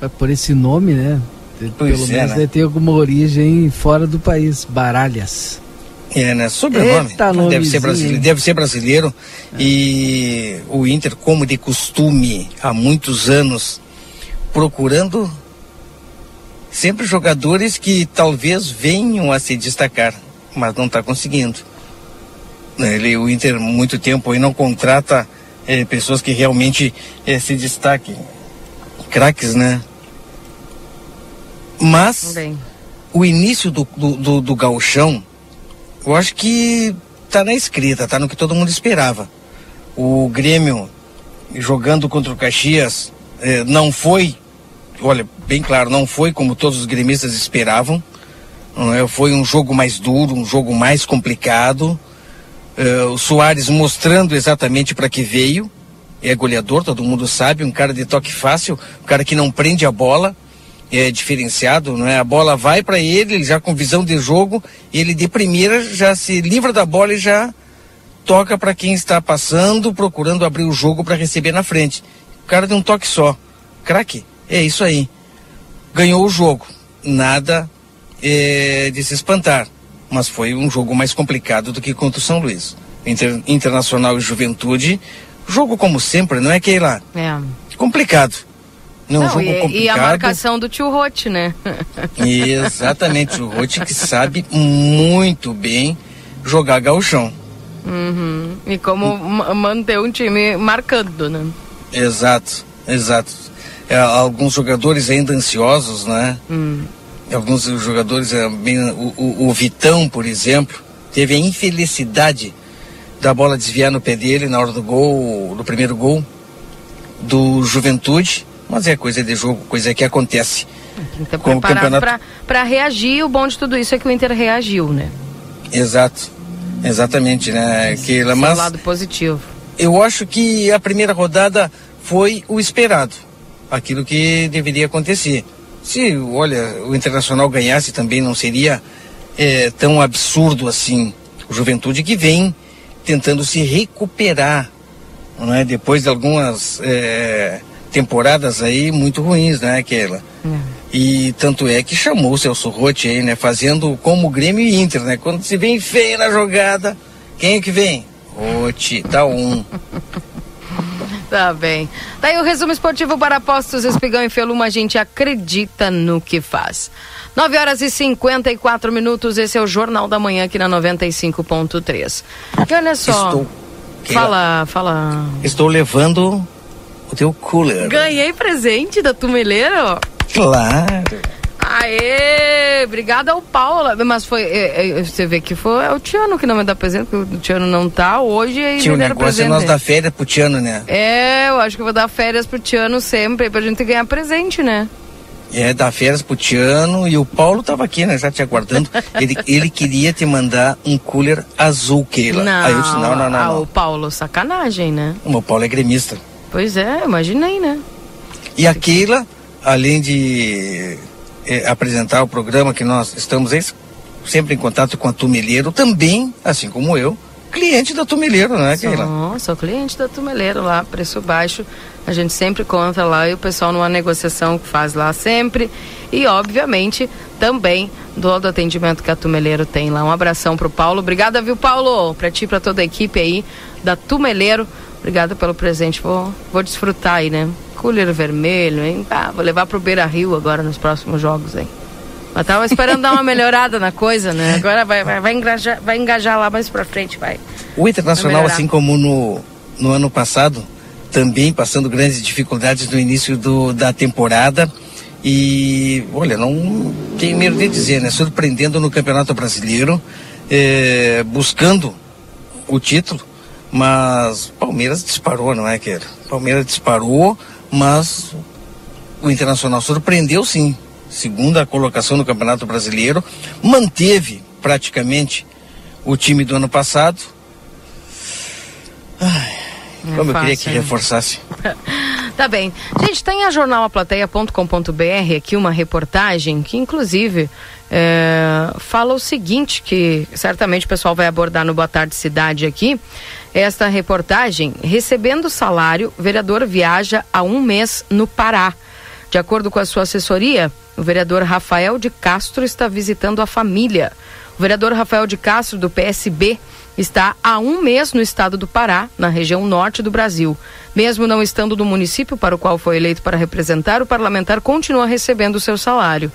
É por esse nome, né? Pois Pelo é, menos né? deve ter alguma origem fora do país. Baralhas. É, né? Sobrenome. Eita, deve ser brasileiro. Deve ser brasileiro. E o Inter, como de costume, há muitos anos, procurando sempre jogadores que talvez venham a se destacar, mas não está conseguindo. Ele, o Inter, muito tempo aí não contrata eh, pessoas que realmente eh, se destaquem. Craques, né? Mas Bem. o início do, do, do, do gauchão, eu acho que tá na escrita, tá no que todo mundo esperava. O Grêmio jogando contra o Caxias eh, não foi, olha, bem claro, não foi como todos os gremistas esperavam. É? Foi um jogo mais duro, um jogo mais complicado. Eh, o Soares mostrando exatamente para que veio. É goleador, todo mundo sabe, um cara de toque fácil, um cara que não prende a bola, é diferenciado, não é? A bola vai para ele, ele já com visão de jogo, ele de primeira já se livra da bola e já toca para quem está passando, procurando abrir o jogo para receber na frente. O cara de um toque só. Craque, é isso aí. Ganhou o jogo. Nada é, de se espantar. Mas foi um jogo mais complicado do que contra o São Luís. Inter- Internacional e Juventude, jogo como sempre, não é que lá? É. Complicado. Não, Não, jogo e, complicado. e a marcação do tio Rote, né? Exatamente, o Rote que sabe muito bem jogar gauchão. Uhum. E como ma- manter um time marcando, né? Exato, exato. É, alguns jogadores ainda ansiosos, né? Hum. Alguns jogadores, é, bem, o, o- o Vitão, por exemplo, teve a infelicidade da bola desviar no pé dele na hora do gol, do primeiro gol do Juventude, mas é coisa de jogo, coisa que acontece. Tem que estar preparado campeonato- pra reagir. O bom de tudo isso é que o Inter reagiu, né? Exato, exatamente, né? Keila? É Mas lado positivo. eu acho que a primeira rodada foi o esperado, aquilo que deveria acontecer. Se, olha, o Internacional ganhasse também não seria eh, tão absurdo assim. O Juventude que vem tentando se recuperar, não é? Depois de algumas eh, temporadas aí muito ruins, né, Keila? E tanto é que chamou o Celso Rotti aí, né? Fazendo como o Grêmio e Inter, né? Quando se vem feio na jogada, quem é que vem? Rotti, tá um. Tá bem. Tá aí o resumo esportivo para apostos Espigão e Feluma. A gente acredita no que faz. 9 horas e 54 minutos. Esse é o Jornal da Manhã aqui na 95.3. E olha só. Estou- Fala, fala. Estou levando o teu cooler. Ganhei presente da Tumeleiro. Claro. Aê! Obrigada ao Paulo. Mas foi. é, é, você vê que foi é o Tiano que não me dá presente, porque o Tiano não tá hoje e Tinha deram negócio presente. nós dar férias pro Tiano, né? É, eu acho que eu vou dar férias pro Tiano sempre, pra gente ganhar presente, né? É, dar férias pro Tiano e o Paulo tava aqui, né? Já te aguardando. ele, ele queria te mandar um cooler azul, Keila. Não, Aí eu disse, não, não, não. ah, não. o Paulo, sacanagem, né? O meu Paulo é gremista. Pois é, imaginei, né? E a Keila, além de eh, apresentar o programa que nós estamos sempre em contato com a Tumeleiro, também, assim como eu, cliente da Tumeleiro, não é, Keila? Sou, sou cliente da Tumeleiro lá, preço baixo. A gente sempre conta lá e o pessoal numa negociação que faz lá sempre. E, obviamente, também todo o atendimento que a Tumeleiro tem lá. Um abração pro Paulo. Obrigada, viu, Paulo? Pra ti, pra toda a equipe aí da Tumeleiro. Obrigada pelo presente. Vou, vou desfrutar aí, né? Cooler vermelho, hein? Ah, vou levar pro Beira Rio agora nos próximos jogos, hein? Mas tava esperando dar uma melhorada na coisa, né? Agora vai, vai, vai, engajar, vai engajar lá mais pra frente, vai. O Internacional, Vai assim como no, no ano passado, também passando grandes dificuldades no início do, da temporada. E, olha, não tenho medo de dizer, né? Surpreendendo no Campeonato Brasileiro, eh, buscando o título, mas Palmeiras disparou, não é, Queira? Palmeiras disparou, mas o Internacional surpreendeu sim. Segunda colocação no Campeonato Brasileiro, manteve praticamente o time do ano passado. Ai, É como eu queria fácil, que reforçasse. Tá bem. Gente, tem a jornalaplateia.com.br aqui uma reportagem que, inclusive, é, fala o seguinte, que certamente o pessoal vai abordar no Boa Tarde Cidade aqui. Esta reportagem, recebendo salário, vereador viaja há um mês no Pará. De acordo com a sua assessoria, o vereador Rafael de Castro está visitando a família. O vereador Rafael de Castro, do PSB, está há um mês no estado do Pará, na região norte do Brasil. Mesmo não estando no município para o qual foi eleito para representar, o parlamentar continua recebendo o seu salário.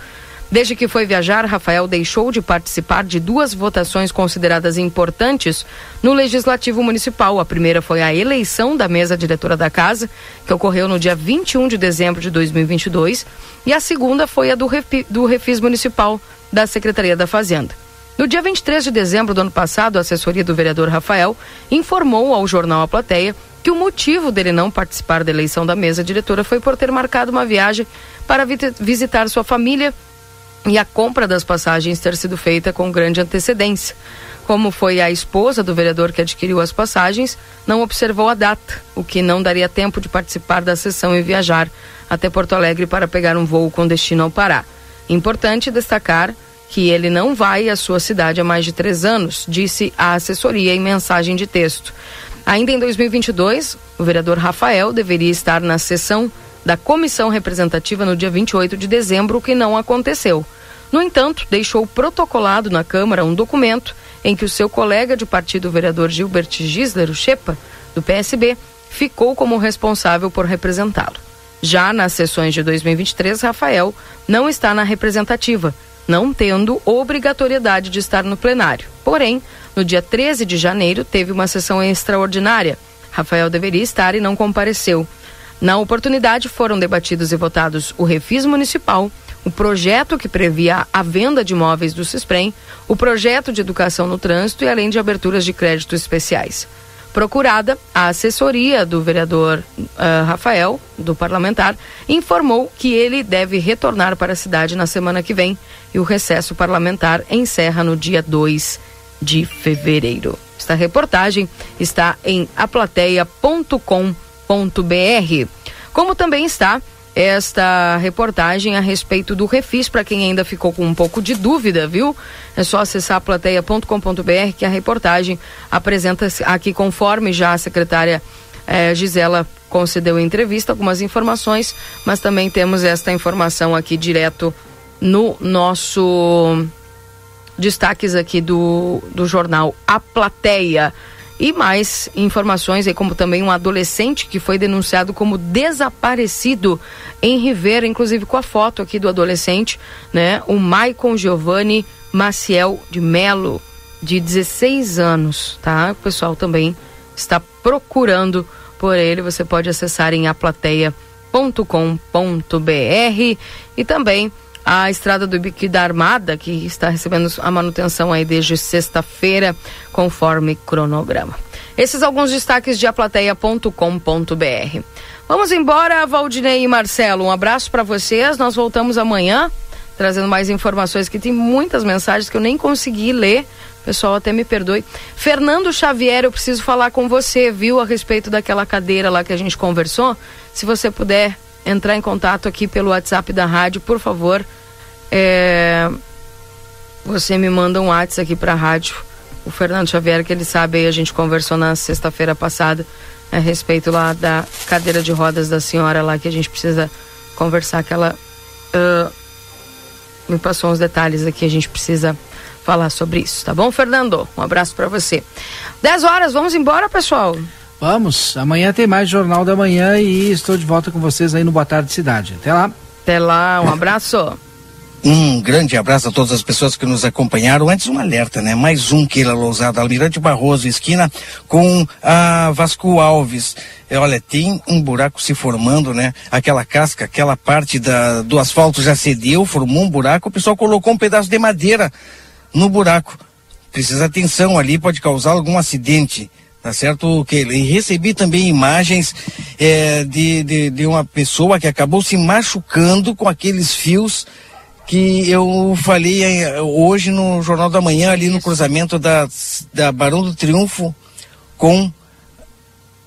Desde que foi viajar, Rafael deixou de participar de duas votações consideradas importantes no Legislativo Municipal. A primeira foi a eleição da mesa diretora da casa, que ocorreu no dia 21 de dezembro de 2022, e a segunda foi a do, do Refis Municipal da Secretaria da Fazenda. No dia 23 de dezembro do ano passado, a assessoria do vereador Rafael informou ao jornal A Plateia que o motivo dele não participar da eleição da mesa diretora foi por ter marcado uma viagem para visitar sua família e a compra das passagens ter sido feita com grande antecedência. Como foi a esposa do vereador que adquiriu as passagens, não observou a data, o que não daria tempo de participar da sessão e viajar até Porto Alegre para pegar um voo com destino ao Pará. Importante destacar que ele não vai à sua cidade há mais de três anos, disse a assessoria em mensagem de texto. Ainda em 2022, o vereador Rafael deveria estar na sessão da comissão representativa no dia 28 de dezembro, o que não aconteceu. No entanto, deixou protocolado na Câmara um documento em que o seu colega de partido, o vereador Gilbert Gisler, o Chepa, do PSB, ficou como responsável por representá-lo. Já nas sessões de 2023, Rafael não está na representativa, não tendo obrigatoriedade de estar no plenário. Porém, no dia 13 de janeiro, teve uma sessão extraordinária. Rafael deveria estar e não compareceu. Na oportunidade, foram debatidos e votados o refis municipal, o projeto que previa a venda de imóveis do CISPREM, o projeto de educação no trânsito e além de aberturas de crédito especiais. Procurada, a assessoria do vereador uh, Rafael, do parlamentar, informou que ele deve retornar para a cidade na semana que vem e o recesso parlamentar encerra no dia 2 de fevereiro. Esta reportagem está em aplateia.com.br como também está esta reportagem a respeito do refis, para quem ainda ficou com um pouco de dúvida, viu? É só acessar plateia.com.br que a reportagem apresenta aqui, conforme já a secretária eh, Gisela concedeu entrevista, algumas informações, mas também temos esta informação aqui direto no nosso destaques aqui do, do jornal A Plateia. E mais informações aí, como também um adolescente que foi denunciado como desaparecido em Rivera, inclusive com a foto aqui do adolescente, né? O Maicon Giovanni Maciel de Melo, de 16 anos, tá? O pessoal também está procurando por ele. Você pode acessar em aplateia.com.br e também a estrada do Bique da Armada, que está recebendo a manutenção aí desde sexta-feira, conforme cronograma. Esses alguns destaques de aplateia.com.br. Vamos embora, Valdinei e Marcelo. Um abraço para vocês. Nós voltamos amanhã trazendo mais informações que tem muitas mensagens que eu nem consegui ler. Pessoal, até me perdoe. Fernando Xavier, eu preciso falar com você, viu, a respeito daquela cadeira lá que a gente conversou. Se você puder entrar em contato aqui pelo WhatsApp da rádio, por favor. É... Você me manda um WhatsApp aqui para a rádio. O Fernando Xavier, que ele sabe aí, a gente conversou na sexta-feira passada a respeito lá da cadeira de rodas da senhora lá, que a gente precisa conversar, que ela uh, me passou uns detalhes aqui, a gente precisa falar sobre isso, tá bom, Fernando? Um abraço para você. 10 horas, vamos embora, pessoal. Vamos, amanhã tem mais Jornal da Manhã e estou de volta com vocês aí no Boa Tarde Cidade. Até lá. Até lá, um abraço. Um grande abraço a todas as pessoas que nos acompanharam. Antes, um alerta, né? Mais um Keila Lousada, Almirante Barroso, esquina com a Vasco Alves. É, olha, tem um buraco se formando, né? Aquela casca, aquela parte da, do asfalto já cedeu, formou um buraco, o pessoal colocou um pedaço de madeira no buraco. Precisa atenção ali, pode causar algum acidente. Tá certo, Keila? E recebi também imagens é, de, de, de uma pessoa que acabou se machucando com aqueles fios que eu falei hoje no Jornal da Manhã, ali no cruzamento da, da Barão do Triunfo com.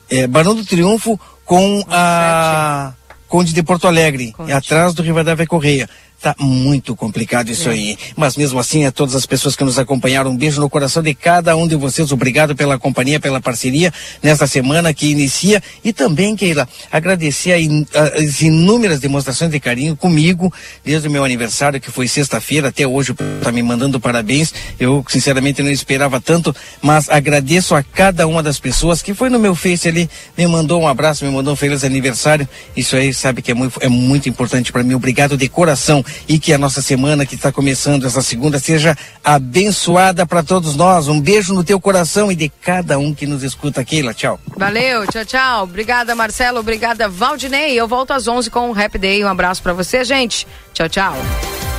É, Barão do Triunfo com a Conde de Porto Alegre, Conde. atrás do Rivadavia Correia. Tá muito complicado isso é. aí. Mas mesmo assim, a todas as pessoas que nos acompanharam, um beijo no coração de cada um de vocês. Obrigado pela companhia, pela parceria nesta semana que inicia. E também, Keila, agradecer in, as inúmeras demonstrações de carinho comigo, desde o meu aniversário, que foi sexta-feira, até hoje, tá me mandando parabéns. Eu, sinceramente, não esperava tanto, mas agradeço a cada uma das pessoas que foi no meu Face ali, me mandou um abraço, me mandou um feliz aniversário. Isso aí, sabe que é muito, é muito importante para mim. Obrigado de coração e que a nossa semana que está começando essa segunda seja abençoada para todos nós. Um beijo no teu coração e de cada um que nos escuta, Keila. Tchau. Valeu, tchau, tchau. Obrigada, Marcelo. Obrigada, Valdinei. Eu volto às 11 com o Happy Day. Um abraço para você, gente. Tchau, tchau.